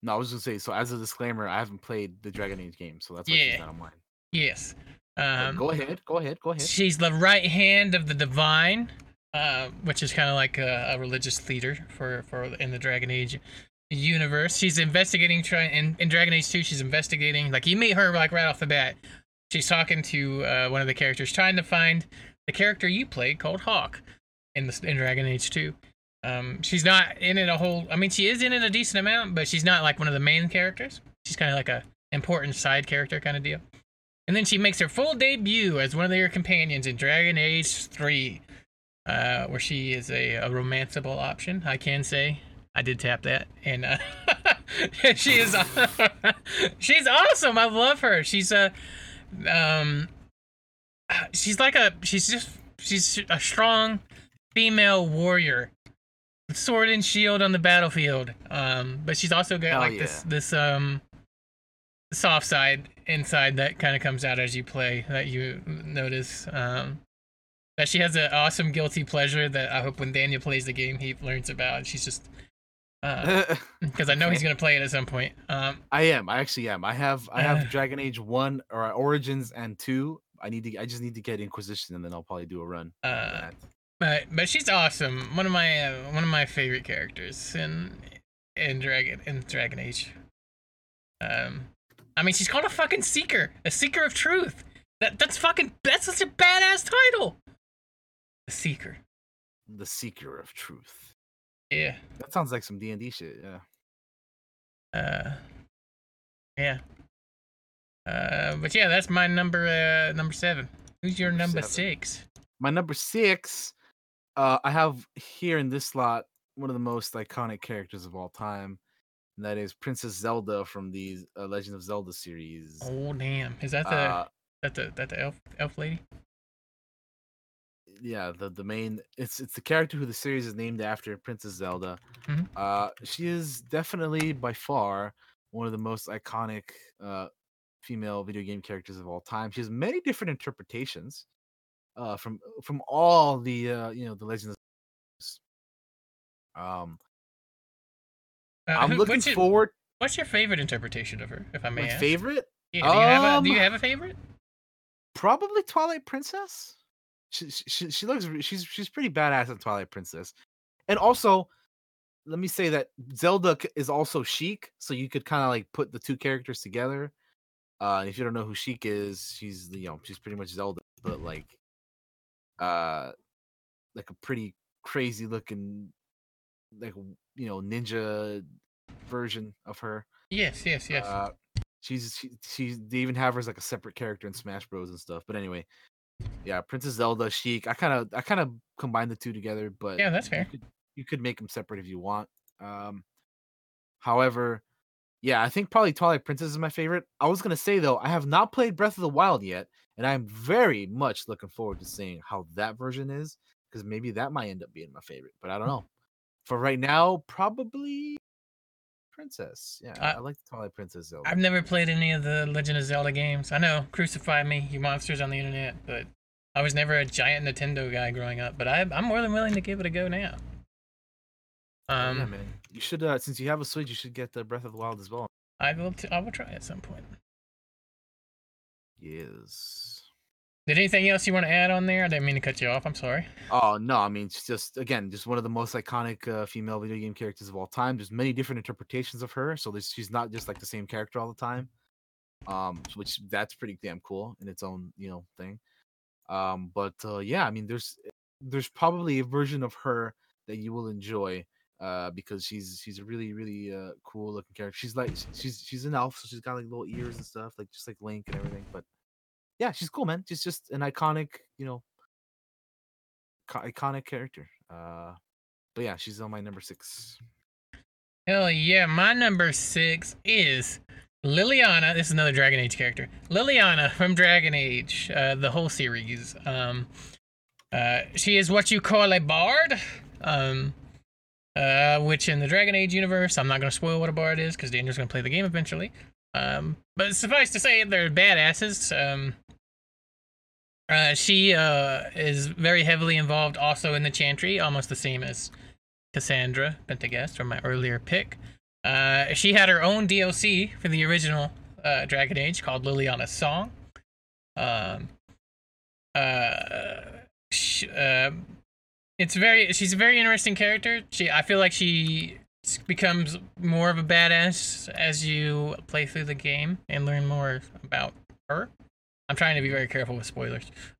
No, I was gonna say. So as a disclaimer, I haven't played the Dragon Age game, so that's why Yeah. she's not on mine. Yes. Um, go ahead, go ahead, go ahead. She's the right hand of the divine, uh, which is kind of like a, a religious leader for for in the Dragon Age universe. She's investigating, trying in, in Dragon Age Two. She's investigating. Like you meet her like right off the bat. She's talking to uh, one of the characters, trying to find the character you played called Hawke in the in Dragon Age Two. Um, she's not in it a whole. I mean, she is in it a decent amount, but she's not like one of the main characters. She's kind of like a important side character kind of deal. And then she makes her full debut as one of their companions in Dragon Age 3, uh, where she is a, a romanceable option. I can say I did tap that, and uh, she is she's awesome. I love her. She's a um, she's like a she's just she's a strong female warrior sword and shield on the battlefield um but she's also got Hell like this yeah. this um soft side inside that kind of comes out as you play that you notice um that she has an awesome guilty pleasure that i hope when daniel plays the game he learns about she's just uh because i know he's gonna play it at some point um I am. I actually am. I have. I have Uh. Dragon Age one or Origins and two. I need to. I just need to get Inquisition, and then I'll probably do a run. Uh. But but she's awesome. One of my uh, one of my favorite characters in in Dragon in Dragon Age. Um, I mean she's called a fucking seeker, a seeker of truth. That that's fucking that's such a badass title. A seeker. The Seeker of Truth. Yeah. That sounds like some D and D shit. Yeah. Uh. Yeah. Uh, but yeah, that's my number. Uh, number seven. Who's your Number number six? My number six. Uh, I have here in this slot one of the most iconic characters of all time, and that is Princess Zelda from the uh, Legend of Zelda series. Oh damn! Is that the Uh, that the that the elf elf lady? yeah, the the main it's it's the character who the series is named after, Princess Zelda. Mhm. Uh, she is definitely by far one of the most iconic uh female video game characters of all time. She has many different interpretations uh from from all the uh you know the legends. Um, Uh, I'm who- looking what's your- forward. What's your favorite interpretation of her, if I may My ask? favorite, Yeah, do you have a do you Um, have a favorite? probably Twilight Princess. She she she looks she's she's pretty badass in Twilight Princess, and also let me say that Zelda is also Sheik, so you could kind of like put the two characters together. Uh, if you don't know who Sheik is, she's you know she's pretty much Zelda, but like, uh, like a pretty crazy looking, like you know ninja version of her. Yes, yes, yes. Uh, she's she, she's they even have her as like a separate character in Smash Bros and stuff. But anyway, yeah, Princess Zelda, Sheik. I kind of I kind of combine the two together, but Yeah, that's you fair. could, you could make them separate if you want. Um, however, yeah, I think probably Twilight Princess is my favorite. I was gonna say though, I have not played Breath of the Wild yet, and I'm very much looking forward to seeing how that version is because maybe that might end up being my favorite. But I don't know. For right now, probably Princess. Yeah, I- I, like the Twilight Princess Zelda. I've never played any of the Legend of Zelda games. I know, crucify me, you monsters on the internet, but I was never a giant Nintendo guy growing up. But I, I'm more than willing to give it a go now. Um, yeah, man. You should, uh, since you have a Switch, you should get the Breath of the Wild as well. I will. T- I will try at some point. Yes. Did anything else you want to add on there? I didn't mean to cut you off. I'm sorry. Oh no, I mean, it's just again, just one of the most iconic uh, female video game characters of all time. There's many different interpretations of her, so she's not just like the same character all the time. Um, which that's pretty damn cool in its own, you know, thing. Um, but uh, yeah, I mean, there's there's probably a version of her that you will enjoy uh because she's she's a really really uh cool looking character she's like she's she's an elf so she's got like little ears and stuff like just like link and everything but yeah she's cool man she's just an iconic you know co- iconic character uh but yeah she's on my number six Hell yeah, my number six is Leliana. This is another Dragon Age character. Leliana from Dragon Age, uh, the whole series. Um, uh, she is what you call a bard. Um, uh, which in the Dragon Age universe, I'm not going to spoil what a bard is because Daniel's going to play the game eventually. Um, but suffice to say, they're badasses. Um, uh, she uh, is very heavily involved also in the Chantry, almost the same as Cassandra Pentaghast from my earlier pick. Uh, she had her own DLC for the original uh, Dragon Age called Leliana's Song. Um, uh, sh- uh, it's very she's a very interesting character. She I feel like she becomes more of a badass as you play through the game and learn more about her. I'm trying to be very careful with spoilers.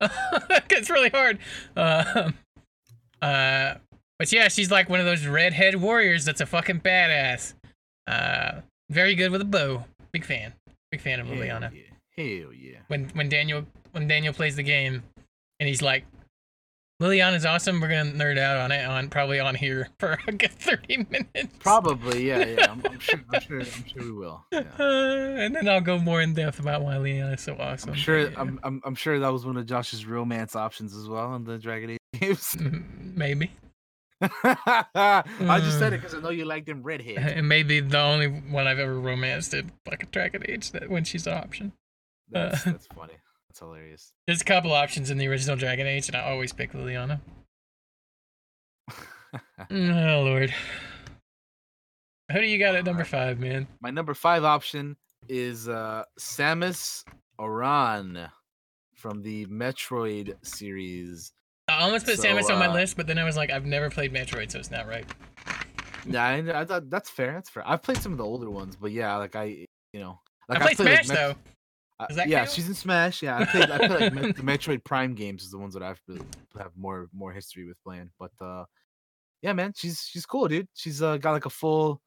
it's really hard. Uh, uh, but yeah, she's like one of those redhead warriors that's a fucking badass. Uh, very good with a bow. Big fan. Big fan of Hell Leliana. yeah. Hell yeah. When when Daniel when Daniel plays the game, and he's like, Leliana's awesome. We're gonna nerd out on it on probably on here for a good thirty minutes. Probably, yeah, yeah. I'm, I'm sure. I'm sure. I'm sure we will. Yeah. Uh, and then I'll go more in depth about why Leliana is so awesome. I'm sure. Yeah. I'm, I'm. I'm sure that was one of Josh's romance options as well in the Dragon Age games. Mm, maybe. I just said it because I know you like them redheads. And maybe the only one I've ever romanced in fucking Dragon Age that when she's an option. That's, that's funny. That's hilarious. There's a couple options in the original Dragon Age, and I always pick Leliana. Oh lord. Who do you got at number five, man? My number five option is uh, Samus Aran from the Metroid series. I almost put So, Samus on my uh, list, but then I was like, I've never played Metroid, so it's not right. Yeah, I, I thought that's fair. That's fair. I've played some of the older ones, but yeah, like I, you know, like I played played, like, Smash Met- though. Uh, yeah, count? she's in Smash. Yeah, I played. I played like the Metroid Prime games is the ones that I've have more more history with playing. But uh, yeah, man, she's she's cool, dude. She's uh, got like a full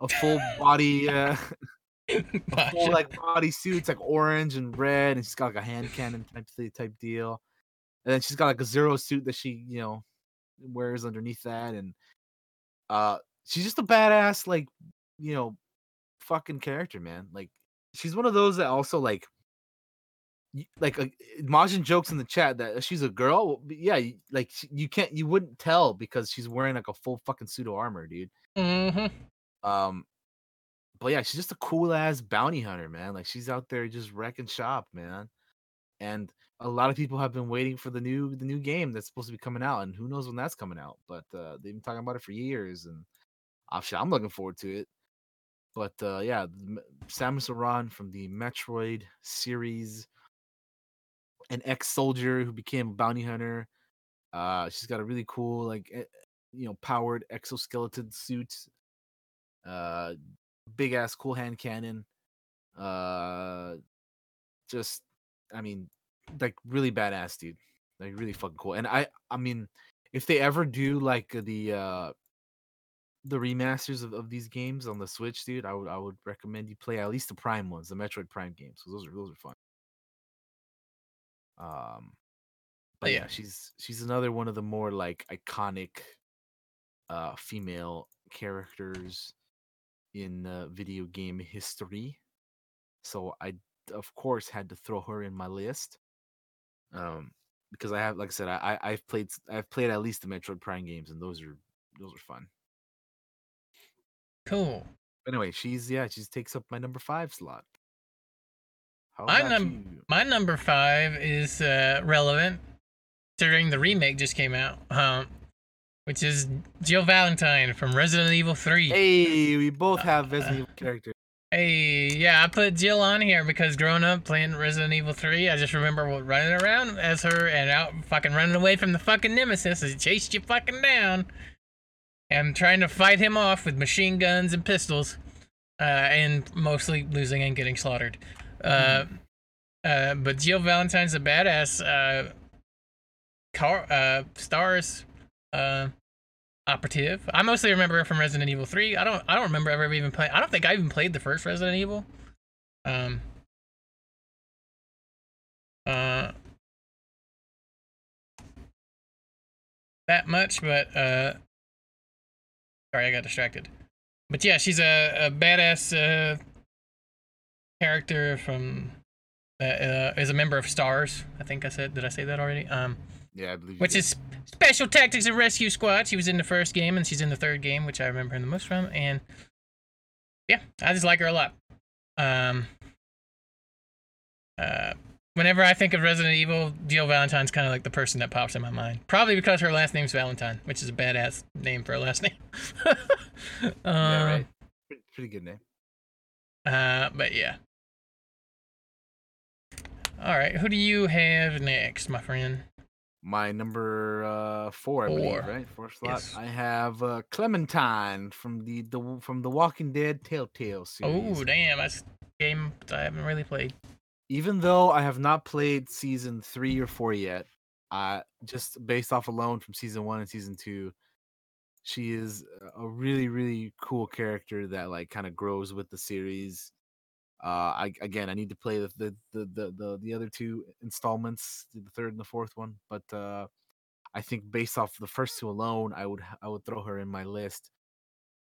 a full body uh, a full like body suit. It's like orange and red, and she's got like a hand cannon type type deal. And then she's got like a zero suit that she you know wears underneath that, and uh, she's just a badass like you know fucking character, man. Like she's one of those that also like like uh, Majin jokes in the chat that she's a girl. Yeah, like you can't you wouldn't tell because she's wearing like a full fucking pseudo armor, dude. Mhm. Um, but yeah, she's just a cool ass bounty hunter, man. Like she's out there just wrecking shop, man. And a lot of people have been waiting for the new the new game that's supposed to be coming out, and who knows when that's coming out. But uh, they've been talking about it for years, and obviously I'm looking forward to it. But uh, yeah, Samus Aran from the Metroid series, an ex-soldier who became a bounty hunter. Uh, she's got a really cool, like, you know, powered exoskeleton suit. Uh, big ass cool hand cannon. Uh, just, I mean, like really badass, dude. Like really fucking cool. And I, I mean, if they ever do like the uh the remasters of, of these games on the Switch, dude, I would I would recommend you play at least the Prime ones, the Metroid Prime games, because those are those are fun. Um, but yeah. yeah, she's she's another one of the more like iconic uh female characters in uh, video game history. So I of course had to throw her in my list. Um, because I have, like I said, I I- I've played I've played at least the Metroid Prime games, and those are those are fun. Cool. Anyway, she's yeah, she takes up my number five slot. How My about num- My number five is uh, relevant, considering the remake just came out, um, which is Jill Valentine from Resident Evil 3. Hey, we both have Resident Evil characters. Hey, yeah, I put Jill on here because growing up playing Resident Evil 3, I just remember running around as her and out fucking running away from the fucking nemesis as he chased you fucking down. And trying to fight him off with machine guns and pistols. Uh, and mostly losing and getting slaughtered. Uh, uh, but Jill Valentine's a badass. Uh, car, uh, stars, uh, operative. I mostly remember her from Resident Evil 3. I don't I don't remember ever even playing I don't think I even played the first Resident Evil. Um uh that much, but uh sorry, I got distracted. But yeah, she's a, a badass uh character from uh, uh, is a member of STARS. I think I said did I say that already? Um Yeah, I believe. you which did. is Special Tactics and Rescue Squad. She was in the first game and she's in the third game, which I remember her the most from. And yeah, I just like her a lot. Um, uh, whenever I think of Resident Evil, Jill Valentine's kind of like the person that pops in my mind. Probably because her last name's Valentine, which is a badass name for a last name. uh, yeah, right. Pretty, pretty good name. Uh, but yeah. All right, who do you have next, my friend? My number uh four, I believe, right? Four slot. Yes. I have uh, Clementine from the the from the Walking Dead Telltale series. Oh, damn, that's a game I haven't really played. Even though I have not played season three or four yet, uh, just based off alone from season one and season two, she is a really really cool character that like kind of grows with the series. Uh, I again I need to play the the the the the, the other two installments, the third and the fourth one, but uh, I think based off the first two alone, I would I would throw her in my list.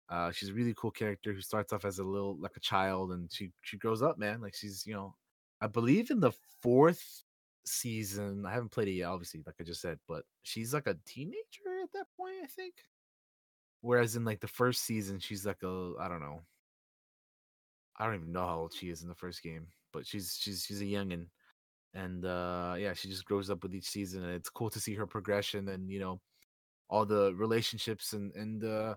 Uh, she's a really cool character who starts off as a little like a child, and she she grows up, man. Like she's you know, I believe in the fourth season. I haven't played it yet, obviously, like I just said, but she's like a teenager at that point, I think. Whereas in like the first season, she's like a I don't know. I don't even know how old she is in the first game, but she's she's she's a youngin, and uh yeah, she just grows up with each season, and it's cool to see her progression and you know all the relationships and and uh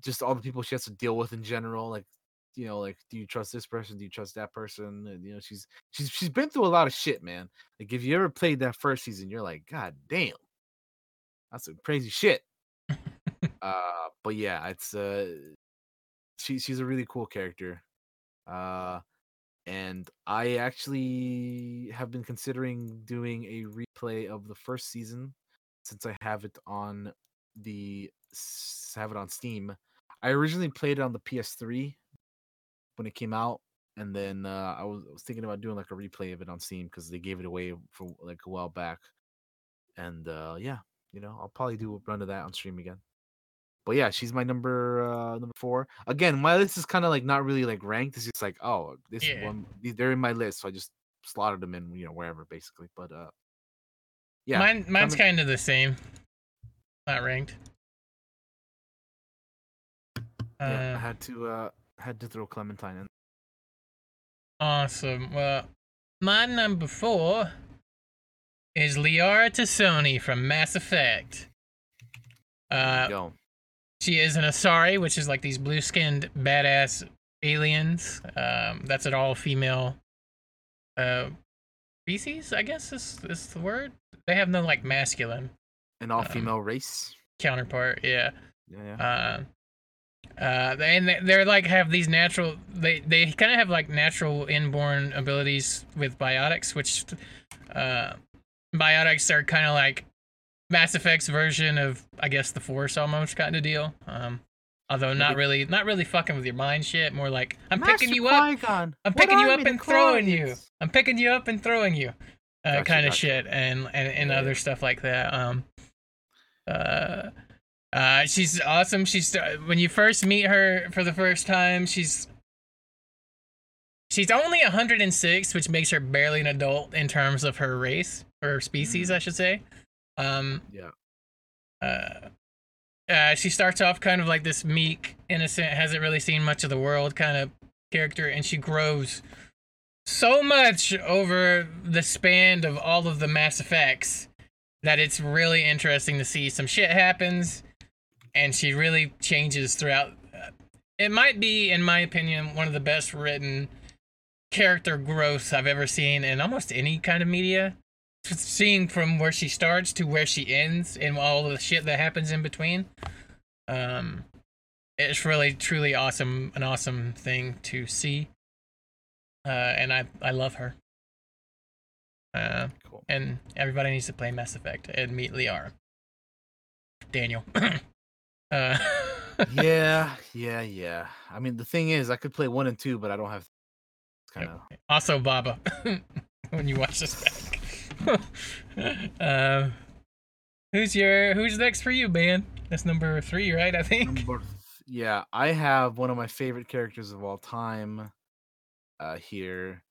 just all the people she has to deal with in general. Like you know, like do you trust this person? Do you trust that person? And you know, she's she's she's been through a lot of shit, man. Like if you ever played that first season, you're like, God damn, that's some crazy shit. uh, but yeah, it's uh, she she's a really cool character. Uh, and I actually have been considering doing a replay of the first season since I have it on the have it on Steam. I originally played it on the PS3 when it came out, and then uh, I was, I was thinking about doing like a replay of it on Steam because they gave it away for like a while back. And uh, yeah, you know, I'll probably do a run of that on stream again. But yeah, she's my number uh number four. Again, my list is kind of like not really like ranked. It's just like, oh, this Yeah. one they're in my list, so I just slotted them in, you know, wherever basically. But uh yeah, Mine, mine's kind of the same. Not ranked. yeah, I Uh, had to uh had to throw Clementine in. awesome. Well, my number four is Liara T'Soni from Mass Effect. Uh, Go. She is an Asari, which is like these blue skinned badass aliens. Um, that's an all female uh, species, I guess is, is the word. They have no like masculine An all female race. counterpart. Yeah. Yeah, yeah. Uh, uh, and they- they're like have these natural. They they kind of have like natural inborn abilities with biotics, which uh, biotics are kind of like Mass Effect's version of I guess the Force almost kind of deal. Um, although not really not really fucking with your mind shit. More like I'm picking you up. Qui-Gon, I'm picking you up and throwing you. I'm picking you up and throwing you. Uh, Gotcha, kind of gotcha. shit and and, and Yeah, other stuff like that. Um, uh, uh, she's awesome. She's uh, when you first meet her for the first time, she's she's only 106, which makes her barely an adult in terms of her race or species, Mm. I should say. Um, Yeah. uh, uh, she starts off kind of like this meek, innocent, hasn't really seen much of the world kind of character, and she grows so much over the span of all of the Mass Effects that it's really interesting to see. Some shit happens, and she really changes throughout. uh, It might be, in my opinion, one of the best written character growths I've ever seen in almost any kind of media seeing from where she starts to where she ends and all the shit that happens in between um it's really truly awesome an awesome thing to see uh and i i love her uh Cool. and everybody needs to play mass effect and meet liara daniel uh yeah, yeah, yeah. I mean, the thing is, I could play one and two, but I don't have. It's kind of also baba when you watch this back uh who's your who's next for you man that's number three right i think Number yeah, I have one of my favorite characters of all time uh here,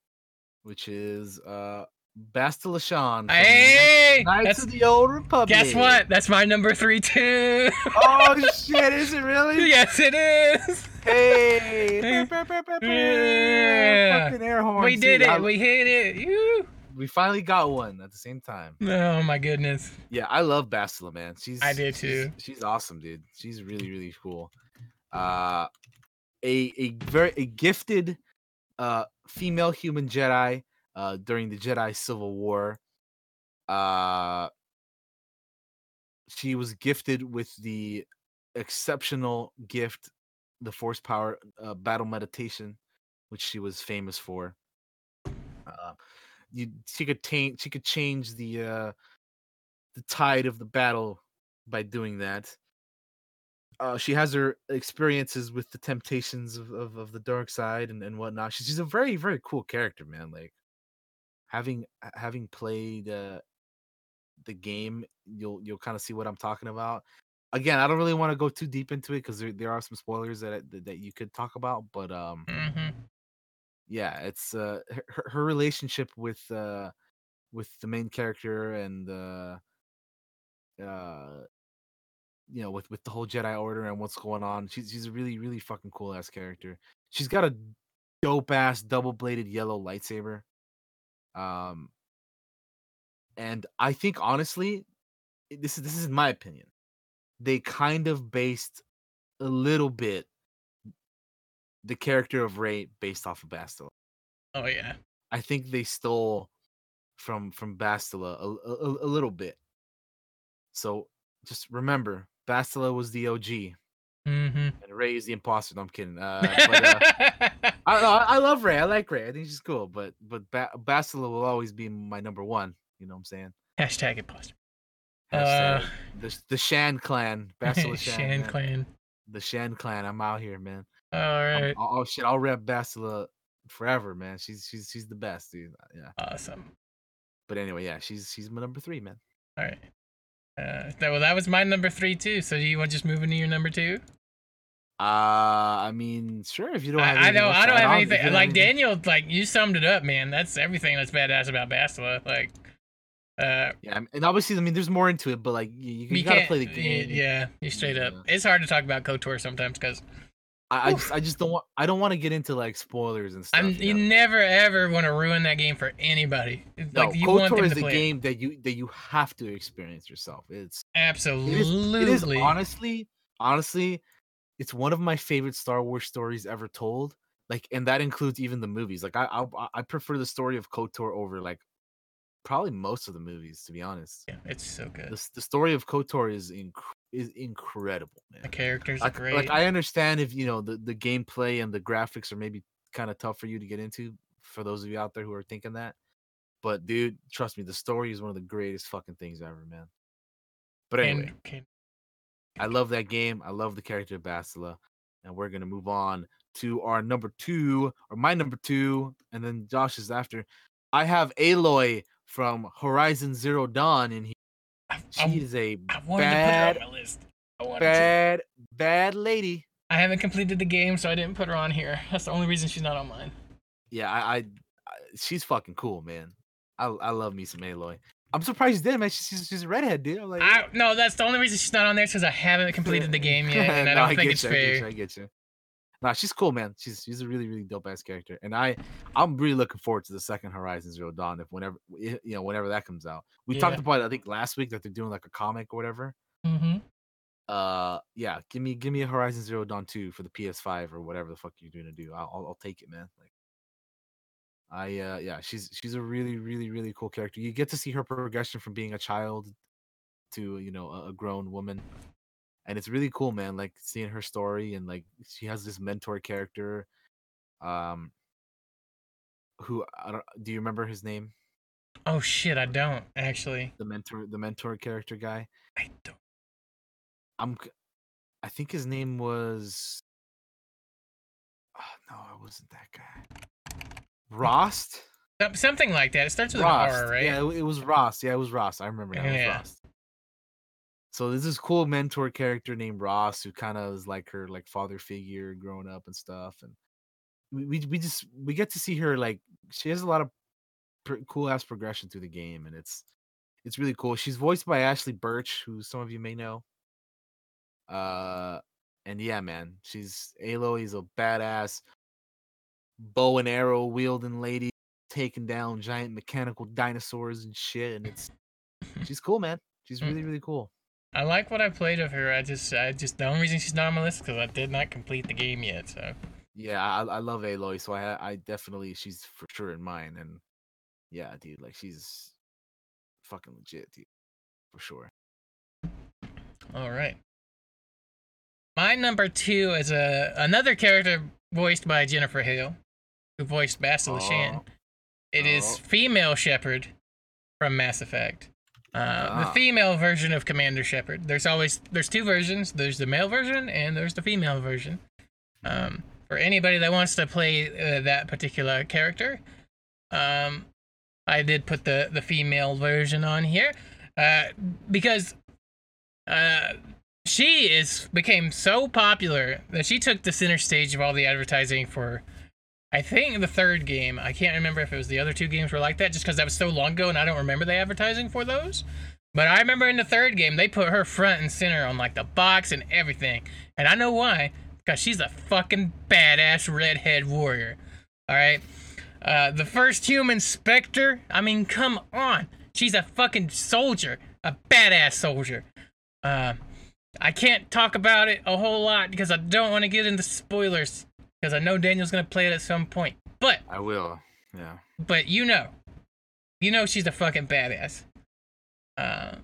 which is uh Bastila Shan. from hey Knights that's, of the Old Republic. guess what that's my number three too Oh shit, is it really? yes it is Hey! Yeah. Fucking air horns. we did dude. I- it we hit it Yoo. we finally got one at the same time. oh my goodness Yeah, I love Bastila, man. She's I did she's- too. She's, awesome, dude. She's really, really cool. Uh a a very a gifted uh female human Jedi uh during the Jedi Civil War. Uh she was gifted with the exceptional gift, the force power uh, battle meditation, which she was famous for. Uh, you she could taint she could change the uh the tide of the battle by doing that. Uh, she has her experiences with the temptations of, of, of the dark side and, and whatnot. She's, she's a very very cool character, man. Like having having played uh, the game, you'll you'll kind of see what I'm talking about. Again, I don't really want to go too deep into it because there, there are some spoilers that that you could talk about, but um, hmm yeah, it's uh her, her relationship with uh with the main character and uh uh you know with with the whole Jedi Order and what's going on. She's she's a really really fucking cool ass character. She's got a dope ass double bladed yellow lightsaber. Um and I think honestly this is this is my opinion. They kind of based a little bit the character of Rey based off of Bastila. Oh yeah. I think they stole from from Bastila a, a, a little bit. So just remember, Bastila was the OG Mm-hmm. and Rey is the imposter. No, I'm kidding. Uh, but, uh, I, don't know, I I love Rey. I like Rey. I think she's cool. But but ba- Bastila will always be my number one. You know what I'm saying? Hashtag imposter. Hashtag Uh, the the Shan clan, Bastila Shan, Shan clan. the Shan clan. I'm out here, man. All right. I'm- oh shit, I'll rep Bastila forever, man. She's she's she's the best, dude. Yeah. Awesome. But anyway, yeah, she's she's my number three, man. All right. Uh, that, well, that was my number three too. So do you want to just move into your number two? Uh, I mean, sure. If you don't, have I, I don't. I don't have on, if you anything. Like anything- Daniel, like you summed it up, man. That's everything that's badass about Bastila. Like, uh, Yeah, and obviously, I mean, there's more into it, but like, you, you, you gotta play the game. Yeah, you straight up. Yeah. It's hard to talk about Kotor sometimes because I, I just, I just don't want, I don't want to get into like spoilers and stuff. I'm. you know? never ever want to ruin that game for anybody. It's No, like you want KOTOR is a it. game that you that you have to experience yourself. It's Absolutely. is, it is honestly, honestly, it's one of my favorite Star Wars stories ever told. Like, and that includes even the movies. Like, I I, I prefer the story of Kotor over like probably most of the movies, to be honest. Yeah, it's so good. The, the story of Kotor is inc- is incredible, man. The characters are like, great. like I understand if you know the, the gameplay and the graphics are maybe kind of tough for you to get into for those of you out there who are thinking that. But dude, trust me, the story is one of the greatest fucking things ever, man. But anyway, And- okay, I love that game. I love the character of Bastila. And we're gonna move on to our number two, or my number two, and then Josh is after. I have Aloy from Horizon Zero Dawn in here. She I, is a wanted bad, to put her on my list. I to. bad, bad lady. I haven't completed the game, so I didn't put her on here. That's the only reason she's not on mine. Yeah, I, I, I she's fucking cool, man. I I love me some Aloy. I'm surprised you did, man. She's she's, a redhead, dude. I'm like, I no, that's the only reason she's not on there because I haven't completed the game yet, and I don't think get it's you, I get you, I get you. Nah, she's cool, man. She's she's a really really dope ass character, and I I'm really looking forward to the second Horizon Zero Dawn if whenever i- you know whenever that comes out. We talked about it I think last week that they're doing like a comic or whatever. Mm-hmm. Uh, yeah, give me give me a Horizon Zero Dawn two for the PS5 or whatever the fuck you're gonna do. I'll I'll, I'll take it, man. Like, I uh yeah, she's she's a really really really cool character. You get to see her progression from being a child to you know a, a grown woman and it's really cool man like seeing her story and like she has this mentor character um who i don't do you remember his name Oh shit, I don't actually. the mentor the mentor character guy I don't. i'm i think his name was oh, no it wasn't that guy rost Something like that. It starts with an R, right? Yeah, it, was Ross. Yeah, it was Ross. I remember now. It was Yeah. Ross. So there's this cool mentor character named Ross who kind of is like her like father figure growing up and stuff, and we we, we just we get to see her like she has a lot of pr- cool ass progression through the game, and it's it's really cool. She's voiced by Ashly Burch, who some of you may know. Uh, and yeah, man, she's Aloy is a badass bow and arrow wielding lady taking down giant mechanical dinosaurs and shit and it's she's cool man she's Mm. really really cool I like what I played of her. I just, I just the only reason she's not on my list because I did not complete the game yet. So yeah i, I love aloy so i i definitely she's for sure in mine and yeah dude like she's fucking legit dude for sure All right. My number two is a another character voiced by Jennifer Hale, who voiced Bastila Shan. Oh, It is oh. female Shepard from Mass Effect. Uh, the Ah. female version of Commander Shepard. There's always there's two versions. There's the male version and there's the female version. Um, for anybody that wants to play uh, that particular character, um, I did put the the female version on here. uh, because uh, she is became so popular that she took the center stage of all the advertising for. I think the third game. I can't remember if it was the other two games were like that, just because that was so long ago, and I don't remember the advertising for those. But I remember in the third game they put her front and center on like the box and everything, and I know why. Because she's a fucking badass redhead warrior. All right. Uh, the first human Spectre. I mean, come on. She's a fucking soldier, a badass soldier. Uh, I can't talk about it a whole lot because I don't want to get into spoilers because I know Daniel's gonna play it at some point. But I will. Yeah. but you know, you know she's a fucking badass. Uh,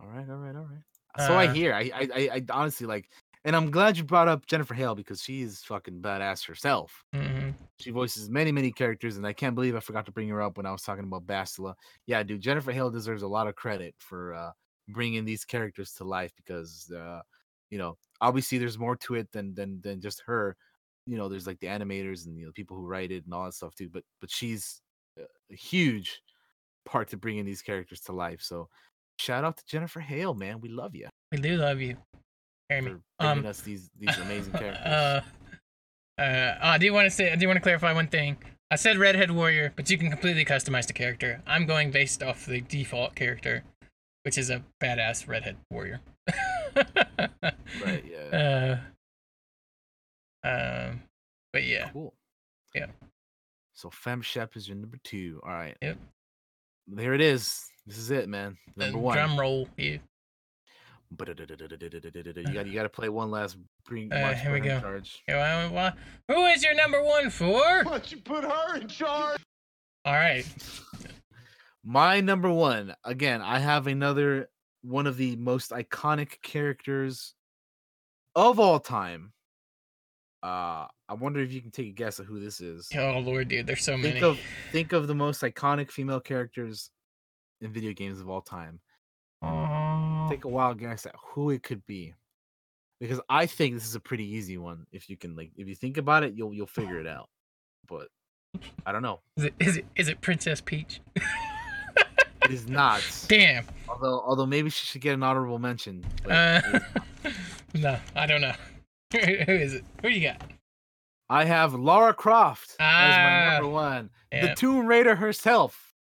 All right. All right. All right. So I Uh, hear. I, I. I. I honestly like, and I'm glad you brought up Jennifer Hale because she's fucking badass herself. mhm. She voices many, many characters, and I can't believe I forgot to bring her up when I was talking about Bastila. Yeah, dude, Jennifer Hale deserves a lot of credit for uh, bringing these characters to life because, uh, you know, obviously there's more to it than than than just her. You know, there's like the animators and you know people who write it and all that stuff too. But but she's a huge part to bringing these characters to life. So shout out to Jennifer Hale, man. We love you we do love you, for Amy. bringing Um, us these these amazing characters. Uh, uh, I do want to say, I do want to clarify one thing. I said redhead warrior, but you can completely customize the character. I'm going based off the default character, which is a badass redhead warrior. right? Yeah. Uh, um, but yeah, Cool. Yeah. So Fem Shep is your number two. All right. Yep. There it is. This is it, man. Number Uh, one. drum roll. Yeah. You got you got to play one last bring Uh, here we go. charge. Yeah, why- why- Who is your number one for? Why don't you put her in charge? All right. My number one. Again, I have another one of the most iconic characters of all time. Uh, I wonder if you can take a guess at who this is. Oh lord, dude, there's so think many. of think of the most iconic female characters in video games of all time. Oh, Take a wild guess at who it could be, because I think this is a pretty easy one. If you can like, if you think about it, you'll you'll figure it out. But I don't know. is it is it is it Princess Peach? It is not. Damn. Although although maybe she should get an honorable mention. Uh, it is not. no, I don't know. Who is it? Who you got? I have Lara Croft as my Ah, number one, the Tomb Raider herself.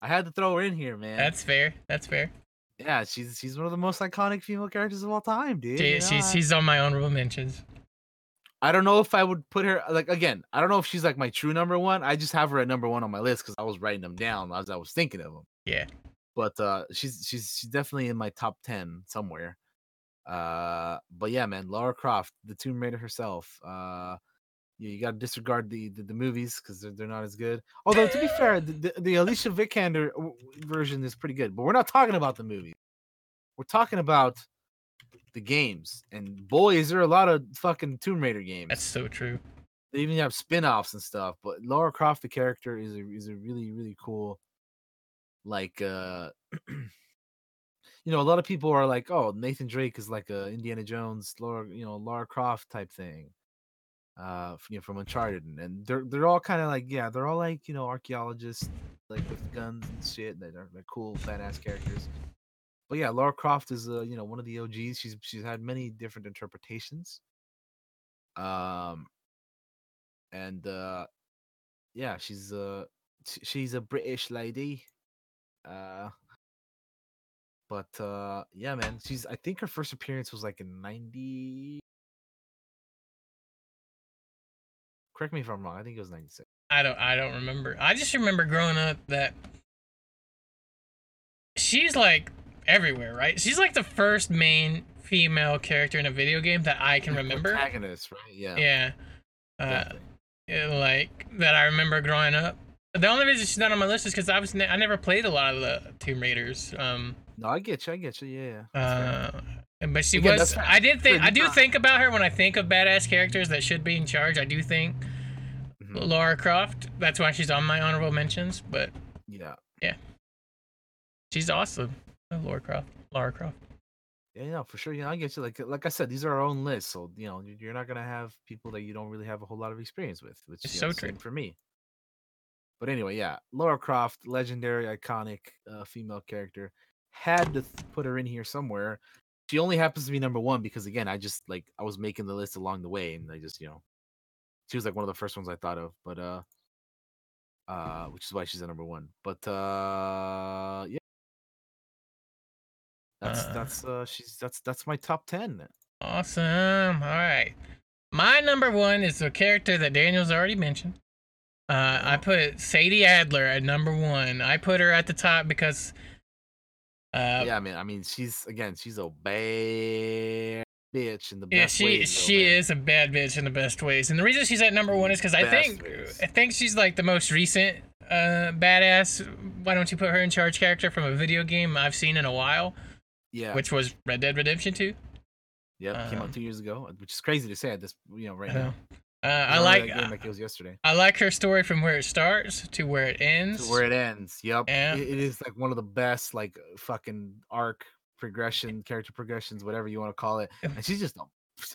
I had to throw her in here, man. That's fair. That's fair. yeah, she's she's one of the most iconic female characters of all time, dude. She, you know, she's I- she's on my honorable mentions. I don't know if I would put her like again. I don't know if she's like my true number one. I just have her at number one on my list because I was writing them down as I was thinking of them. Yeah. But uh, she's she's she's definitely in my top ten somewhere. Uh, but yeah, man, Lara Croft, the Tomb Raider herself. Uh, you, you got to disregard the the, the movies because they're, they're not as good. Although to be fair, the, the, the Alicia Vikander w- version is pretty good. But we're not talking about the movie. We're talking about the games. And boy, is there a lot of fucking Tomb Raider games. That's so true. They even have spin-offs and stuff. But Laura Croft, the character, is a is a really really cool. Like, uh, you know, a lot of people are like, "Oh, Nathan Drake is like a Indiana Jones, Laura, you know, Lara Croft type thing." Uh, you know, from Uncharted, and, they're they're all kind of like, yeah, they're all like, you know, archaeologists, like with guns and shit. and They're, they're cool, badass characters. But yeah, Lara Croft is, uh, you know, one of the OGs. She's she's had many different interpretations. Um, and uh yeah she's uh she's a british lady uh but uh yeah man she's i think her first appearance was like in 90 correct me if i'm wrong i think it was 96 I don't I don't remember. I just remember growing up that she's like everywhere, right? She's like the first main female character in a video game that I can remember. protagonist right yeah Yeah. Uh, like that I remember growing up. The only reason she's not on my list is because I was ne- I never played a lot of the Tomb Raiders. Um, no i get you i get you yeah, yeah that's fair. uh, but she Again, was. I did think. I do not- think about her when I think of badass characters that should be in charge. I do think Mhm. Laura Croft. That's why she's on my honorable mentions. But yeah yeah, she's awesome. Laura Croft. Laura Croft. yeah yeah for sure yeah i get you like like i said these are our own lists so you know you- you're not gonna have people that you don't really have a whole lot of experience with which you so know, true. for me but anyway yeah laura croft legendary iconic uh, female character had to put her in here somewhere. She only happens to be number one because again, I just like I was making the list along the way, and I just you know, she was like one of the first ones I thought of, but uh, uh, which is why she's at number one. But uh, yeah, that's Uh. that's uh, she's that's that's my top ten. Awesome. All right. My number one is a character that Daniel's already mentioned. Uh, I Oh. put Sadie Adler at number one. I put her at the top because. Uh, yeah, I mean, I mean, she's again, she's a bad bitch in the Yeah, best she ways, she man. is a bad bitch in the best ways, and the reason she's at number one is because I think ways. I think she's like the most recent uh badass. Why don't you put her in charge character from a video game I've seen in a while, Yeah, which was Red Dead Redemption Two. yeah, came um, out two years ago, which is crazy to say at this, you know, right now. Uh, I like game like it was yesterday. I like her story from where it starts to where it ends. To where it ends. Yep. Yeah. It, it is like one of the best like fucking arc progression, character progressions, whatever you want to call it. And she's just a,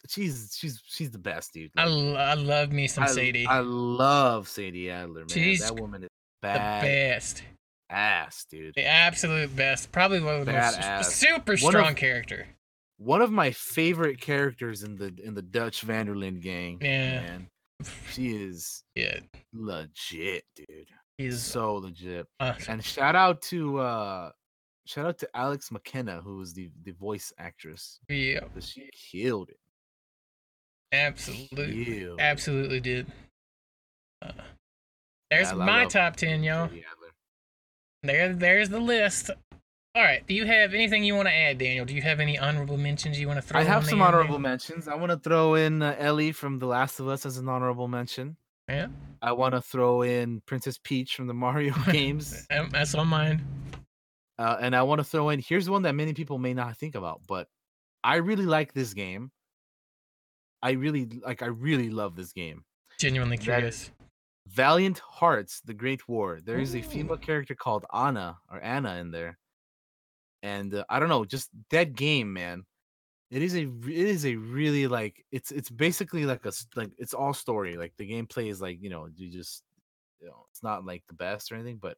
she's she's she's the best, dude. I, Like, l- I love me some I, Sadie. I love Sadie Adler, man. She's that woman is the best, ass, dude. the absolute best. Probably one of the most Badass. super One of- strong character. One of my favorite characters in the in the Dutch van der Linde gang. Yeah. Man. She is Yeah, legit, dude. he's So legit. awesome. And shout out to uh shout out to Alex McKenna, who was the the voice actress. Yeah. She killed it. absolutely. Killed it. Absolutely did. Uh, there's I my top ten, y'all. There, there's the list. All right. Do you have anything you want to add, Daniel? Do you have any honorable mentions you want to throw? In? I have some there? honorable mentions. I want to throw in uh, Ellie from The Last of Us as an honorable mention. Yeah, I want to throw in Princess Peach from the Mario games. That's on mine. Uh, and I want to throw in here's one that many people may not think about, but I really like this game. I really like I really love this game. Genuinely curious. Valiant Hearts: The Great War. There is a female character called Anna or Anna in there, and uh, I don't know, just that game, man. It is a it is a really like it's it's basically like a like it's all story. Like the gameplay is like you know you just you know it's not like the best or anything, but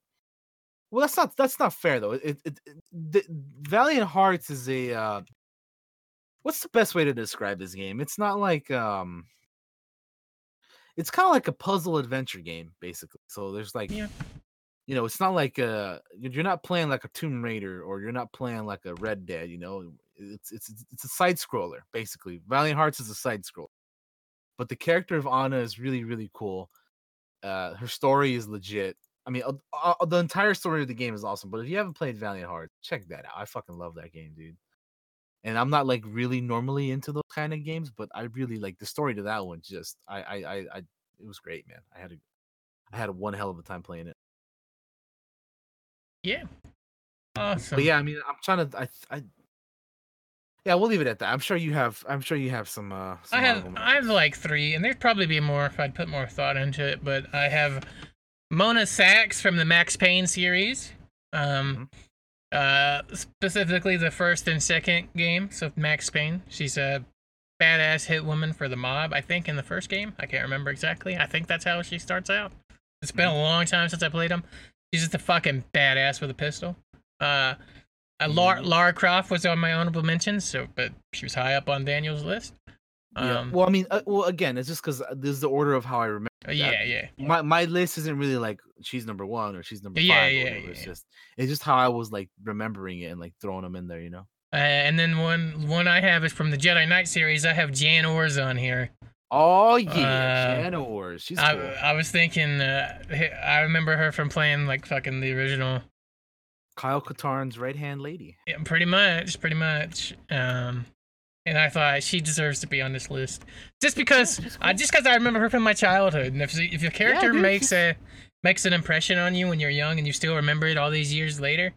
well that's not that's not fair though. It, it, it the, Valiant Hearts is a uh, what's the best way to describe this game? It's not like um it's kind of like a puzzle adventure game basically. So there's like Yeah. You know, it's not like uh you're not playing like a Tomb Raider or you're not playing like a Red Dead, you know. It's it's it's- a side scroller basically. Valiant Hearts is a side scroll. But the character of Anna is really really cool. Uh her story is legit. I mean, uh, uh, the entire story of the game is awesome, but if you haven't played Valiant Hearts, check that out. I fucking love that game, dude. And I'm not like really normally into those kind of games, but I really like the story to that one. Just I I I, I it was great, man. I had a I had one hell of a time playing it. Yeah. Awesome. But yeah, I mean, I'm trying to. I, I, yeah, we'll leave it at that. I'm sure you have. I'm sure you have some. Uh, some I have I have like three, and there'd probably be more if I'd put more thought into it. But I have Mona Sachs from the Max Payne series, um, uh, specifically the first and second game. So Max Payne, she's a badass hit woman for the mob. I think in the first game, I can't remember exactly. I think that's how she starts out. It's been a long time since I played them. She's just a fucking badass with a pistol. Uh, uh, Lara, Mhm. Lara Croft was on my honorable mentions, so but she was high up on Daniel's list. Yeah. Um, well, I mean, uh, well, again, it's just because this is the order of how I remember. Uh, yeah, yeah. My my list isn't really like she's number one or she's number Yeah, five. yeah, yeah, It's yeah. just it's just how I was like remembering it and like throwing them in there, you know. Uh, and then one one I have is from the Jedi Knight series. I have Jan Ors on here. Oh yeah, Uh, Wars. She's I, cool. I was thinking, uh, I remember her from playing like fucking the original. Kyle Katarn's right hand lady. Yeah, pretty much, pretty much. Um, and I thought she deserves to be on this list just because, she's uh, just because I remember her from my childhood. And if if your character dude, makes she's- a makes an impression on you when you're young and you still remember it all these years later,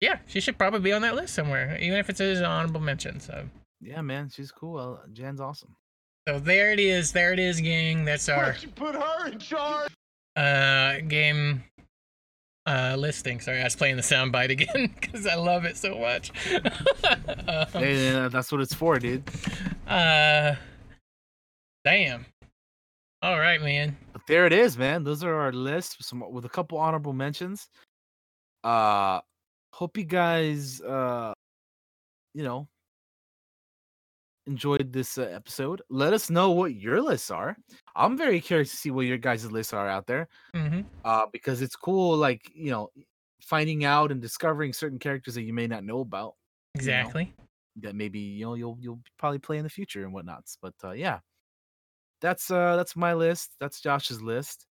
yeah, she should probably be on that list somewhere, even if it's an honorable mention. So. Yeah, man, she's cool. Jan's awesome. So there it is. There it is, gang. That's our Why'd you put her in charge? uh game uh listing. Sorry, I was playing the soundbite again because I love it so much. um, Hey, uh, that's what it's for, dude. uh, damn. All right, man. But there it is, man. Those are our lists with some with a couple honorable mentions. Uh hope you guys uh you know enjoyed this uh, episode. Let us know what your lists are. I'm very curious to see what your guys' lists are out there. Mm-hmm. Uh because it's cool like, you know, finding out and discovering certain characters that you may not know about Exactly. that maybe you know you'll you'll probably play in the future and whatnots. But uh yeah. That's uh that's my list. That's Josh's list.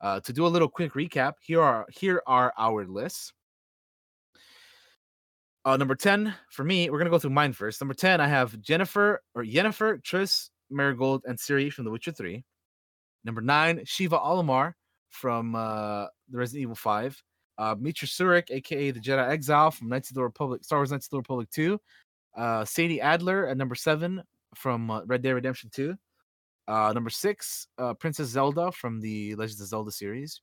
Uh to do a little quick recap, here are here are our lists. Uh, number 10 for me, we're gonna go through mine first. Number 10, I have Yennefer or Jennifer, Triss, Merigold, and Ciri from The Witcher 3. Number nine, Sheva Alomar from uh, the Resident Evil 5. Uh, Meetra Surik, aka the Jedi Exile from Knights of the Republic, Star Wars Knights of the Republic 2. Uh, Sadie Adler at number seven from uh, Red Dead Redemption 2. Uh, number six, uh, Princess Zelda from the Legends of Zelda series.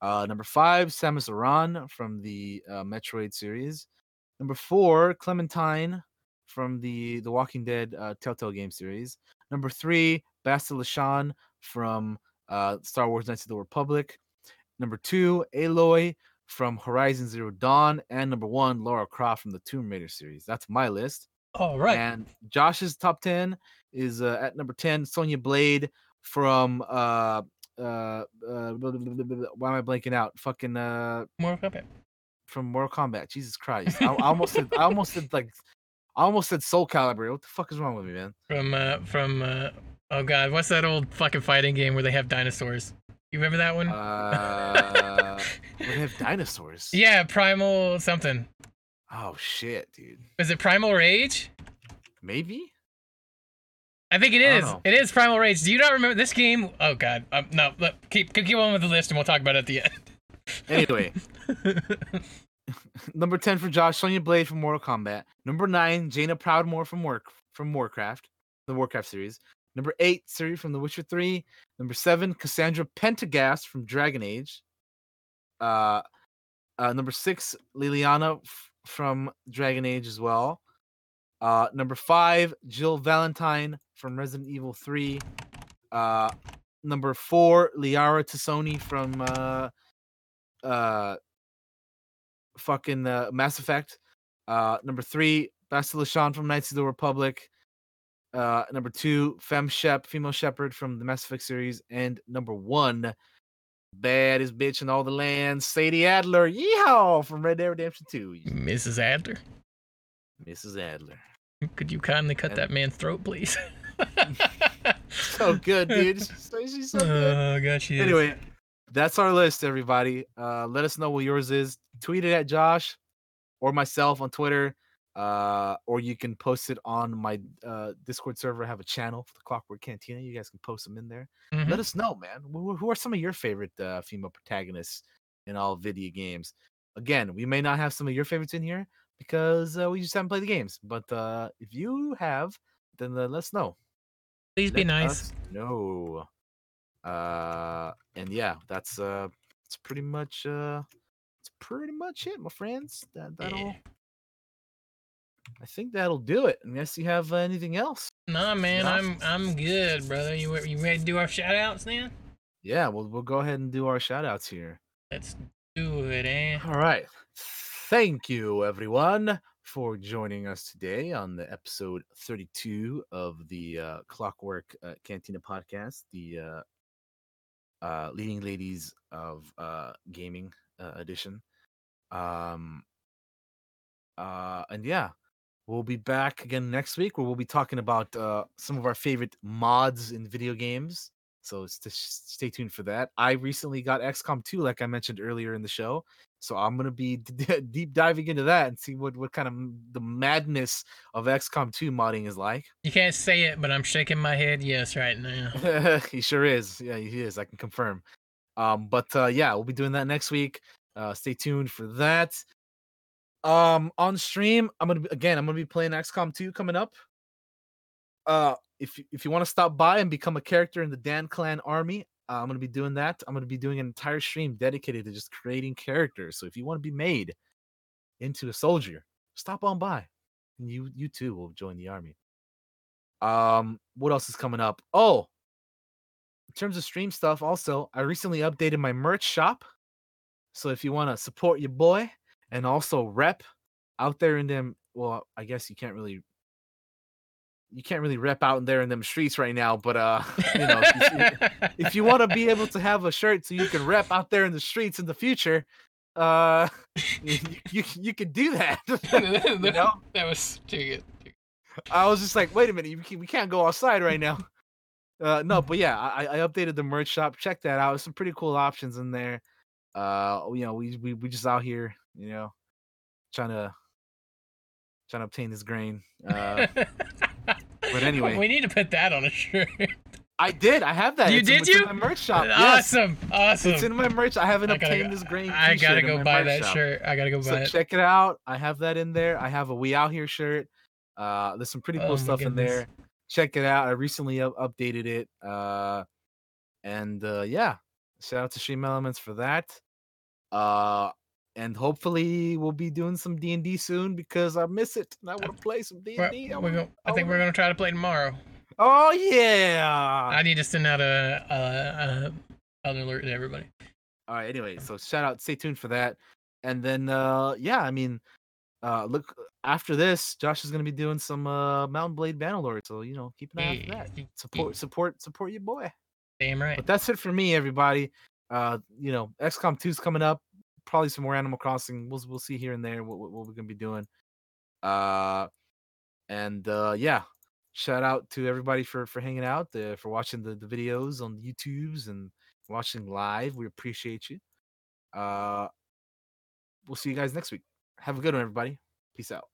Uh, number five, Samus Aran from the uh, Metroid series. Number four, Clementine from the the Walking Dead uh, Telltale game series. Number three, Bastila Shan from uh, Star Wars: Knights of the Republic. Number two, Aloy from Horizon Zero Dawn, and number one, Laura Croft from the Tomb Raider series. That's my list. All right. And Josh's top ten is uh, at number ten, Sonya Blade from uh uh, uh why am I blanking out? Fucking uh Mortal Kombat. From Mortal Kombat. Jesus Christ. I, I almost said I almost said like I almost said Soul Calibur. What the fuck is wrong with me, man? From uh from uh oh god, what's that old fucking fighting game where they have dinosaurs? You remember that one? Uh we have dinosaurs. yeah, Primal something. Oh shit, dude. Is it Primal Rage? Maybe? I think it is. It is Primal Rage. Do you not remember this game? Oh god. Um, no, look, keep keep on with the list and we'll talk about it at the end. Anyway, number 10 for Josh, Sonya Blade from Mortal Kombat. Number 9, Jaina Proudmoore from Work from Warcraft, the Warcraft series. Number 8, Ciri from The Witcher 3. Number 7, Cassandra Pentaghast from Dragon Age. Uh, uh number 6, Leliana f- from Dragon Age as well. Uh number 5, Jill Valentine from Resident Evil 3. Uh number 4, Liara T'Soni from uh uh fucking uh, Mass Effect. Uh number three, Bastila Shan from Knights of the Republic. Uh number two, Fem Shep, female Shepard from the Mass Effect series. And number one, baddest bitch in all the land, Sadie Adler, yeehaw from Red Dead Redemption 2. Mrs. Adler, Mrs. Adler. could you kindly cut that man's throat, please? So good, dude. She's so, she's so good. oh god, she is. anyway, that's our list, everybody. Uh, let us know what yours is. Tweet it at Josh or myself on Twitter, uh, or you can post it on my uh, Discord server. I have a channel for the Clockwork Cantina. You guys can post them in there. Mhm. Let us know, man. Who, who are some of your favorite uh, female protagonists in all video games? Again, we may not have some of your favorites in here because uh, we just haven't played the games. But uh, if you have, then uh, let us know. Please be nice. know. Uh, and yeah, that's uh, it's pretty much uh, it's pretty much it, my friends. That that'll. Yeah. I think that'll do it. Unless you have uh, anything else. Nah, man, Nah. I'm I'm good, brother. You you ready to do our shout outs now? Yeah, we'll we'll go ahead and do our shout outs here. Let's do it, eh? All right. Thank you, everyone, for joining us today on the episode 32 of the uh, Clockwork uh, Cantina podcast, the uh, uh, leading ladies of uh, gaming uh, edition. Um, uh, and yeah, we'll be back again next week where we'll be talking about uh, some of our favorite mods in video games. So st- stay tuned for that. I recently got XCOM 2, like I mentioned earlier in the show. So I'm gonna be d- deep diving into that and see what what kind of the madness of XCOM 2 modding is like. You can't say it, but I'm shaking my head yes right now. he sure is. Yeah, he is. I can confirm. Um, but uh, yeah, we'll be doing that next week. Uh, stay tuned for that. Um, on stream, I'm gonna be, again. I'm gonna be playing XCOM 2 coming up. Uh, if if you want to stop by and become a character in the Dan Clan army, uh, I'm gonna be doing that. I'm gonna be doing an entire stream dedicated to just creating characters. So if you want to be made into a soldier, stop on by, and you you too will join the army. Um, what else is coming up? Oh, in terms of stream stuff, also, I recently updated my merch shop. So if you want to support your boy and also rep out there in them. Well, I guess you can't really you can't really rep out in there in them streets right now, but uh, you know, if you, if you want to be able to have a shirt so you can rep out there in the streets in the future, uh, you you, you can do that. you know? that was too good. I was just like, wait a minute, we can't, we can't go outside right now. Uh, no, but yeah, I, I updated the merch shop. Check that out. some pretty cool options in there. Uh, you know, we we we just out here, you know, trying to trying to obtain this grain. Uh, but anyway, we need to put that on a shirt. I did. I have that. You it's did in, you? My merch shop. Yes. Awesome, awesome. It's in my merch. I haven't I gotta obtained this grain. I gotta go buy that shop. shirt. I gotta go buy So it. check it out. I have that in there. I have a We Out Here shirt. Uh, there's some pretty Oh cool my stuff in there. Check it out. I recently up- updated it. Uh, and uh, yeah, shout out to StreamElements for that. Uh, and hopefully we'll be doing some D and D soon because I miss it. and I want to play some D and D. I think we're gonna try to play tomorrow. Oh yeah. I need to send out a, a, a, an alert to everybody. All right. Anyway, so shout out, stay tuned for that, and then uh yeah, I mean, uh look after this, Josh is gonna be doing some uh Mount & Blade Bannerlord, so you know keep an eye out for that. Yeah, Support, support, support your boy. Damn right. But that's it for me, everybody. Uh, you know, XCOM 2's coming up. Probably some more Animal Crossing. We'll we'll see here and there what, what, what we're gonna be doing. Uh, and uh, yeah, shout out to everybody for for hanging out, uh, for watching the the videos on YouTube's and watching live. We appreciate you. Uh, we'll see you guys next week. Have a good one, everybody. Peace out.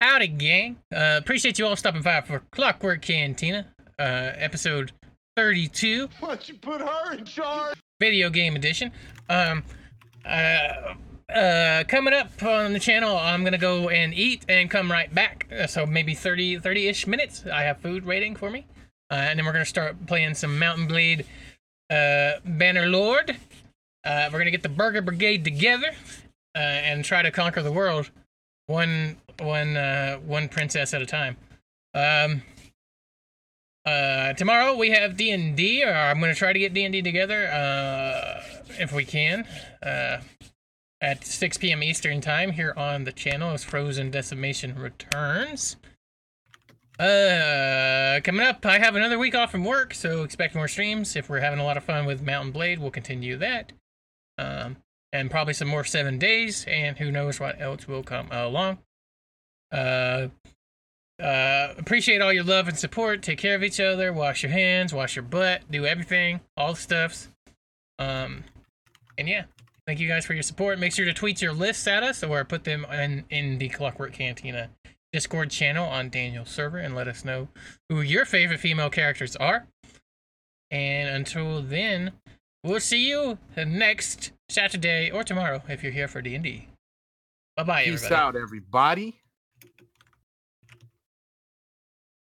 Howdy, gang. Uh, appreciate you all stopping by for Clockwork Cantina, uh, episode 32, Why don't you put her in charge? Video game edition. Um, uh, uh, coming up on the channel, I'm gonna go and eat and come right back. Uh, so maybe 30, 30-ish minutes. I have food waiting for me. Uh, and then we're gonna start playing some Mount & Blade, uh, Bannerlord. Uh, we're gonna get the Burger Brigade together, uh, and try to conquer the world, one, one, uh, one princess at a time. Um, uh, tomorrow we have D and D, or I'm gonna try to get D and D together, uh, if we can, uh, at 6 p.m. Eastern time here on the channel as Frozen Decimation returns. Uh, coming up, I have another week off from work, so expect more streams. If we're having a lot of fun with Mount & Blade, we'll continue that. Um, and probably some more seven days, and who knows what else will come along. Uh, uh, appreciate all your love and support. Take care of each other. Wash your hands. Wash your butt. Do everything. All the stuffs. Um, and yeah, thank you guys for your support. Make sure to tweet your lists at us or put them in in the Clockwork Cantina Discord channel on Daniel's server and let us know who your favorite female characters are. And until then, we'll see you next Saturday or tomorrow if you're here for D and D. Bye bye, everybody. Peace everybody. out, everybody.